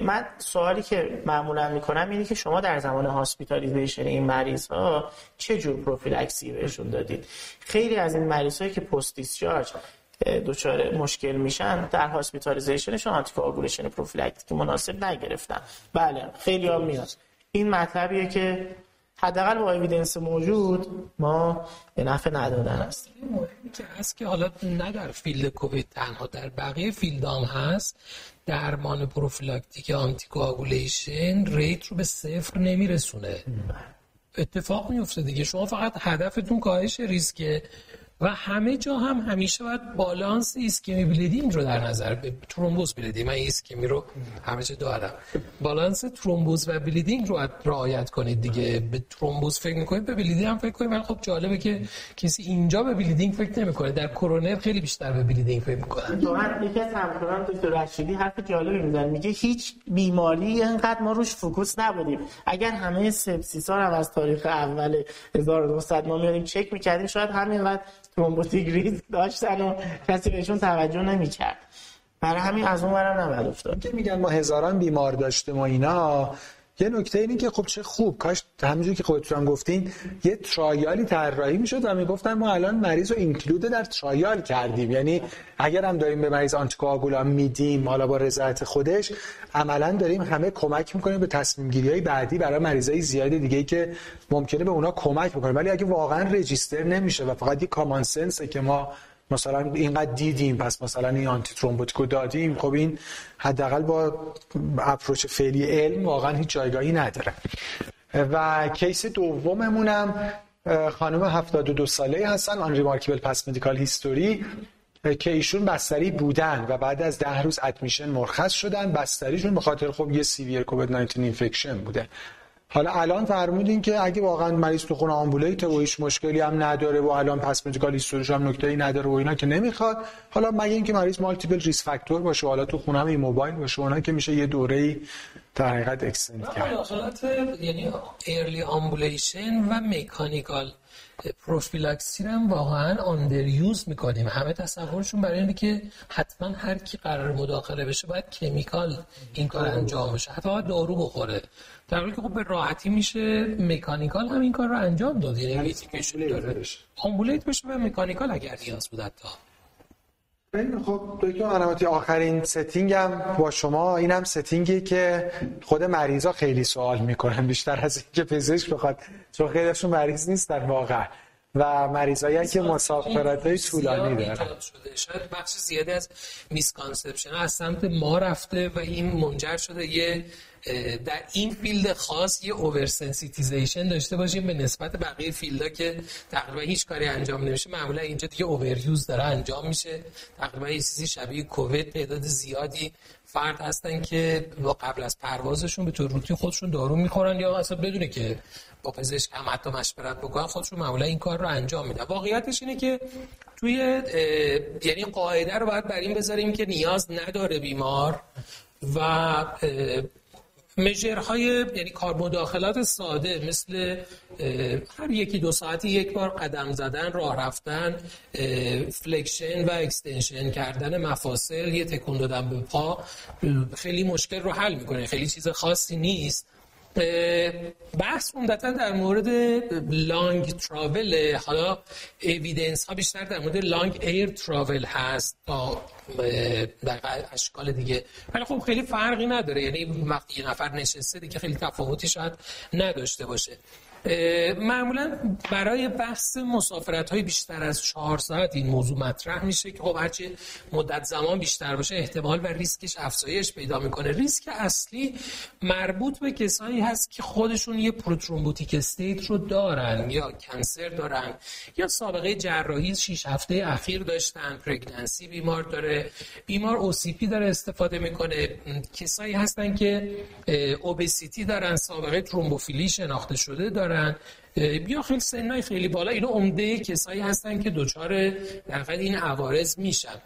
من سوالی که معمولا می‌کنم اینه که شما در زمان hospitalization این مریض ها چه جور prophylaxis ی بهشون دادید؟ خیلی از این مریض هایی که post discharge دچار مشکل میشن در hospitalization شون anticoagulation که مناسب نگرفتن. بله خیلی هم میاد. این مطلبیه که حداقل با evidence موجود ما به نفع ندادن است که هست که حالا نه در field کووید تنها در بقیه field هم هست. درمان prophylactic anticoagulation rate رو به صفر نمیرسونه. اتفاق میفته دیگه. شما فقط هدفتون کاهش ریسک و همه جا هم همیشه باید بالانس ایسکمی bleeding رو در نظر به ترومبوز bleeding. من ایسکمی رو همه جا دارم. بالانس ترومبوز و bleeding رو رعایت کنید دیگه. به ترومبوز فکر می‌کنید به bleeding هم فکر کنید. ولی خب جالبه که کسی اینجا به bleeding فکر نمی‌کنه. در کرونر خیلی بیشتر به bleeding فکر می‌کنن. یکی از همکاران دکتر رشیدی حرف جالبی می‌زنه میگه هیچ بیماری اینقدر ما روش focus نبودیم. اگر همه sepsis ا هم از تاریخ اول 1900 ما میاریم چک می‌کردیم شاید همینقدر thrombotic ریسک داشتن و کسی بهشون توجه نمی‌کرد. برای همین از اون ور بوم نباید افتاد. که میگن ما هزاران بیمار داشتیم و اینا یه نکته اینه که خب چه خوب. کاش همینجوری که خودتون گفتین یه trial ی طراحی می‌شد و می‌گفتن ما الان مریض رو include در trial کردیم. یعنی اگر هم داریم به مریض آنتیکواگولان میدیم حالا با رضایت خودش عملا داریم همه کمک می‌کنیم به تصمیم گیری های بعدی برای مریضای زیاد دیگه که ممکنه به اونا کمک بکنه. ولی اگه واقعا رجیستر نمیشه و فقط یه کامان سنسه که ما مثلا اینقدر دیدیم پس مثلا این آنتی ترومبوتیکو دادیم. خب این حداقل با اپروچ فعلی علم واقعا هیچ جایگاهی نداره. و کیس دوممونم خانم 72 ساله هستن unremarkable past medical history که ایشون بستری بودن و بعد از ده روز admission مرخص شدن. بستریشون به خاطر خب یه severe COVID 19 infection بوده. حالا الان فرمودین که اگه واقعا مریض تو خونه ambulate و هیچ مشکلی هم نداره و الان past medical history ش هم نکته‌ای نداره و اینا که نمی‌خواد حالا مگه اینکه مریض multiple risk factor باشه حالا تو خونه immobile باشه اونا که میشه یه دوره‌ای در حقیقت extend کرد. حالات یعنی early ambulation و mechanical prophylaxis هم واقعا under use می‌کنیم. همه تصورشون برای اینه که حتما هر کی قرار مداخله بشه باید chemical این کار انجام بشه. حتی باید دارو بخوره. در حالی که خب به راحتی میشه mechanical هم این کار رو انجام داد یعنی medication داره. ambulate بشه به mechanical اگر نیاز بود حتی. خب دکتر علامتی آخرین setting هم با شما این هم setting ی که خود مریضا خیلی سوال می‌کنن بیشتر از اینکه پزشک بخواد چون خیلیشون مریض نیستن واقعا. و مریضایی که مسافرت های طولانی دارن. شاید بخش زیادی از misconception از سمت ما رفته و این منجر شده. یه در این field خاص یه over sensitization داشته باشیم به نسبت بقیه field ا که تقریبا هیچ کاری انجام نمیشه. معمولا اینجا دیگه over use داره انجام میشه. تقریبا یه چیزی شبیه کووید تعداد زیادی فرد هستن که قبل از پروازشون به طور روتین خودشون دارو می‌خورن یا اصلا بدونه که با پزشک هم حتی مشورت بکنن خودشون معمولا این کار رو انجام میدن. واقعیتش اینه که توی یعنی قاعده رو باید بر این بذاریم که نیاز نداره بیمار و مژرهای یعنی کار مداخلات ساده مثل هر یکی دو ساعتی یک بار قدم زدن راه رفتن flexion و extension کردن مفاصل یه تکون دادن به پا خیلی مشکل رو حل می‌کنه. خیلی چیز خاصی نیست. بحث عمدتا در مورد long travel حالا evidence ها بیشتر در مورد long air travel هست تا در اشکال دیگه. ولی خب خیلی فرقی نداره. یعنی وقتی یه نفر نشسته دیگه خیلی تفاوتی شاید نداشته باشه. معمولا برای بحث مسافرت های بیشتر از چهار ساعت این موضوع مطرح میشه که خب هرچی مدت زمان بیشتر باشه احتمال و ریسکش افزایش پیدا می‌کنه. ریسک اصلی مربوط به کسایی هست که خودشون یه prothrombotic state رو دارن یا cancer دارن یا سابقه جراحی 6 هفته اخیر داشتن pregnancy بیمار داره بیمار OCP داره استفاده می‌کنه. کسایی هستن که اوبسیتی دارن سابقه ترومبوفیلی شناخته شده دارن. دارن بیا خیلی سنای خیلی بالا اینا عمده کسایی هستن که دچار در این عوارض میشن.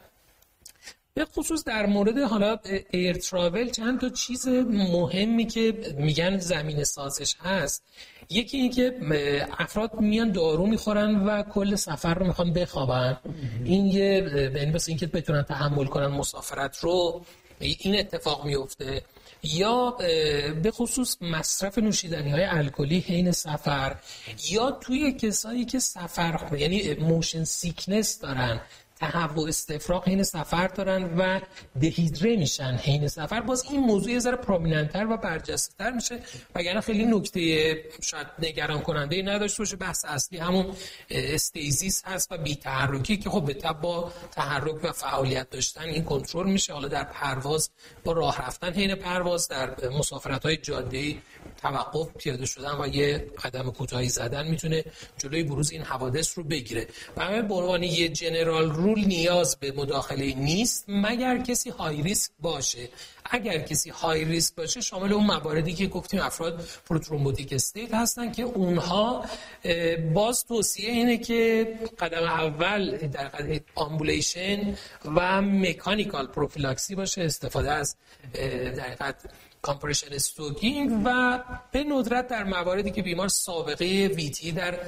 به خصوص در مورد حالا ایر تراول چند تا چیز مهمی که میگن زمین سازش هست. یکی اینکه افراد میان دارو می‌خورن و کل سفر رو می‌خوان بخوابن. این یه یعنی اینکه بتونن تحمل کنن مسافرت رو این اتفاق میفته یا به خصوص مصرف نوشیدنی های الکلی حین سفر یا توی کسایی که سفر یعنی motion sickness دارن تهوع استفراغ حین سفر دارن و dehydrate میشن حین سفر. باز این موضوع یه ذره prominent تر و برجسته میشه. وگرنه خیلی نکته شاید نگران کننده نداشته باشه. بحث اصلی همون stasis هست و بی تحرکی که خب به تبع با تحرک و فعالیت داشتن این کنترل میشه. حالا در پرواز با راه رفتن حین پرواز در مسافرت های جاده توقف پیاده شدن و یه قدم کوتاهی زدن می‌تونه جلوی بروز این حوادث رو بگیره. و به عنوان یه general rule نیاز به مداخله نیست مگر کسی high risk باشه. اگر کسی high risk باشه شامل اون مواردی که گفتیم افراد prothrombotic state هستن که اونها باز توصیه اینه که قدم اول در ambulation و mechanical prophylaxis باشه استفاده از در compression stocking و به ندرت در مواردی که بیمار سابقه VTE در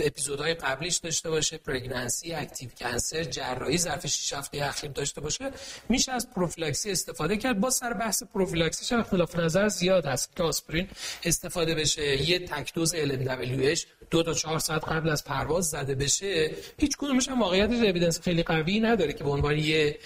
اپیزودهای قبلیش داشته باشه pregnancy active cancer جراحی ظرف 6 هفته اخیر داشته باشه میشه از prophylaxis استفاده کرد. با سر بحث prophylaxis یش اختلاف نظر زیاد هست. که آسپرین استفاده بشه یه تک دوز LMWH دو تا چهار ساعت قبل از پرواز زده بشه. هیچ کدومش هم واقعیت evidence خیلی قوی نداره که به عنوان یه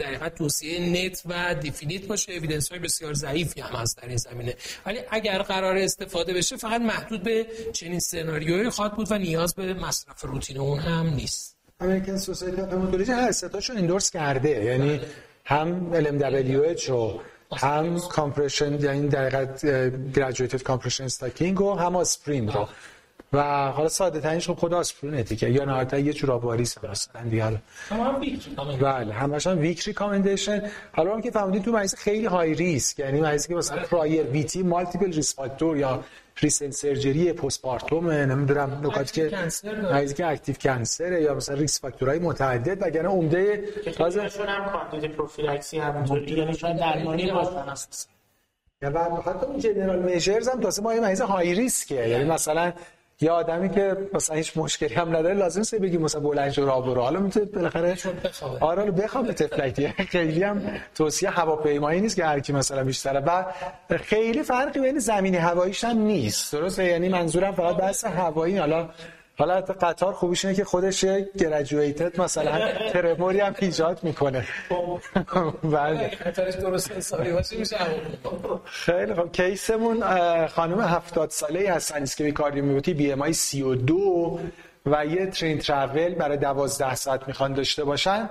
در توصیه نت و definite باشه. evidence های بسیار ضعیفی هم هست در این زمینه. ولی اگر قرار استفاده بشه فقط محدود به چنین سناریویی خواهد بود و نیاز به مصرف روتین اون هم نیست. American Society of Hematology هر ستاشو endorse کرده. یعنی هم LMWH و هم compression یعنی در حقیقت graduated compression stocking و هم آسپرین رو. و حالا ساده ترینش خب خود آسپرین دیگه. یا نه یه جوراب واریس مثلا دیگه حالا هم بله همش هم weak recommendation حالا هم که فهمیدین تو مریض خیلی high risk یعنی مریضی که مثلا prior VTE multiple risk factor یا recent surgery postpartum نمی‌دونم نکاتی که مریضی که active cancer یا مثلا risk factor های متعدد وگرنه عمده تازه هم کاندید پروفیلاکسی همونطوری یعنی شاید درمانی باشن و حتی اون جنرال میجرز هم تازه ما یه مریض های ریسکه یعنی مثلا یه آدمی که مثلا هیچ مشکلی هم نداره لازم سه بگی مثلا بلند را برو. حالا می‌تونه بالاخره آره بخوابه تفلکتی خیلی هم توصیه هواپیمایی نیست که هر کی مثلا بیشتره. و خیلی فرقی بین زمینی هواییش هم نیست. درسته؟ یعنی منظورم فقط بحث هوایی. حالا حالا قطار خوبیش اینه که خودش گرجویتد مثلا ترموری هم ایجاد می‌کنه. بله. درست حسابی میشه خیلی خب. case مون خانم 70 ساله هستن که کاردیومیوپاتی BMI 32 و یه train travel برای 12 ساعت می‌خوان داشته باشن.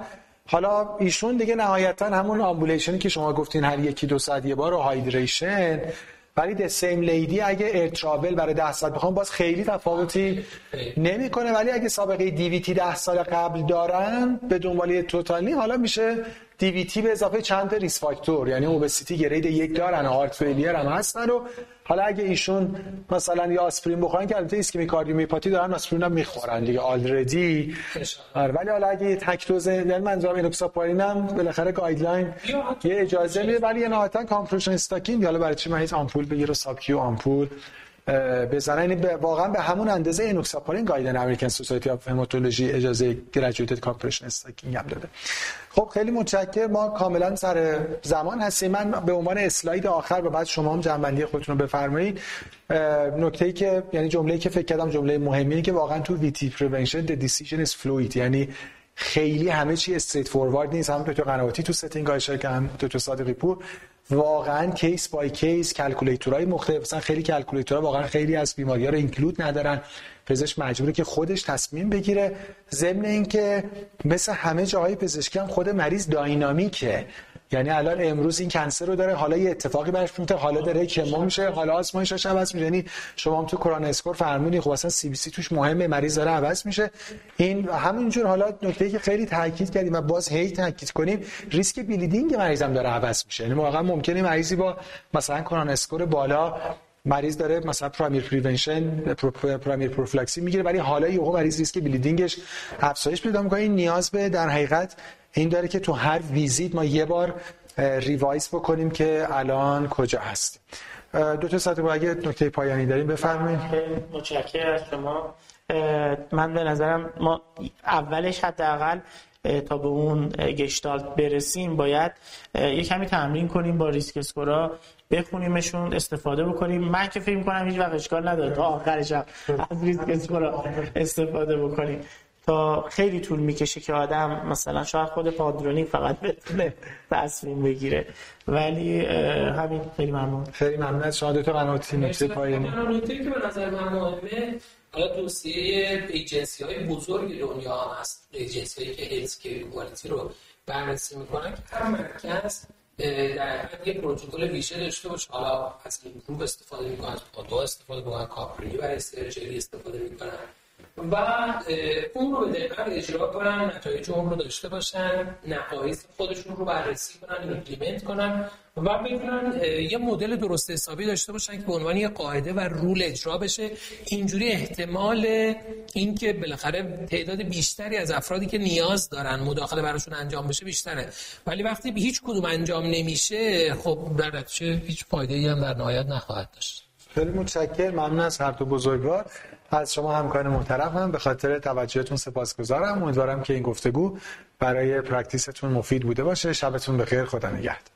حالا ایشون دیگه نهایتا همون ambulation ی که شما گفتین هر یکی دو ساعت یه بار و hydration. ولی the same lady اگه air travel برای 10 ساعت بخوام باز خیلی تفاوتی نمی‌کنه. ولی اگه سابقه DVT 10 سال قبل دارن به دنبال total knee حالا میشه DVT به اضافه چند risk factor؟ یعنی obesity grade یک دارن heart failure هم هستن و حالا اگه ایشون مثلا یا آسپرین بخورن که البته ischemic cardiomyopathy دارن آسپرین هم می‌خورن دیگه already ولی حالا اگه تک دوز یعنی منظورم اینوکساپارین هم بالاخره guideline یه اجازه میده ولی یه نهایتا compression stocking حالا برای چی من آمپول بگیره subQ آمپول؟ بزنن. یعنی واقعا به همون اندازه اینوکساپارین guideline American Society of Hematology اجازه graduated compression stocking هم داده. خب خیلی متشکرم. ما کاملا سر زمان هستیم. من به عنوان اسلاید آخر و بعد شما هم جمع‌بندی خودتون رو بفرمایید. نکته ای که یعنی جمله‌ای که فکر کردم جمله مهمی که واقعا تو VTE prevention the decision is fluid. یعنی خیلی همه چی straightforward نیست. هم تو قنواتی تو setting های که هم تو صادقی پور. واقعا case by case calculator های مختلف مثلا خیلی calculator ها واقعا خیلی از بیماری ها رو include ندارن. پزشک مجبوره که خودش تصمیم بگیره ضمن اینکه مثل همه جاهای پزشکی هم خود مریض dynamic ه. یعنی الان امروز این cancer رو داره حالا یه اتفاقی براش میفته حالا داره chemo میشه حالا آسمایش عوض میشه یعنی شما هم تو Khorana score فرمودین خب اصلا CBC توش مهمه مریض داره عوض میشه. این همینجور حالا نکته که خیلی تاکید کردیم و باز هی تاکید کنیم risk bleeding مریضم داره عوض میشه. یعنی واقعا ممکنه مریضی با مثلا Khorana score بالا مریض داره مثلا primary prevention primary prophylaxis می‌گیره ولی حالا یهو مریض risk bleeding ش افزایش پیدا می‌کنه. این نیاز به در حقیقت این داره که تو هر ویزیت ما یه بار revise بکنیم که الان کجا هست دو تا ساعت اگه نکته پایانی داریم بفرمایید. متشکرم از شما. من به نظرم ما اولش حداقل تا به اون gestalt برسیم باید یه کمی تمرین کنیم با risk score ا بخونیمشون استفاده بکنیم. من که فکر کنم هیچ وقت اشکال نداره. تا آخرش از ریسک اسکورا استفاده بکنیم. تا خیلی طول می‌کشه که آدم مثلا شاید خود پادرونی فقط بتونه تصمیم بگیره. ولی همین. خیلی ممنون. خیلی ممنون از شما. دو تا قناتی نکته پایانی. نکته که به نظر من مهمه حالا توصیه ایجنسی های بزرگ دنیا هم هست؟ ایجنسی هایی که هیلز کوالیتی رو بررسی می‌کنن که هر مرکز در یه پروتکل ویژه داشته باشه. حالا از IMPROVE استفاده می‌کنن از Padua استفاده می‌کنن Caprini برای surgery استفاده می‌کنن. و اون رو به دقت اجرا کنن نتایج اون رو داشته باشن نقایص خودشون رو بررسی کنن implement کنن و بتونن یه مدل درست حسابی داشته باشن که به عنوان یه قاعده و rule اجرا بشه. اینجوری احتمال اینکه بالاخره تعداد بیشتری از افرادی که نیاز دارن مداخله براشون انجام بشه بیشتره. ولی وقتی هیچ کدوم انجام نمیشه خب در هیچ فایده ای هم در نهایت نخواهد داشت. خیلی متشکرم. ممنون از هر دو بزرگوار. از شما همکار محترمم به خاطر توجهتون سپاسگزارم. امیدوارم که این گفتگو برای پرکتیستون مفید بوده باشه. شبتون بخیر. خدا نگهدار.